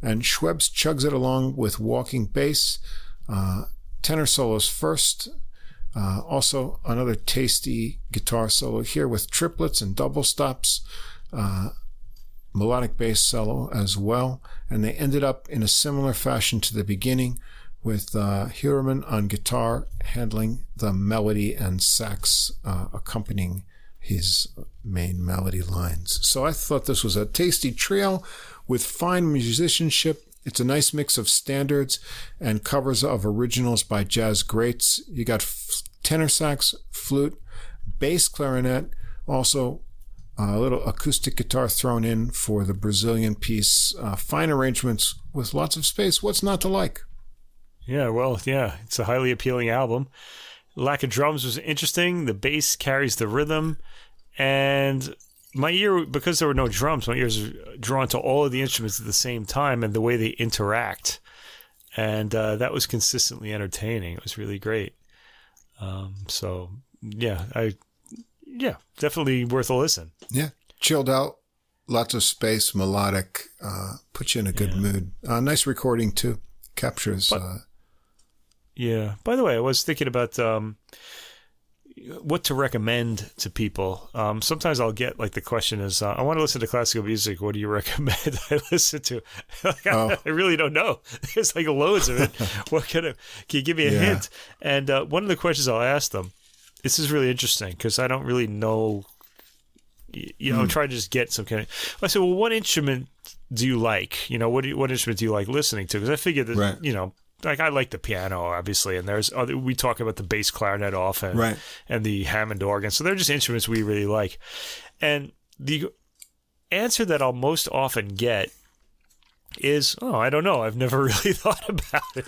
And Schwebs chugs it along with walking bass, uh, tenor solos first. Uh, also, another tasty guitar solo here with triplets and double stops. Melodic bass solo as well, and they ended up in a similar fashion to the beginning, with uh, on guitar handling the melody and sax uh, accompanying his main melody lines. So I thought this was a tasty trio with fine musicianship. It's a nice mix of standards and covers of originals by jazz greats. You got tenor sax, flute, bass clarinet, also a little acoustic guitar thrown in for the Brazilian piece. Uh, fine arrangements with lots of space. What's not to like? Yeah, well, yeah, it's a highly appealing album. Lack of drums was interesting. The bass carries the rhythm, and my ear, because there were no drums, my ears are drawn to all of the instruments at the same time and the way they interact, and uh, that was consistently entertaining. It was really great. Um, so yeah, I yeah, definitely worth a listen. Yeah, chilled out, lots of space, melodic, uh, put you in a good mood. Uh, nice recording too. Captures. But- uh, Yeah. By the way, I was thinking about um, what to recommend to people. Um, sometimes I'll get like the question is, uh, I want to listen to classical music. What do you recommend I listen to? Like, Oh. I, I really don't know. There's like loads of it. what can I, can you give me a Yeah. hint? And uh, one of the questions I'll ask them. This is really interesting because I don't really know. You know, hmm. I'm trying to just get some kind of. I said, well, what instrument do you like? You know, what do you, what instrument do you like listening to? Because I figured that Right. you know like I like the piano obviously, and there's other we talk about the bass clarinet often, Right. and the Hammond organ. So they're just instruments we really like, and the answer that I'll most often get is, "Oh, I don't know. I've never really thought about it."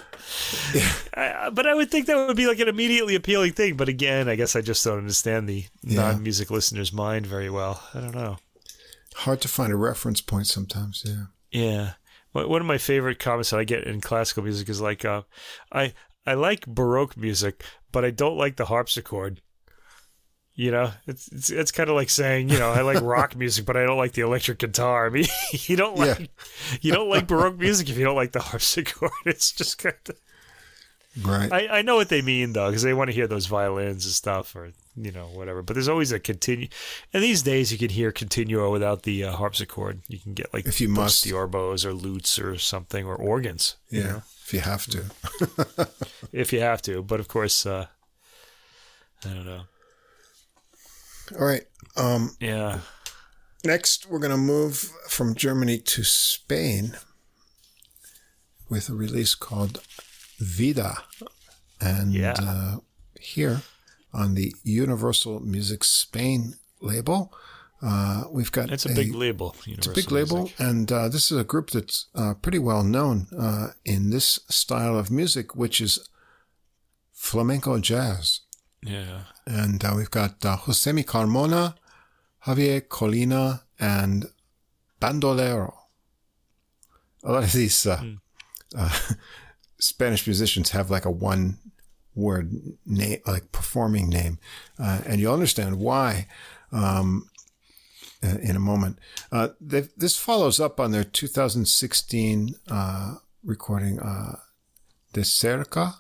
I, but I would think that would be like an immediately appealing thing. But again, I guess I just don't understand the Yeah. non-music listener's mind very well. I don't know. Hard to find a reference point sometimes. Yeah. Yeah. One one of my favorite comments that I get in classical music is like, uh, I I like Baroque music, but I don't like the harpsichord. You know, it's it's, it's kind of like saying, you know, I like rock music, but I don't like the electric guitar. I mean, you don't Yeah. like you don't like Baroque music if you don't like the harpsichord. It's just kind of. Right. I, I know what they mean though, because they want to hear those violins and stuff, or you know whatever. But there's always a continuo. And these days, you can hear continuo without the uh, harpsichord. You can get like If you must the theorbos or lutes or something or organs. you yeah. know, If you have to. if you have to. But of course, uh, I don't know. All right. Um, Yeah, next, we're going to move from Germany to Spain with a release called Vida. And Yeah. uh, here on the Universal Music Spain label, uh, we've got it's a, big label. It's a big label, and uh, this is a group that's uh, pretty well known uh, in this style of music, which is flamenco jazz. Yeah, And uh, we've got uh, Josemi Carmona, Javier Colina, and Bandolero. A lot of these uh, uh, Spanish musicians have like a one word name, like performing name. Uh, and you'll understand why um, uh, in a moment. Uh, this follows up on their 2016 uh, recording, uh, De Cerca,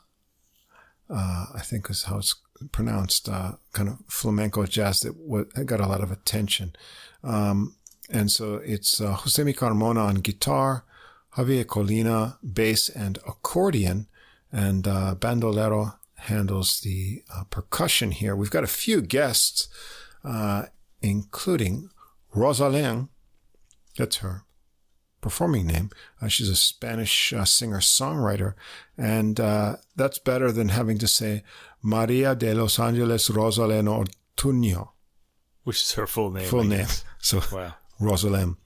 uh, I think is how it's pronounced, uh, kind of flamenco jazz that wa got a lot of attention. Um, and so it's uh, Josemi Carmona on guitar, Javier Colina bass and accordion, and uh, Bandolero handles the uh, percussion here. We've got a few guests, uh, including Rozalén. That's her performing name. Uh, she's a Spanish uh, singer songwriter, and uh, that's better than having to say Maria de los Angeles Rozalén Ortuño, which is her full name. full name. So Wow. Rozalén.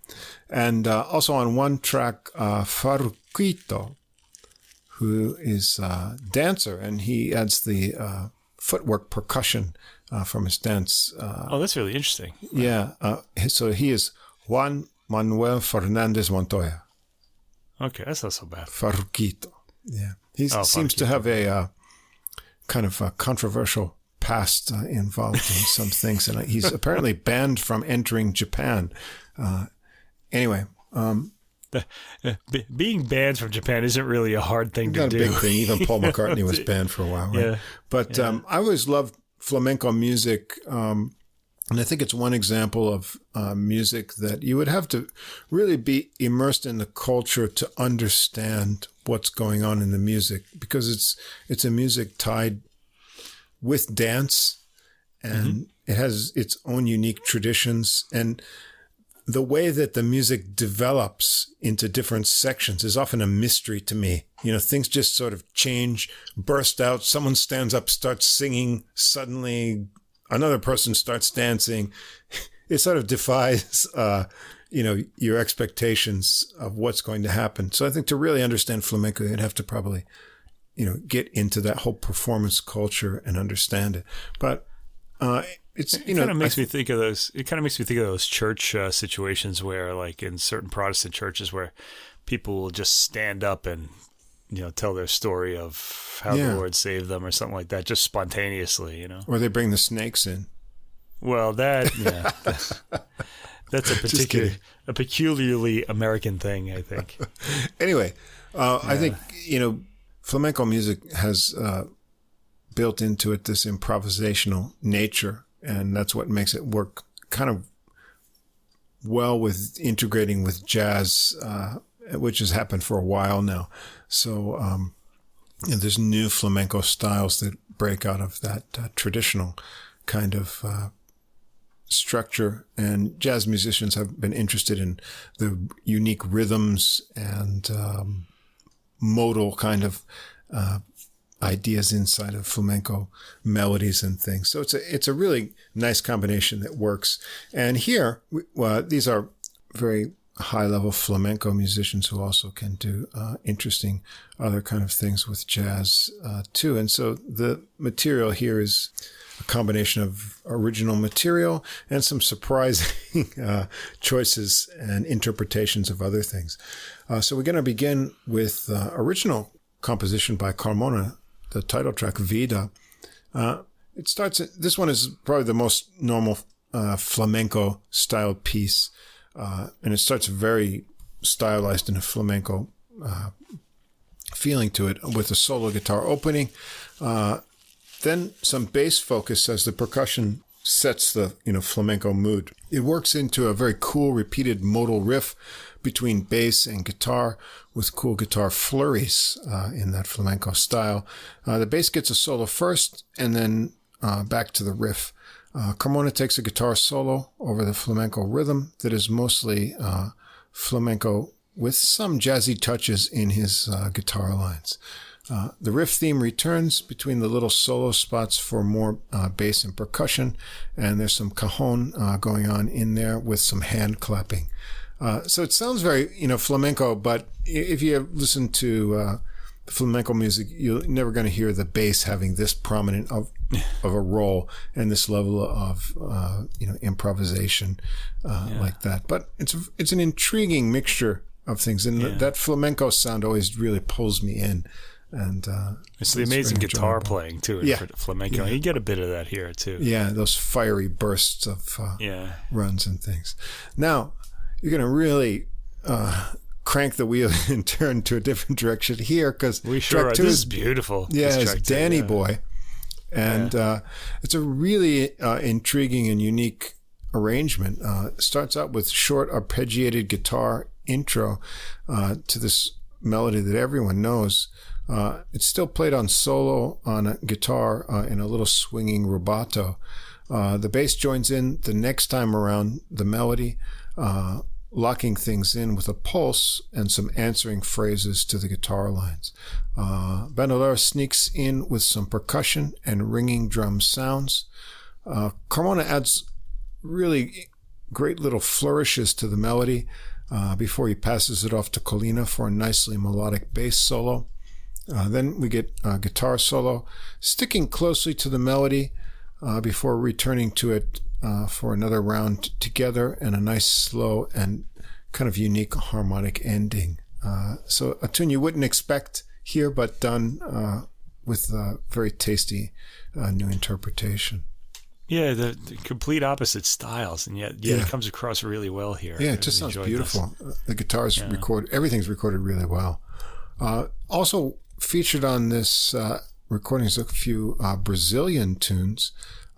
And uh, also on one track, uh, Farruquito, who is a dancer, and he adds the uh, footwork percussion uh, from his dance. Uh, Oh, that's really interesting. yeah, uh, so he is Juan Manuel Fernandez Montoya. Okay, that's not so bad. Farruquito. Yeah. He Oh, seems to have a uh, kind of a controversial past uh, involved in some things. And he's apparently banned from entering Japan. Uh, anyway, um, Uh, be- being banned from Japan isn't really a hard thing to not a do. big thing. Even Paul McCartney was banned for a while. Right? Yeah. But Um, I always loved flamenco music. Um, and I think it's one example of uh, music that you would have to really be immersed in the culture to understand what's going on in the music because it's it's a music tied with dance and it has its own unique traditions and the way that the music develops into different sections is often a mystery to me. You know, things just sort of change, burst out. Someone stands up, starts singing. Suddenly, another person starts dancing. It sort of defies, uh, you know, your expectations of what's going to happen. So I think to really understand flamenco, you'd have to probably, you know, get into that whole performance culture and understand it. But uh, it's you it know, kind of makes I- me think of those. It kind of makes me think of those church uh, situations where, like in certain Protestant churches, where people will just stand up and you know tell their story of how Yeah. the Lord saved them or something like that, just spontaneously. You know. or they bring the snakes in. Well, that yeah, that's a particular, a peculiarly American thing, I think. anyway, uh, I think you know flamenco music has uh, built into it this improvisational nature, and that's what makes it work kind of well with integrating with jazz, uh, which has happened for a while now. So um, know, there's new flamenco styles that break out of that uh, traditional kind of. Uh, structure and jazz musicians have been interested in the unique rhythms and um, modal kind of uh, ideas inside of flamenco melodies and things. So it's a it's a really nice combination that works. And here, we, these are very high level flamenco musicians who also can do uh, interesting other kind of things with jazz uh, too. And so the material here is a combination of original material and some surprising uh, choices and interpretations of other things. Uh, so we're going to begin with uh, original composition by Carmona, the title track Vida. Uh, it starts. This one is probably the most normal flamenco style piece. Uh, and it starts very stylized in a flamenco uh, feeling to it with a solo guitar opening. Uh, then some bass focus as the percussion sets the you know flamenco mood. It works into a very cool repeated modal riff between bass and guitar with cool guitar flurries uh, in that flamenco style. Uh, the bass gets a solo first and then uh, back to the riff. Uh, Carmona takes a guitar solo over the flamenco rhythm that is mostly uh, flamenco with some jazzy touches in his uh, guitar lines. Uh, the riff theme returns between the little solo spots for more uh, bass and percussion, and there's some cajon uh, going on in there with some hand clapping. so it sounds very, you know, flamenco, but if you listen to uh the flamenco music, you're never going to hear the bass having this prominent of of a role and this level of uh, you know improvisation uh, yeah. like that. But it's it's an intriguing mixture of things, and yeah. that flamenco sound always really pulls me in. And uh, it's the amazing guitar playing too in yeah. flamenco. You get a bit of that here too. Yeah, those fiery bursts of uh, yeah runs and things. Now you're going to really uh, crank the wheel and turn to a different direction here because we sure track two is, is beautiful. Yeah, it's Danny yeah. Boy, and yeah. uh, it's a really uh, intriguing and unique arrangement. Uh, starts out with short arpeggiated guitar intro uh, to this melody that everyone knows. Uh, it's still played on solo on a guitar uh, in a little swinging rubato. the bass joins in the next time around the melody locking things in with a pulse and some answering phrases to the guitar lines. Uh, Bandolero sneaks in with some percussion and ringing drum sounds. Uh, Carmona adds really great little flourishes to the melody uh, before he passes it off to Colina for a nicely melodic bass solo. Uh, then we get a guitar solo, sticking closely to the melody uh, before returning to it uh, for another round together and a nice slow and kind of unique harmonic ending. Uh, so a tune you wouldn't expect here, but done uh, with a very tasty uh, new interpretation. Yeah, the, the, complete opposite styles, and yet, yeah, it comes across really well here. Yeah, it just sounds beautiful. This. The guitars yeah. record, everything's recorded really well. Uh, also featured on this uh, recording is a few uh, Brazilian tunes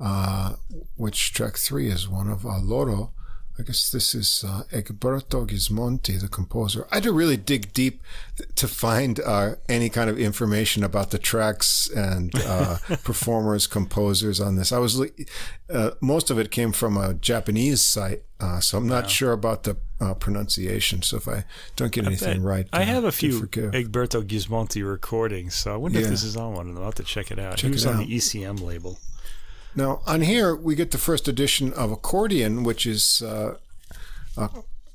uh, which track three is one of uh, Loro. I guess this is uh, Egberto Gismonti, the composer. I had to really dig deep to find uh, any kind of information about the tracks and uh, performers, composers on this. I was uh, most of it came from a Japanese site, uh, so I'm not sure about the uh, pronunciation. So if I don't get anything right, I have a few Egberto Gismonti recordings. So I wonder yeah. if this is on one of them. I'll have to check it out. Check he was on the ECM label. Now, on here, we get the first edition of Accordion, which is uh,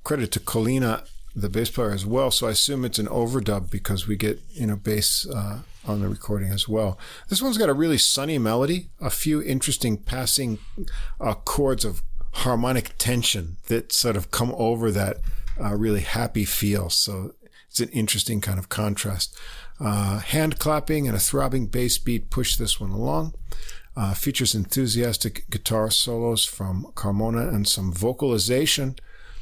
credit to Colina, the bass player, as well. So I assume it's an overdub because we get, you know, bass uh, on the recording as well. This one's got a really sunny melody, a few interesting passing uh, chords of harmonic tension that sort of come over that uh, really happy feel. So it's an interesting kind of contrast. Uh, hand clapping and a throbbing bass beat push this one along. Uh, features enthusiastic guitar solos from Carmona and some vocalization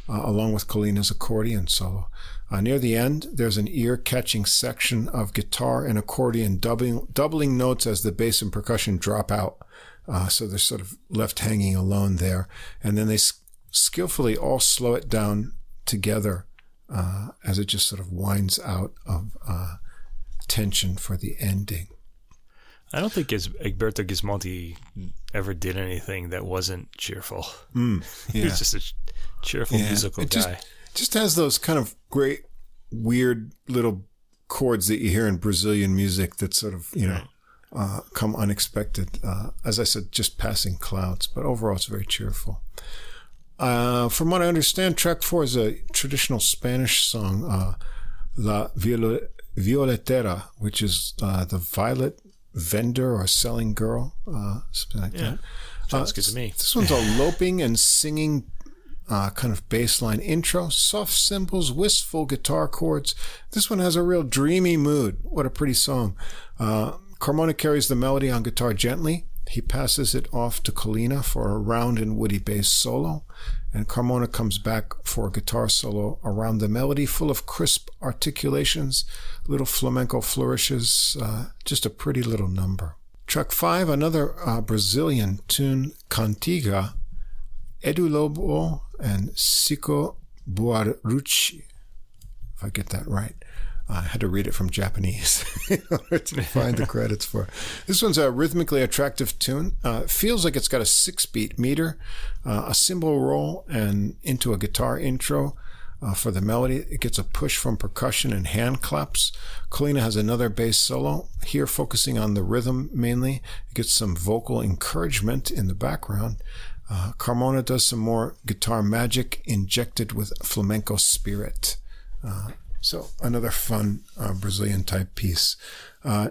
uh, along with Colina's accordion solo. Uh, near the end, there's an ear-catching section of guitar and accordion doubling, doubling notes as the bass and percussion drop out. Uh, so they're sort of left hanging alone there. And then they s- skillfully all slow it down together uh, as it just sort of winds out of uh, tension for the ending. I don't think Egberto Gismonti ever did anything that wasn't cheerful. Mm, yeah. he was just a cheerful yeah, musical it guy. Just, just has those kind of great, weird little chords that you hear in Brazilian music that sort of, you know, uh, come unexpected. Uh, as I said, just passing clouds, but overall it's very cheerful. Uh, from what I understand, track four is a traditional Spanish song, uh, La Violetera, which is uh, the violet vendor or selling girl, uh, something like Yeah. that. Sounds good to me. This one's a loping and singing uh, kind of bassline intro, soft cymbals, wistful guitar chords. This one has a real dreamy mood. What a pretty song. Uh, Carmona carries the melody on guitar gently. He passes it off to Colina for a round and woody bass solo, and Carmona comes back for a guitar solo around the melody, full of crisp articulations, little flamenco flourishes, uh, just a pretty little number. Track five, another uh, Brazilian tune, Cantiga, Edu Lobo and Siko Buaruchi, if I get that right. I had to read it from Japanese in order to find the credits for it. This one's a rhythmically attractive tune. Uh, feels like it's got a six beat meter, uh, a cymbal roll, and into a guitar intro. Uh, for the melody, it gets a push from percussion and hand claps. Colina has another bass solo, here focusing on the rhythm mainly. It gets some vocal encouragement in the background. Uh, Carmona does some more guitar magic injected with flamenco spirit. Uh, so another fun uh, Brazilian type piece. Uh,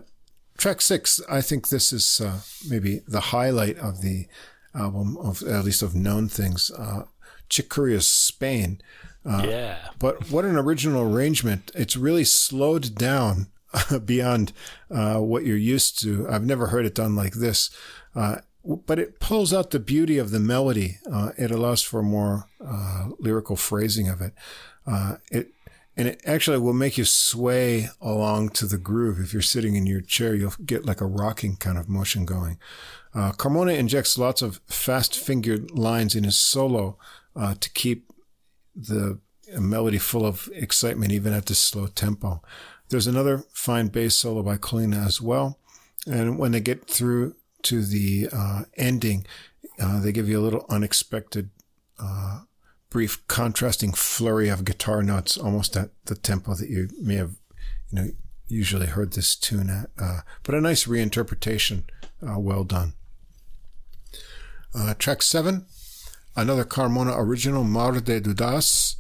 track six, I think this is uh, maybe the highlight of the album, of at least of known things. Uh, Chick Corea's Spain. yeah. But what an original arrangement. It's really slowed down beyond uh, what you're used to. I've never heard it done like this. Uh, but it pulls out the beauty of the melody. Uh, it allows for more uh, lyrical phrasing of it. Uh, it and it actually will make you sway along to the groove. If you're sitting in your chair, you'll get like a rocking kind of motion going. Uh, Carmona injects lots of fast fingered lines in his solo uh, to keep the melody full of excitement, even at this slow tempo. There's another fine bass solo by Colina as well. And when they get through to the uh, ending, uh, they give you a little unexpected, uh, brief contrasting flurry of guitar notes, almost at the tempo that you may have, you know, usually heard this tune at. Uh, but a nice reinterpretation, uh, well done. Uh, track seven, another Carmona original, Mar de Dudas.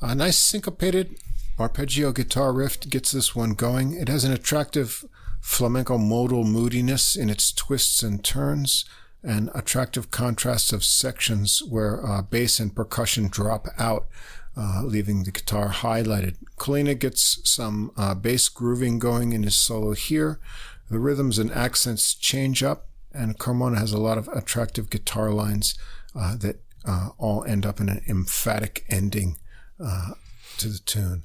A nice syncopated arpeggio guitar riff gets this one going. It has an attractive flamenco modal moodiness in its twists and turns and attractive contrasts of sections where uh, bass and percussion drop out, uh, leaving the guitar highlighted. Colina gets some uh, bass grooving going in his solo here. The rhythms and accents change up, and Carmona has a lot of attractive guitar lines uh, that uh, all end up in an emphatic ending uh, to the tune.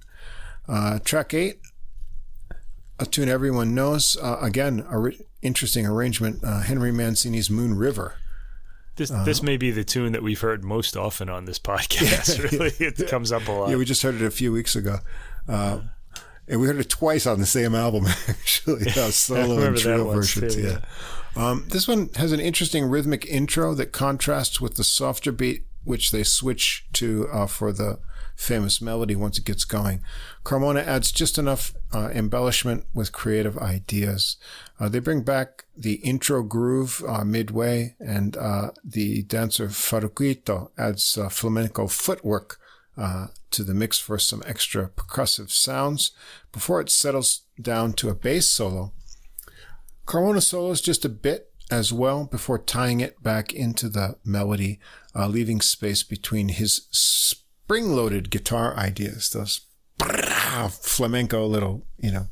track eight, a tune everyone knows. Uh, again, a re- interesting arrangement. Uh, Henry Mancini's Moon River. This this may be the tune that we've heard most often on this podcast. really, it comes up a lot. Yeah, we just heard it a few weeks ago. Uh, and we heard it twice on the same album, actually. Uh, solo and trio versions. too, yeah. Um, this one has an interesting rhythmic intro that contrasts with the softer beat, which they switch to uh, for the famous melody once it gets going. Carmona adds just enough uh, embellishment with creative ideas. Uh, they bring back the intro groove uh, midway, and uh, the dancer Farruquito adds uh, flamenco footwork uh, to the mix for some extra percussive sounds before it settles down to a bass solo. Carmona solos just a bit as well before tying it back into the melody, uh, leaving space between his spring-loaded guitar ideas, those flamenco little, you know,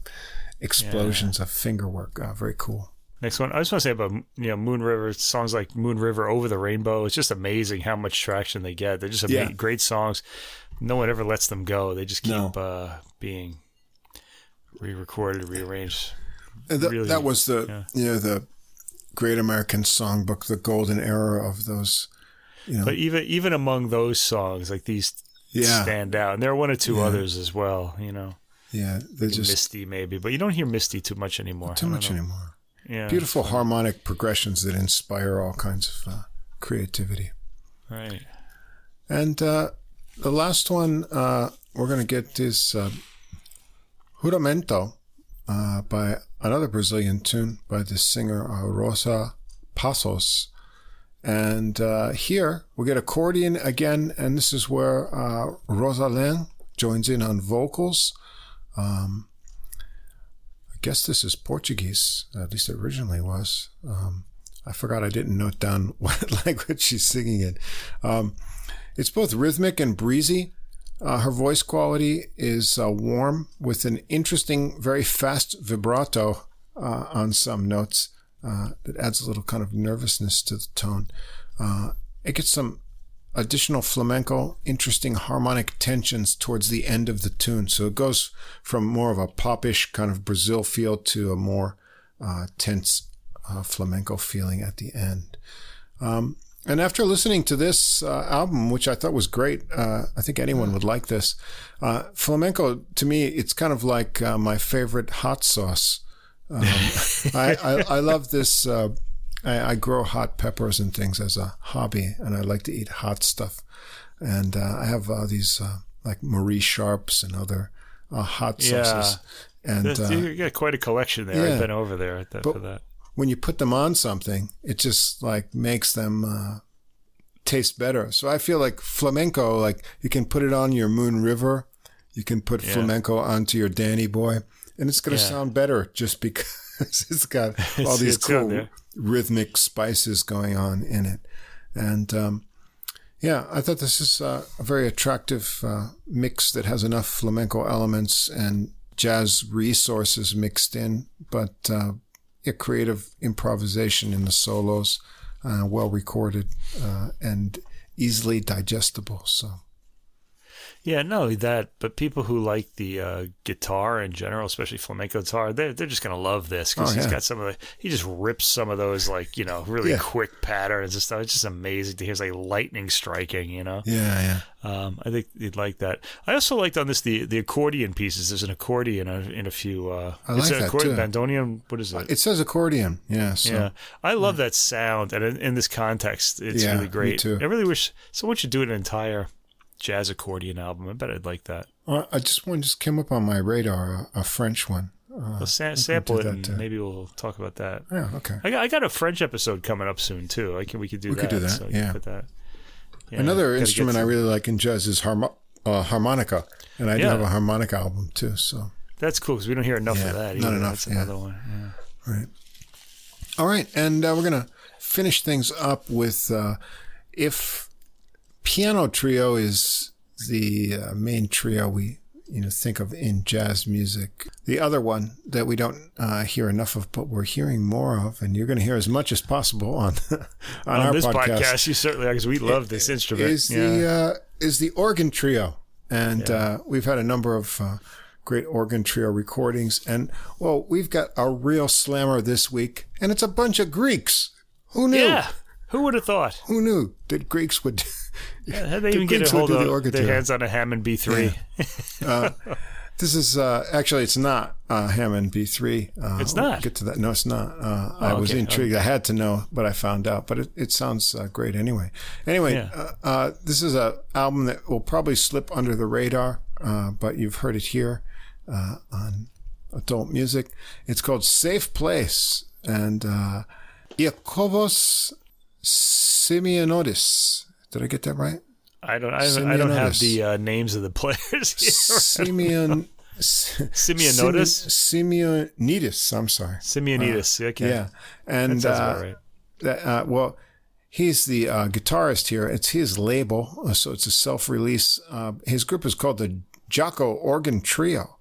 explosions of finger work. Uh, very cool. Next one, I just want to say about you know Moon River songs like Moon River Over the Rainbow. It's just amazing how much traction they get. They're just ama- Yeah. great songs. No one ever lets them go. They just keep No. uh, being re-recorded, rearranged. And th- Really, that was the, yeah. you know, the Great American Songbook, the golden era of those, you know, But even even among those songs, like these yeah, stand out, and there are one or two Yeah. others as well. You know, yeah, they're just Misty maybe, but you don't hear Misty too much anymore. too much know. anymore. Yeah, Beautiful harmonic progressions that inspire all kinds of uh, creativity. Right. And uh, the last one uh, we're going to get is uh, Juramento uh, by another Brazilian tune by the singer uh, Rosa Passos. And uh, here we get accordion again, and this is where uh, Rozalén joins in on vocals. Um, I guess this is Portuguese, at least it originally was. Um, I forgot I didn't note down what language she's singing in. Um, it's both rhythmic and breezy. Uh, her voice quality is uh, warm with an interesting, very fast vibrato uh, on some notes uh, that adds a little kind of nervousness to the tone. Uh, it gets some additional flamenco, interesting harmonic tensions towards the end of the tune. So it goes from more of a popish kind of Brazil feel to a more uh, tense flamenco feeling at the end. Um, and after listening to this uh, album, which I thought was great, uh, I think anyone would like this. Uh, flamenco, to me, it's kind of like uh, my favorite hot sauce. Um, I, I, I, love this. Uh, I, I, grow hot peppers and things as a hobby, and I like to eat hot stuff. And uh, I have these like Marie Sharps and other hot sauces. Yeah. And you got quite a collection there. Yeah. I've been over there that, but, for that when you put them on something, it just like makes them uh, taste better. So I feel like flamenco, like you can put it on your Moon River, you can put yeah. flamenco onto your Danny Boy, and it's going to yeah. sound better just because it's got all these cool rhythmic spices going on in it. And um, yeah, I thought this is uh, a very attractive uh, mix that has enough flamenco elements and jazz resources mixed in, but uh, a creative improvisation in the solos, uh, well recorded, uh, and easily digestible. So yeah, not only that, but people who like the uh, guitar in general, especially flamenco guitar, they're, they're just going to love this because oh, he's yeah. got some of the, he just rips some of those, like, you know, really yeah. quick patterns and stuff. It's just amazing to hear. It's like lightning striking, you know? Yeah, yeah. Um, I think you'd like that. I also liked on this the, the accordion pieces. There's an accordion in a, few. Uh, I like that accordion, too. Bandoneon. What is it? It says accordion. Yeah. So. Yeah. I love yeah. that sound. And in, in, this context, it's really great. I really wish someone should do it an entire jazz accordion album. I bet I'd like that. Uh, I just one just came up on my radar, a, a French one. Uh, well, sa- sample it, and maybe we'll talk about that. Yeah, okay. I got, I got a French episode coming up soon too. I can we could do we that. could do that. So yeah. that. yeah. Another instrument I really like in jazz is harmo- uh, harmonica, and I yeah. do have a harmonica album too. So that's cool because we don't hear enough yeah, of that. Either. Not enough. That's another one. Yeah. Right. All right, and uh, we're gonna finish things up with uh, if piano trio is the uh, main trio we you know think of in jazz music. The other one that we don't uh, hear enough of, but we're hearing more of, and you're going to hear as much as possible on on, on our this podcast. podcast. You certainly are because we love this instrument. Is yeah. the uh, is the organ trio, and yeah. Uh, we've had a number of uh, great organ trio recordings, and well, we've got a real slammer this week, and it's a bunch of Greeks. Who knew? Yeah. Who would have thought? Who knew that Greeks would? Yeah, how they even get a hold of the their hands on a Hammond B3? Yeah. uh, this is uh, actually it's not uh, Hammond B3. Uh, it's not. We'll get to that. No, it's not. Uh, oh, I was okay. intrigued. Okay. I had to know, but I found out. But it, it sounds uh, great anyway. Anyway, yeah. Uh, this is an album that will probably slip under the radar, but you've heard it here on adult music. It's called Safe Place, and uh, Iakovos Simeonidis. Did I get that right? I don't. I, I don't have the uh, names of the players. Simeon. Simeonidis. Simeonidis. I'm sorry. Simeonidis. Uh, okay. Yeah, and that uh, right. that, uh, well, he's the uh, guitarist here. It's his label, uh, so it's a self-release. his group is called the Jaco Organ Trio.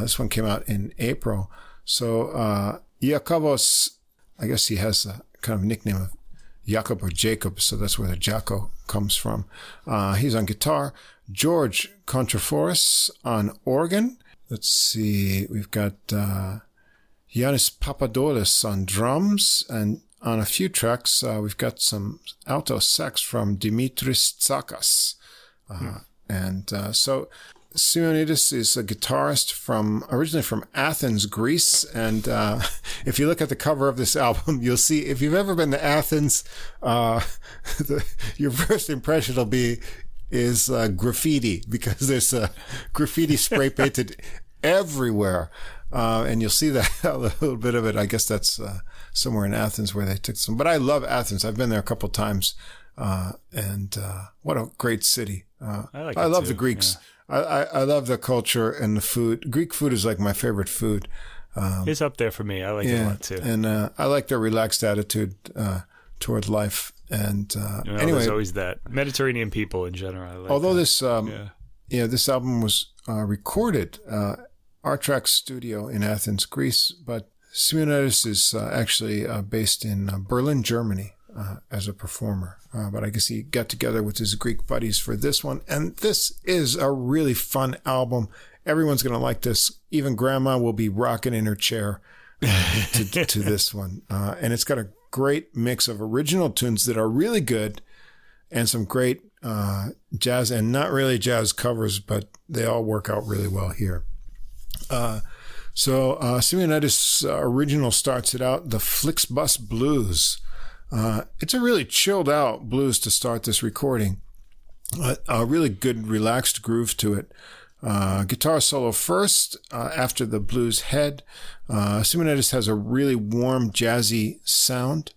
this one came out in April. So uh, I guess he has a kind of nickname of Jakob or Jacob, so that's where the Jaco comes from. Uh, he's on guitar. George Kontrafouris on organ. Let's see, we've got uh, Yanis Papadoulis on drums, and on a few tracks, uh, we've got some alto sax from Dimitris Tsakas. Uh, hmm. And uh, so Simeonidis is a guitarist from originally from Athens, Greece, and uh, if you look at the cover of this album, you'll see if you've ever been to Athens, uh, the, your first impression will be is uh, graffiti because there's a graffiti spray painted everywhere. Uh, and you'll see that a little bit of it. I guess that's uh, somewhere in Athens where they took some. But I love Athens. I've been there a couple times, uh, and uh, what a great city. Uh, I like I love too, the Greeks. I, I, I love the culture and the food. Greek food is like my favorite food. It's up there for me. I like it a lot too. and uh, I like their relaxed attitude uh, toward life. And uh, You know, anyway, there's always that Mediterranean people in general. I like although that. this um, yeah. yeah this album was uh, recorded uh, Artrax Studio in Athens, Greece, but Simeonidis is uh, actually uh, based in uh, Berlin, Germany, uh, as a performer. Uh, but I guess he got together with his Greek buddies for this one, and this is a really fun album. Everyone's going to like this. Even Grandma will be rocking in her chair uh, to, to this one, uh, and it's got a great mix of original tunes that are really good and some great uh, jazz and not really jazz covers, but they all work out really well here. Uh, so uh, Simeonidis' uh, original starts it out, the Flixbus Blues. Uh, it's a really chilled out blues to start this recording. Uh, a really good relaxed groove to it. Uh, guitar solo first, uh, after the blues head. Uh, Simeonidis has a really warm, jazzy sound.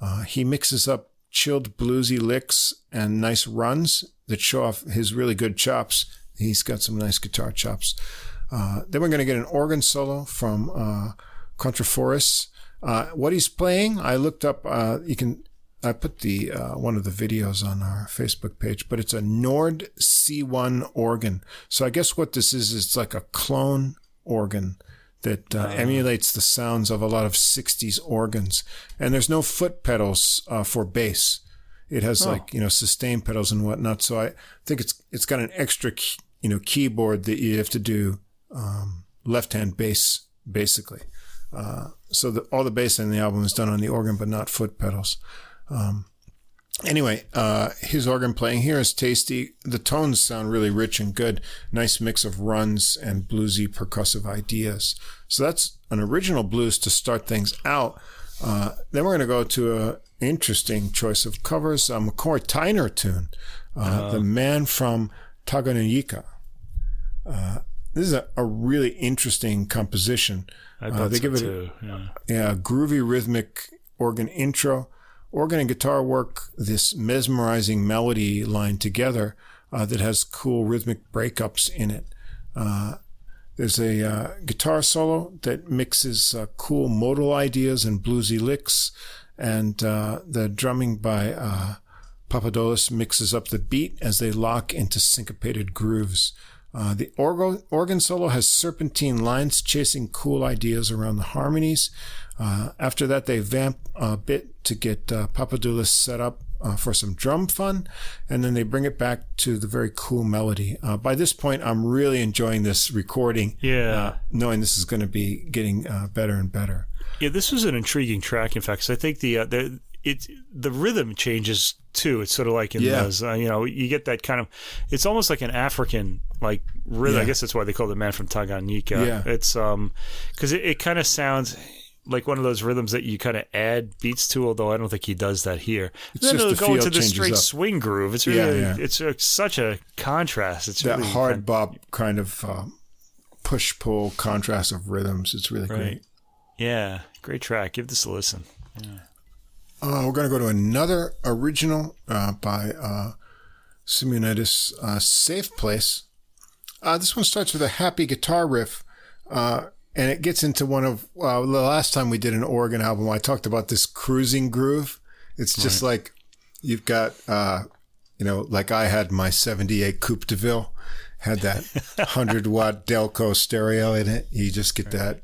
Uh, he mixes up chilled bluesy licks and nice runs that show off his really good chops. He's got some nice guitar chops. Uh, then we're going to get an organ solo from uh, Kontrafouris. Uh, what he's playing, I looked up. Uh, you can, I put the uh, one of the videos on our Facebook page, but it's a Nord C1 organ. So I guess what this is, it's like a clone organ that uh, emulates the sounds of a lot of 60s organs. And there's no foot pedals uh, for bass. It has like, you know, sustain pedals and whatnot. So I think it's it's got an extra, key, you know, keyboard that you have to do um, left-hand bass, basically. Uh, so the, all the bass in the album is done on the organ, but not foot pedals. Um, anyway, uh, his organ playing here is tasty. The tones sound really rich and good. Nice mix of runs and bluesy percussive ideas. So that's an original blues to start things out. Uh, then we're going to go to an interesting choice of covers, a McCoy Tyner tune, uh, "The Man from Tanganyika." Uh, this is a, a really interesting composition. I Uh, they so give it too. Yeah. yeah, groovy rhythmic organ intro, organ and guitar work, this mesmerizing melody line together uh, that has cool rhythmic breakups in it. Uh, there's a uh, guitar solo that mixes uh, cool modal ideas and bluesy licks, and uh, the drumming by uh, Papadopoulos mixes up the beat as they lock into syncopated grooves. Uh, the organ solo has serpentine lines chasing cool ideas around the harmonies. Uh, after that, they vamp a bit to get uh, Papadoulis set up uh, for some drum fun, and then they bring it back to the very cool melody. Uh, by this point, I'm really enjoying this recording, Yeah. uh, knowing this is going to be getting uh, better and better. Yeah, this was an intriguing track. In fact, I think the uh, the it the rhythm changes too. It's sort of like in Yeah. those, uh, you know, you get that kind of. It's almost like an African like rhythm. I guess that's why they call the man from Tanganyika. Yeah. It's um because it, it kind of sounds like one of those rhythms that you kind of add beats to. Although I don't think he does that here. then just it'll the go into the straight up. swing groove. It's really yeah. it's a, such a contrast. It's That really hard kind- bop kind of uh, push pull contrast of rhythms. It's really great. Yeah, great track. Give this a listen. Uh, we're going to go to another original uh, by uh, Simeonidis, uh, Safe Place. Uh, this one starts with a happy guitar riff, uh, and it gets into one of uh, the last time we did an organ album. I talked about this cruising groove. It's just like you've got, uh, you know, like I had my 78 Coupe de Ville, had that 100 watt Delco stereo in it. You just get that.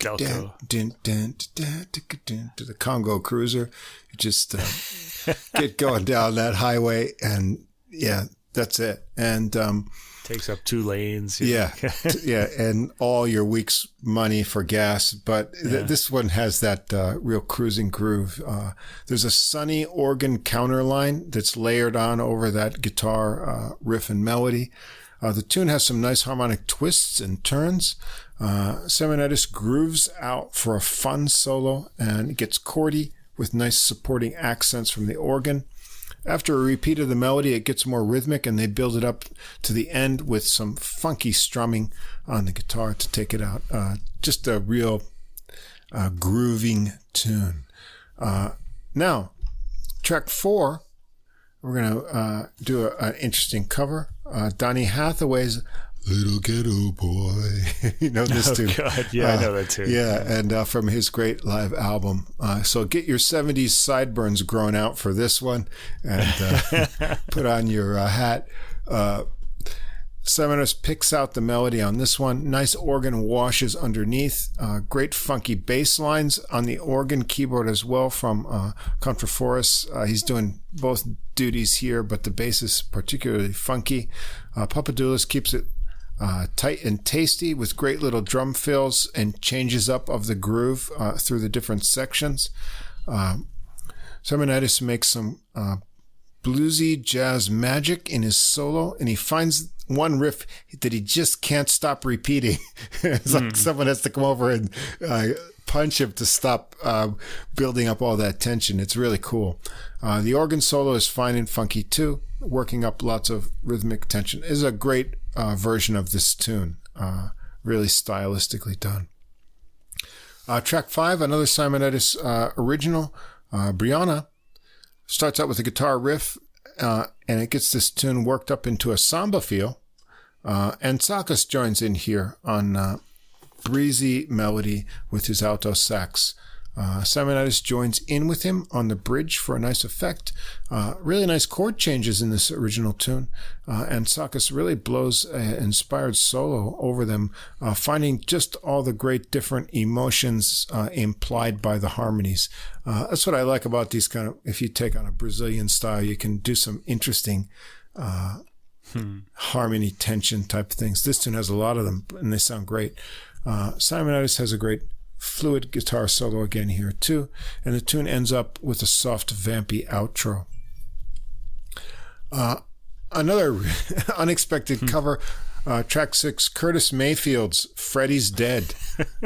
Delco. To the Congo Cruiser. You just uh, get going down that highway, and yeah, that's it. And um, Takes up two lanes. yeah, yeah, and all your week's money for gas. But th- this one has that uh, real cruising groove. Uh, there's a sunny organ counter line that's layered on over that guitar uh, riff and melody. Uh, the tune has some nice harmonic twists and turns. Uh, Seminitis grooves out for a fun solo and it gets chordy with nice supporting accents from the organ. After a repeat of the melody, it gets more rhythmic and they build it up to the end with some funky strumming on the guitar to take it out. Uh, just a real uh, grooving tune. Uh, now, track four, we're going to uh, do an interesting cover. Uh, Donny Hathaway's Little Ghetto Boy. you know this oh, too. God. Yeah, I know that too. Yeah, and uh, from his great live album. Uh, so get your 70s sideburns grown out for this one and uh, put on your uh, hat. Uh, Seminus picks out the melody on this one. Nice organ washes underneath. Uh, great funky bass lines on the organ keyboard as well from uh, Kontrafouris. Uh, he's doing both duties here, but the bass is particularly funky. Uh, Papadoulis keeps it uh, tight and tasty with great little drum fills and changes up of the groove uh, through the different sections. Um, Simonitis makes some uh, bluesy jazz magic in his solo, and he finds one riff that he just can't stop repeating. it's mm. like hmm. someone has to come over and uh, punch him to stop uh, building up all that tension. It's really cool. Uh, the organ solo is fine and funky too, working up lots of rhythmic tension. Is a great uh, version of this tune, uh, really stylistically done. Uh, track five, another Simonitis original, Brianna starts out with a guitar riff, uh, and it gets this tune worked up into a samba feel. Uh, and Tsakis joins in here on uh, breezy melody with his alto sax. Uh, Simonitis joins in with him on the bridge for a nice effect. Uh, really nice chord changes in this original tune. Uh, and Tsakis really blows an inspired solo over them, uh, finding just all the great different emotions uh, implied by the harmonies. Uh, that's what I like about these kind of, if you take on a Brazilian style, you can do some interesting uh, hmm. harmony, tension type things. This tune has a lot of them and they sound great. Simonitis has a great fluid guitar solo again here too, and the tune ends up with a soft, vampy outro. Uh, another unexpected hmm. cover uh, track six, Curtis Mayfield's "Freddie's Dead."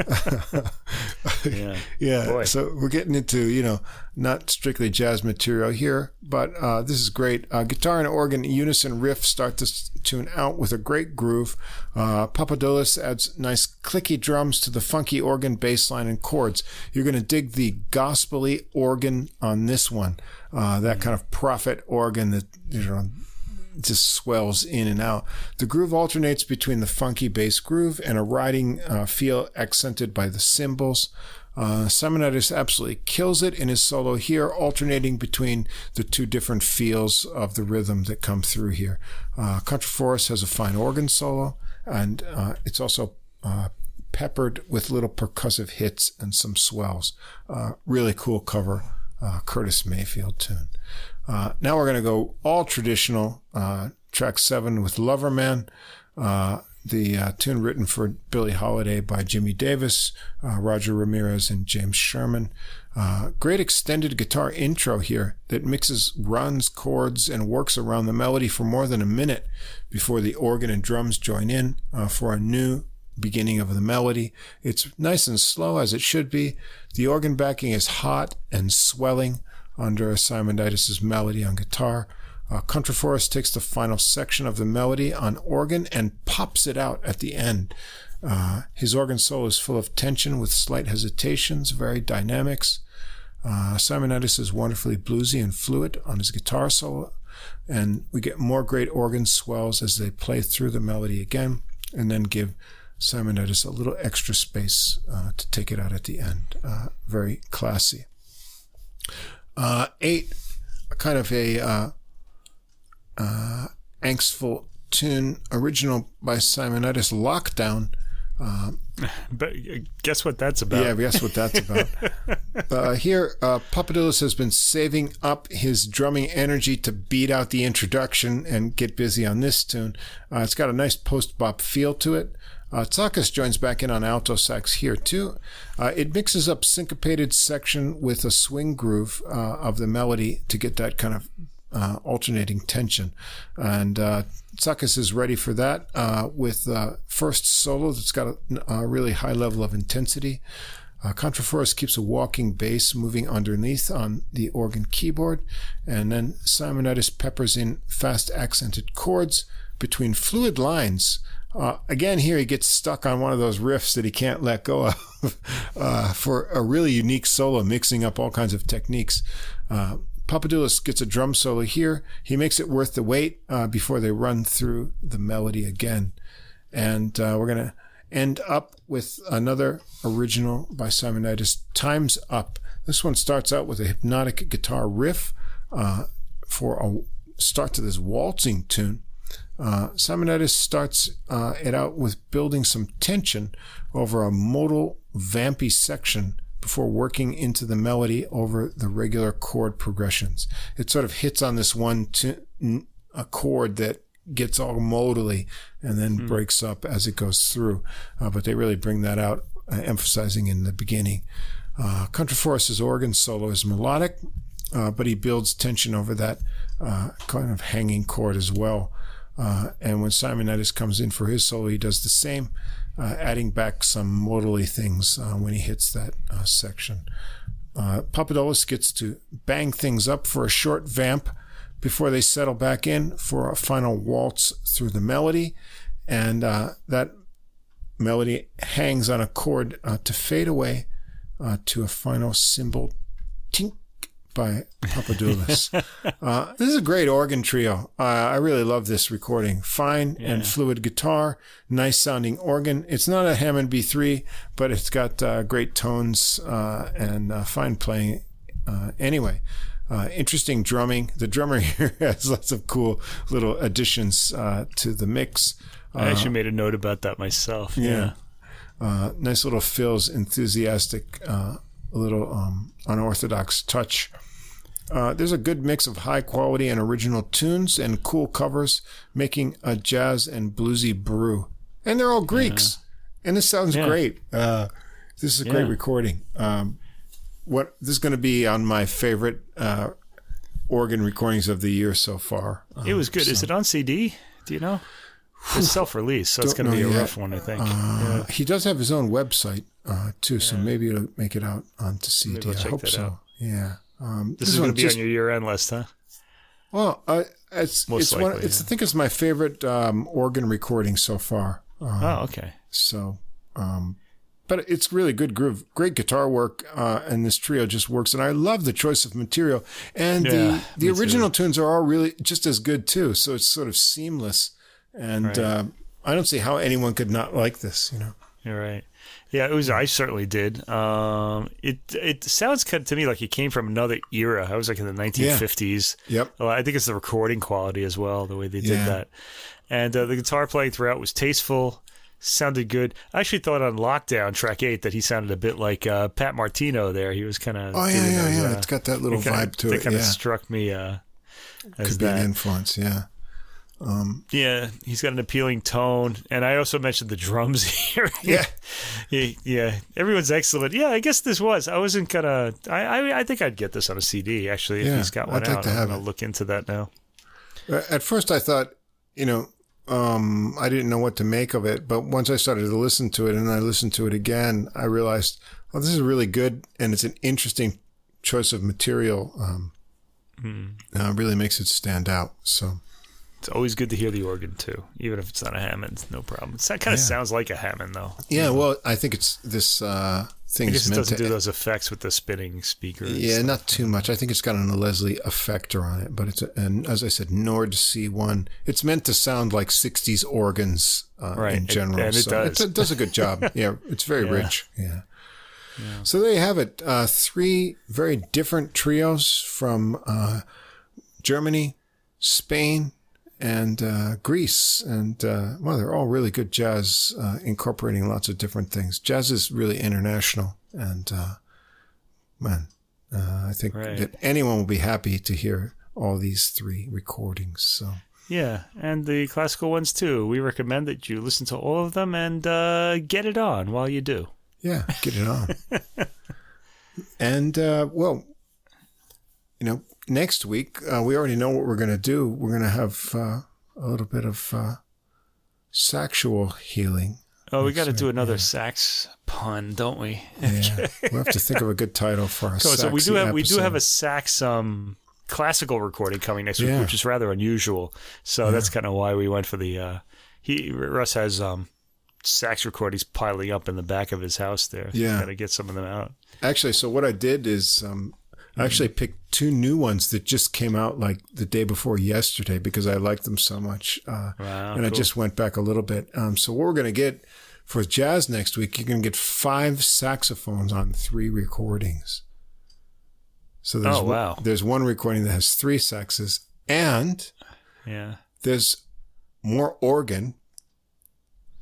yeah, yeah. Boy. So we're getting into you know not strictly jazz material here, but uh, this is great. Uh, guitar and organ unison riff start this tune out with a great groove. Uh, Papadoulis adds nice clicky drums to the funky organ bass line and chords. You're going to dig the gospely organ on this one. Uh, that kind of prophet organ that you know just swells in and out. The groove alternates between the funky bass groove and a riding uh, feel accented by the cymbals. Uh, Simonitis absolutely kills it in his solo here, alternating between the two different feels of the rhythm that come through here. Uh, Kontrafouris has a fine organ solo, and uh, it's also uh, peppered with little percussive hits and some swells. Uh, really cool cover, uh, Curtis Mayfield tune. Uh, now we're going to go all traditional. Uh, track seven with Loverman, uh, the uh, tune written for Billie Holiday by Jimmy Davis, uh, Roger Ramirez, and James Sherman. Uh, great extended guitar intro here that mixes runs, chords, and works around the melody for more than a minute before the organ and drums join in for a new beginning of the melody. It's nice and slow as it should be. The organ backing is hot and swelling under Simonitis' melody on guitar. Uh, Kontrafouris takes the final section of the melody on organ and pops it out at the end. Uh, his organ solo is full of tension with slight hesitations, very dynamics. Uh, is wonderfully bluesy and fluid on his guitar solo, and we get more great organ swells as they play through the melody again, and then give Simonitis a little extra space uh, to take it out at the end. Uh, very classy. Uh, eight, kind of a uh, angstful tune, original by Simonitis, Lockdown. Uh, but uh, guess what that's about? Yeah, guess what that's about. uh, here, uh, Papadoulis has been saving up his drumming energy to beat out the introduction and get busy on this tune. Uh, it's got a nice post bop feel to it. Uh, Tsakis joins back in on alto sax here too. Uh, it mixes up syncopated section with a swing groove uh, of the melody to get that kind of uh, alternating tension. And uh, Tsakis is ready for that uh, with uh, first solo that's got a, a, really high level of intensity. Uh, Kontrafouris keeps a walking bass moving underneath on the organ keyboard, and then Simonitis peppers in fast accented chords between fluid lines. Uh, again, here he gets stuck on one of those riffs that he can't let go of uh, for a really unique solo, mixing up all kinds of techniques. Papadoulis gets a drum solo here. He makes it worth the wait uh, before they run through the melody again. And uh, we're going to end up with another original by Simonitis, Time's Up. This one starts out with a hypnotic guitar riff uh, for a start to this waltzing tune. Uh, Simonitis starts uh, it out with building some tension over a modal vampy section before working into the melody over the regular chord progressions. It sort of hits on this one t- a chord that gets all modally and then mm. breaks up as it goes through. Uh, but they really bring that out, uh, emphasizing in the beginning. Uh, Kontrafouris's organ solo is melodic, uh, but he builds tension over that uh, kind of hanging chord as well. Uh, and when Simonitis comes in for his solo, he does the same, uh, adding back some modally things when he hits that section. Papadoulis gets to bang things up for a short vamp before they settle back in for a final waltz through the melody. And uh, that melody hangs on a chord uh, to fade away uh, to a final cymbal tink by Papadoulis. Uh, this is a great organ trio. Uh, I really love this recording. Fine yeah. and fluid guitar, nice sounding organ. It's not a Hammond B3, but it's got uh, great tones and fine playing. anyway, uh, interesting drumming. The drummer here has lots of cool little additions uh, to the mix. I actually uh, made a note about that myself. Yeah. yeah. Uh, nice little fills, enthusiastic, uh, a little um, unorthodox touch. There's a good mix of high quality and original tunes and cool covers, making a jazz and bluesy brew. And they're all Greeks. Yeah. And this sounds yeah. great. this is a great recording. Um, what this is going to be on my favorite uh, organ recordings of the year so far. Um, it was good. So. Is it on CD? Do you know? It's self-release, so it's going to be a yet. rough one, I think. Uh, yeah. He does have his own website uh, too, yeah. so maybe it'll make it out onto CD. I hope so. Out. Yeah. Um, this, this, is going to be just, on your year-end list, huh? Well, uh, it's Most it's likely, one. It's yeah. I think it's my favorite um, organ recording so far. Um, oh, okay. So, um, but it's really good groove, great guitar work, uh, and this trio just works. And I love the choice of material, and yeah, the the original too. tunes are all really just as good too. So it's sort of seamless, and right. uh, I don't see how anyone could not like this. You know, you're right. Yeah, it was. I certainly did. Um, it it sounds kind of to me like it came from another era. I was like in the 1950s. Yeah. Yep. Well, I think it's the recording quality as well, the way they did yeah. that. And uh, the guitar playing throughout was tasteful sounded good. I actually thought on Lockdown track eight that he sounded a bit like uh, Pat Martino. There, he was kind of. Oh yeah, yeah, those, yeah. Uh, it's got that little vibe to it. kind yeah. of struck me. Uh, as Could be that. an influence, yeah. Um, yeah, he's got an appealing tone, and I also mentioned the drums here. yeah, yeah, yeah. Everyone's excellent. Yeah, I guess this was. I wasn't gonna. I, I, I think I'd get this on a CD actually if yeah, he's got one I'd out. Like to have I'm gonna look into that now. At first, I thought, you know, um, I didn't know what to make of it. But once I started to listen to it and I listened to it again, I realized, oh, this is really good. And it's an interesting choice of material. Um, mm. uh, really makes it stand out. So it's always good to hear the organ too, even if it's not a Hammond. No problem. That kind of yeah. sounds like a Hammond though. Yeah. Well, I think it's this, uh, thing. I guess it doesn't to, do those effects with the spinning speakers. Yeah, not too much. I think it's got an Leslie effector on it, but it's a, and as I said, Nord C1. It's meant to sound like '60s organs uh, right. in general. It, and it so does. it does a good job. yeah, it's very yeah. rich. Yeah. yeah. So there you have it. Uh, three very different trios from uh, Germany, Spain, and uh, Greece. And, uh, well, they're all really good jazz, uh, incorporating lots of different things. Jazz is really international. And, uh, man, uh, I think right. that anyone will be happy to hear all these three recordings. So. Yeah, and the classical ones too. We recommend that you listen to all of them and uh, get it on while you do. Yeah, get it on. and, well, you know, next week, uh, we already know what we're going to do. We're going to have uh, a little bit of uh, sexual healing. Oh, we got to do another sax pun, don't we? Yeah, we'll have to think of a good title for our. So, so we do have we do have a sax um classical recording coming next week, Yeah. which is rather unusual. So that's kind of why we went for the. Uh, he Russ has um sax recordings piling up in the back of his house there. Yeah. got to get some of them out. Actually, so what I did is um, I actually picked two new ones that just came out like the day before yesterday because I liked them so much. Uh, Wow, and I just went back a little bit. Um, so what we're going to get for jazz next week, you're going to get five saxophones on three recordings. So there's Oh, wow. one, there's one recording that has three saxes and Yeah. there's more organ.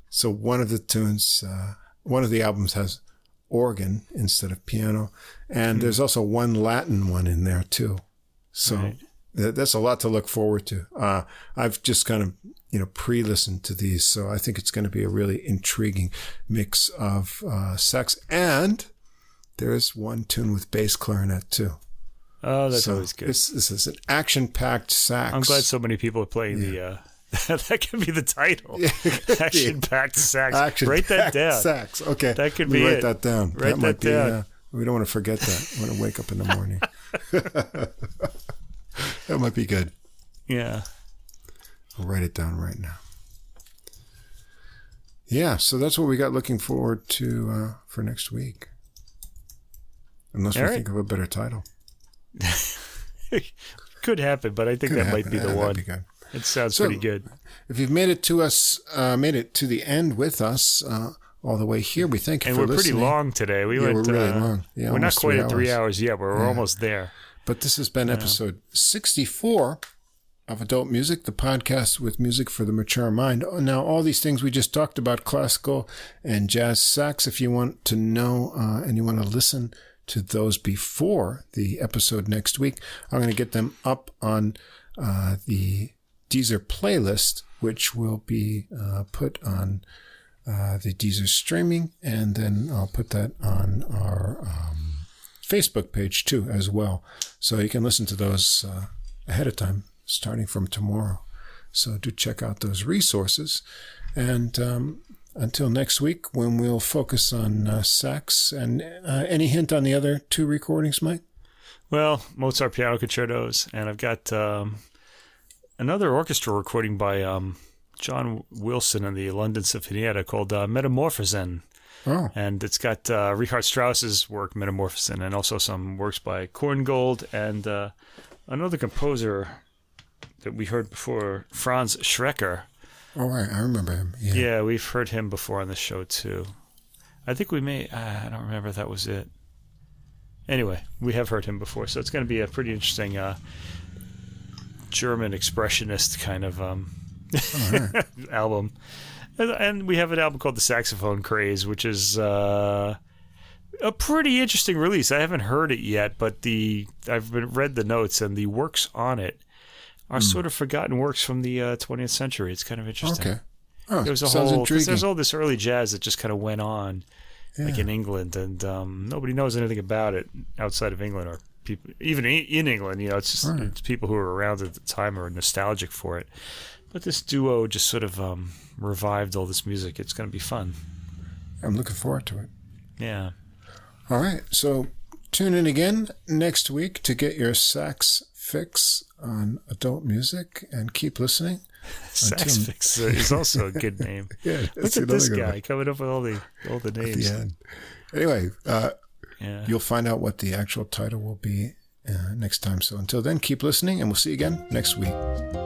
So one of the tunes, uh, one of the albums has organ instead of piano, and there's also one Latin one in there too. So Right. th- that's a lot to look forward to. Uh, I've just kind of you know pre-listened to these, so I think it's going to be a really intriguing mix of uh, sax, and there is one tune with bass clarinet too. Oh, that's so always good. This, this is an action-packed sax. I'm glad so many people are playing the. Uh, that could be the title. Action packed sax. Action Write that down. Sax. Okay. That could be write it. that down. Write that might that be. Uh, we don't want to forget that We want to wake up in the morning. that might be good. Yeah. I'll write it down right now. Yeah, so that's what we got looking forward to uh, for next week. Unless All we right. think of a better title. Could happen, but I think Could that might happen. be the Uh, one. It sounds So- pretty good. If you've made it to us, uh, made it to the end with us, uh, all the way here, we thank you And for we're pretty long today. We Yeah, went. we're really uh, long. Yeah, we're not quite three at three hours. yet, but we're almost there. But this has been episode 64 of Adult Music, the podcast with music for the mature mind. Oh, Now, all these things we just talked about, classical and jazz sax, if you want to know uh, and you want to listen to those before the episode next week, I'm going to get them up on uh, the Deezer playlist, which will be uh, put on uh, the Deezer streaming, and then I'll put that on our um, Facebook page too, as well. So you can listen to those uh, ahead of time, starting from tomorrow. So do check out those resources. And um, until next week, when we'll focus on uh, sax, and uh, any hint on the other two recordings, Mike? Well, Mozart piano concertos, and I've got um, another orchestra recording by um, John Wilson and the London Sinfonietta called uh, Metamorphosen. Oh, and it's got uh, Richard Strauss's work Metamorphosen, and also some works by Korngold and uh, another composer that we heard before, Franz Schreker. all right, I remember him. Yeah. Yeah, we've heard him before on the show too. I think we may. Uh, I don't remember if that was it. Anyway, we have heard him before, so it's going to be a pretty interesting uh, German expressionist kind of um, album. And, and we have an album called The Saxophone Craze, which is uh, a pretty interesting release. I haven't heard it yet, but the I've been, read the notes and the works on it are sort of forgotten works from the uh, 20th century. It's kind of interesting. Okay. Oh, There was a whole there's all this early jazz that just kind of went on, like in England, and um, nobody knows anything about it outside of England or people even in England. You know, it's just Right. it's people who were around at the time are nostalgic for it. But this duo just sort of um, revived all this music. It's going to be fun. I'm looking forward to it. Yeah. All right. So tune in again next week to get your sax fix on adult music and keep listening. Sax Until- Fix is also a good name. Yeah, Look at this guy one coming up with all the all the at names. the end. Anyway, uh, Yeah. you'll find out what the actual title will be uh, next time. So until then, keep listening and we'll see you again next week.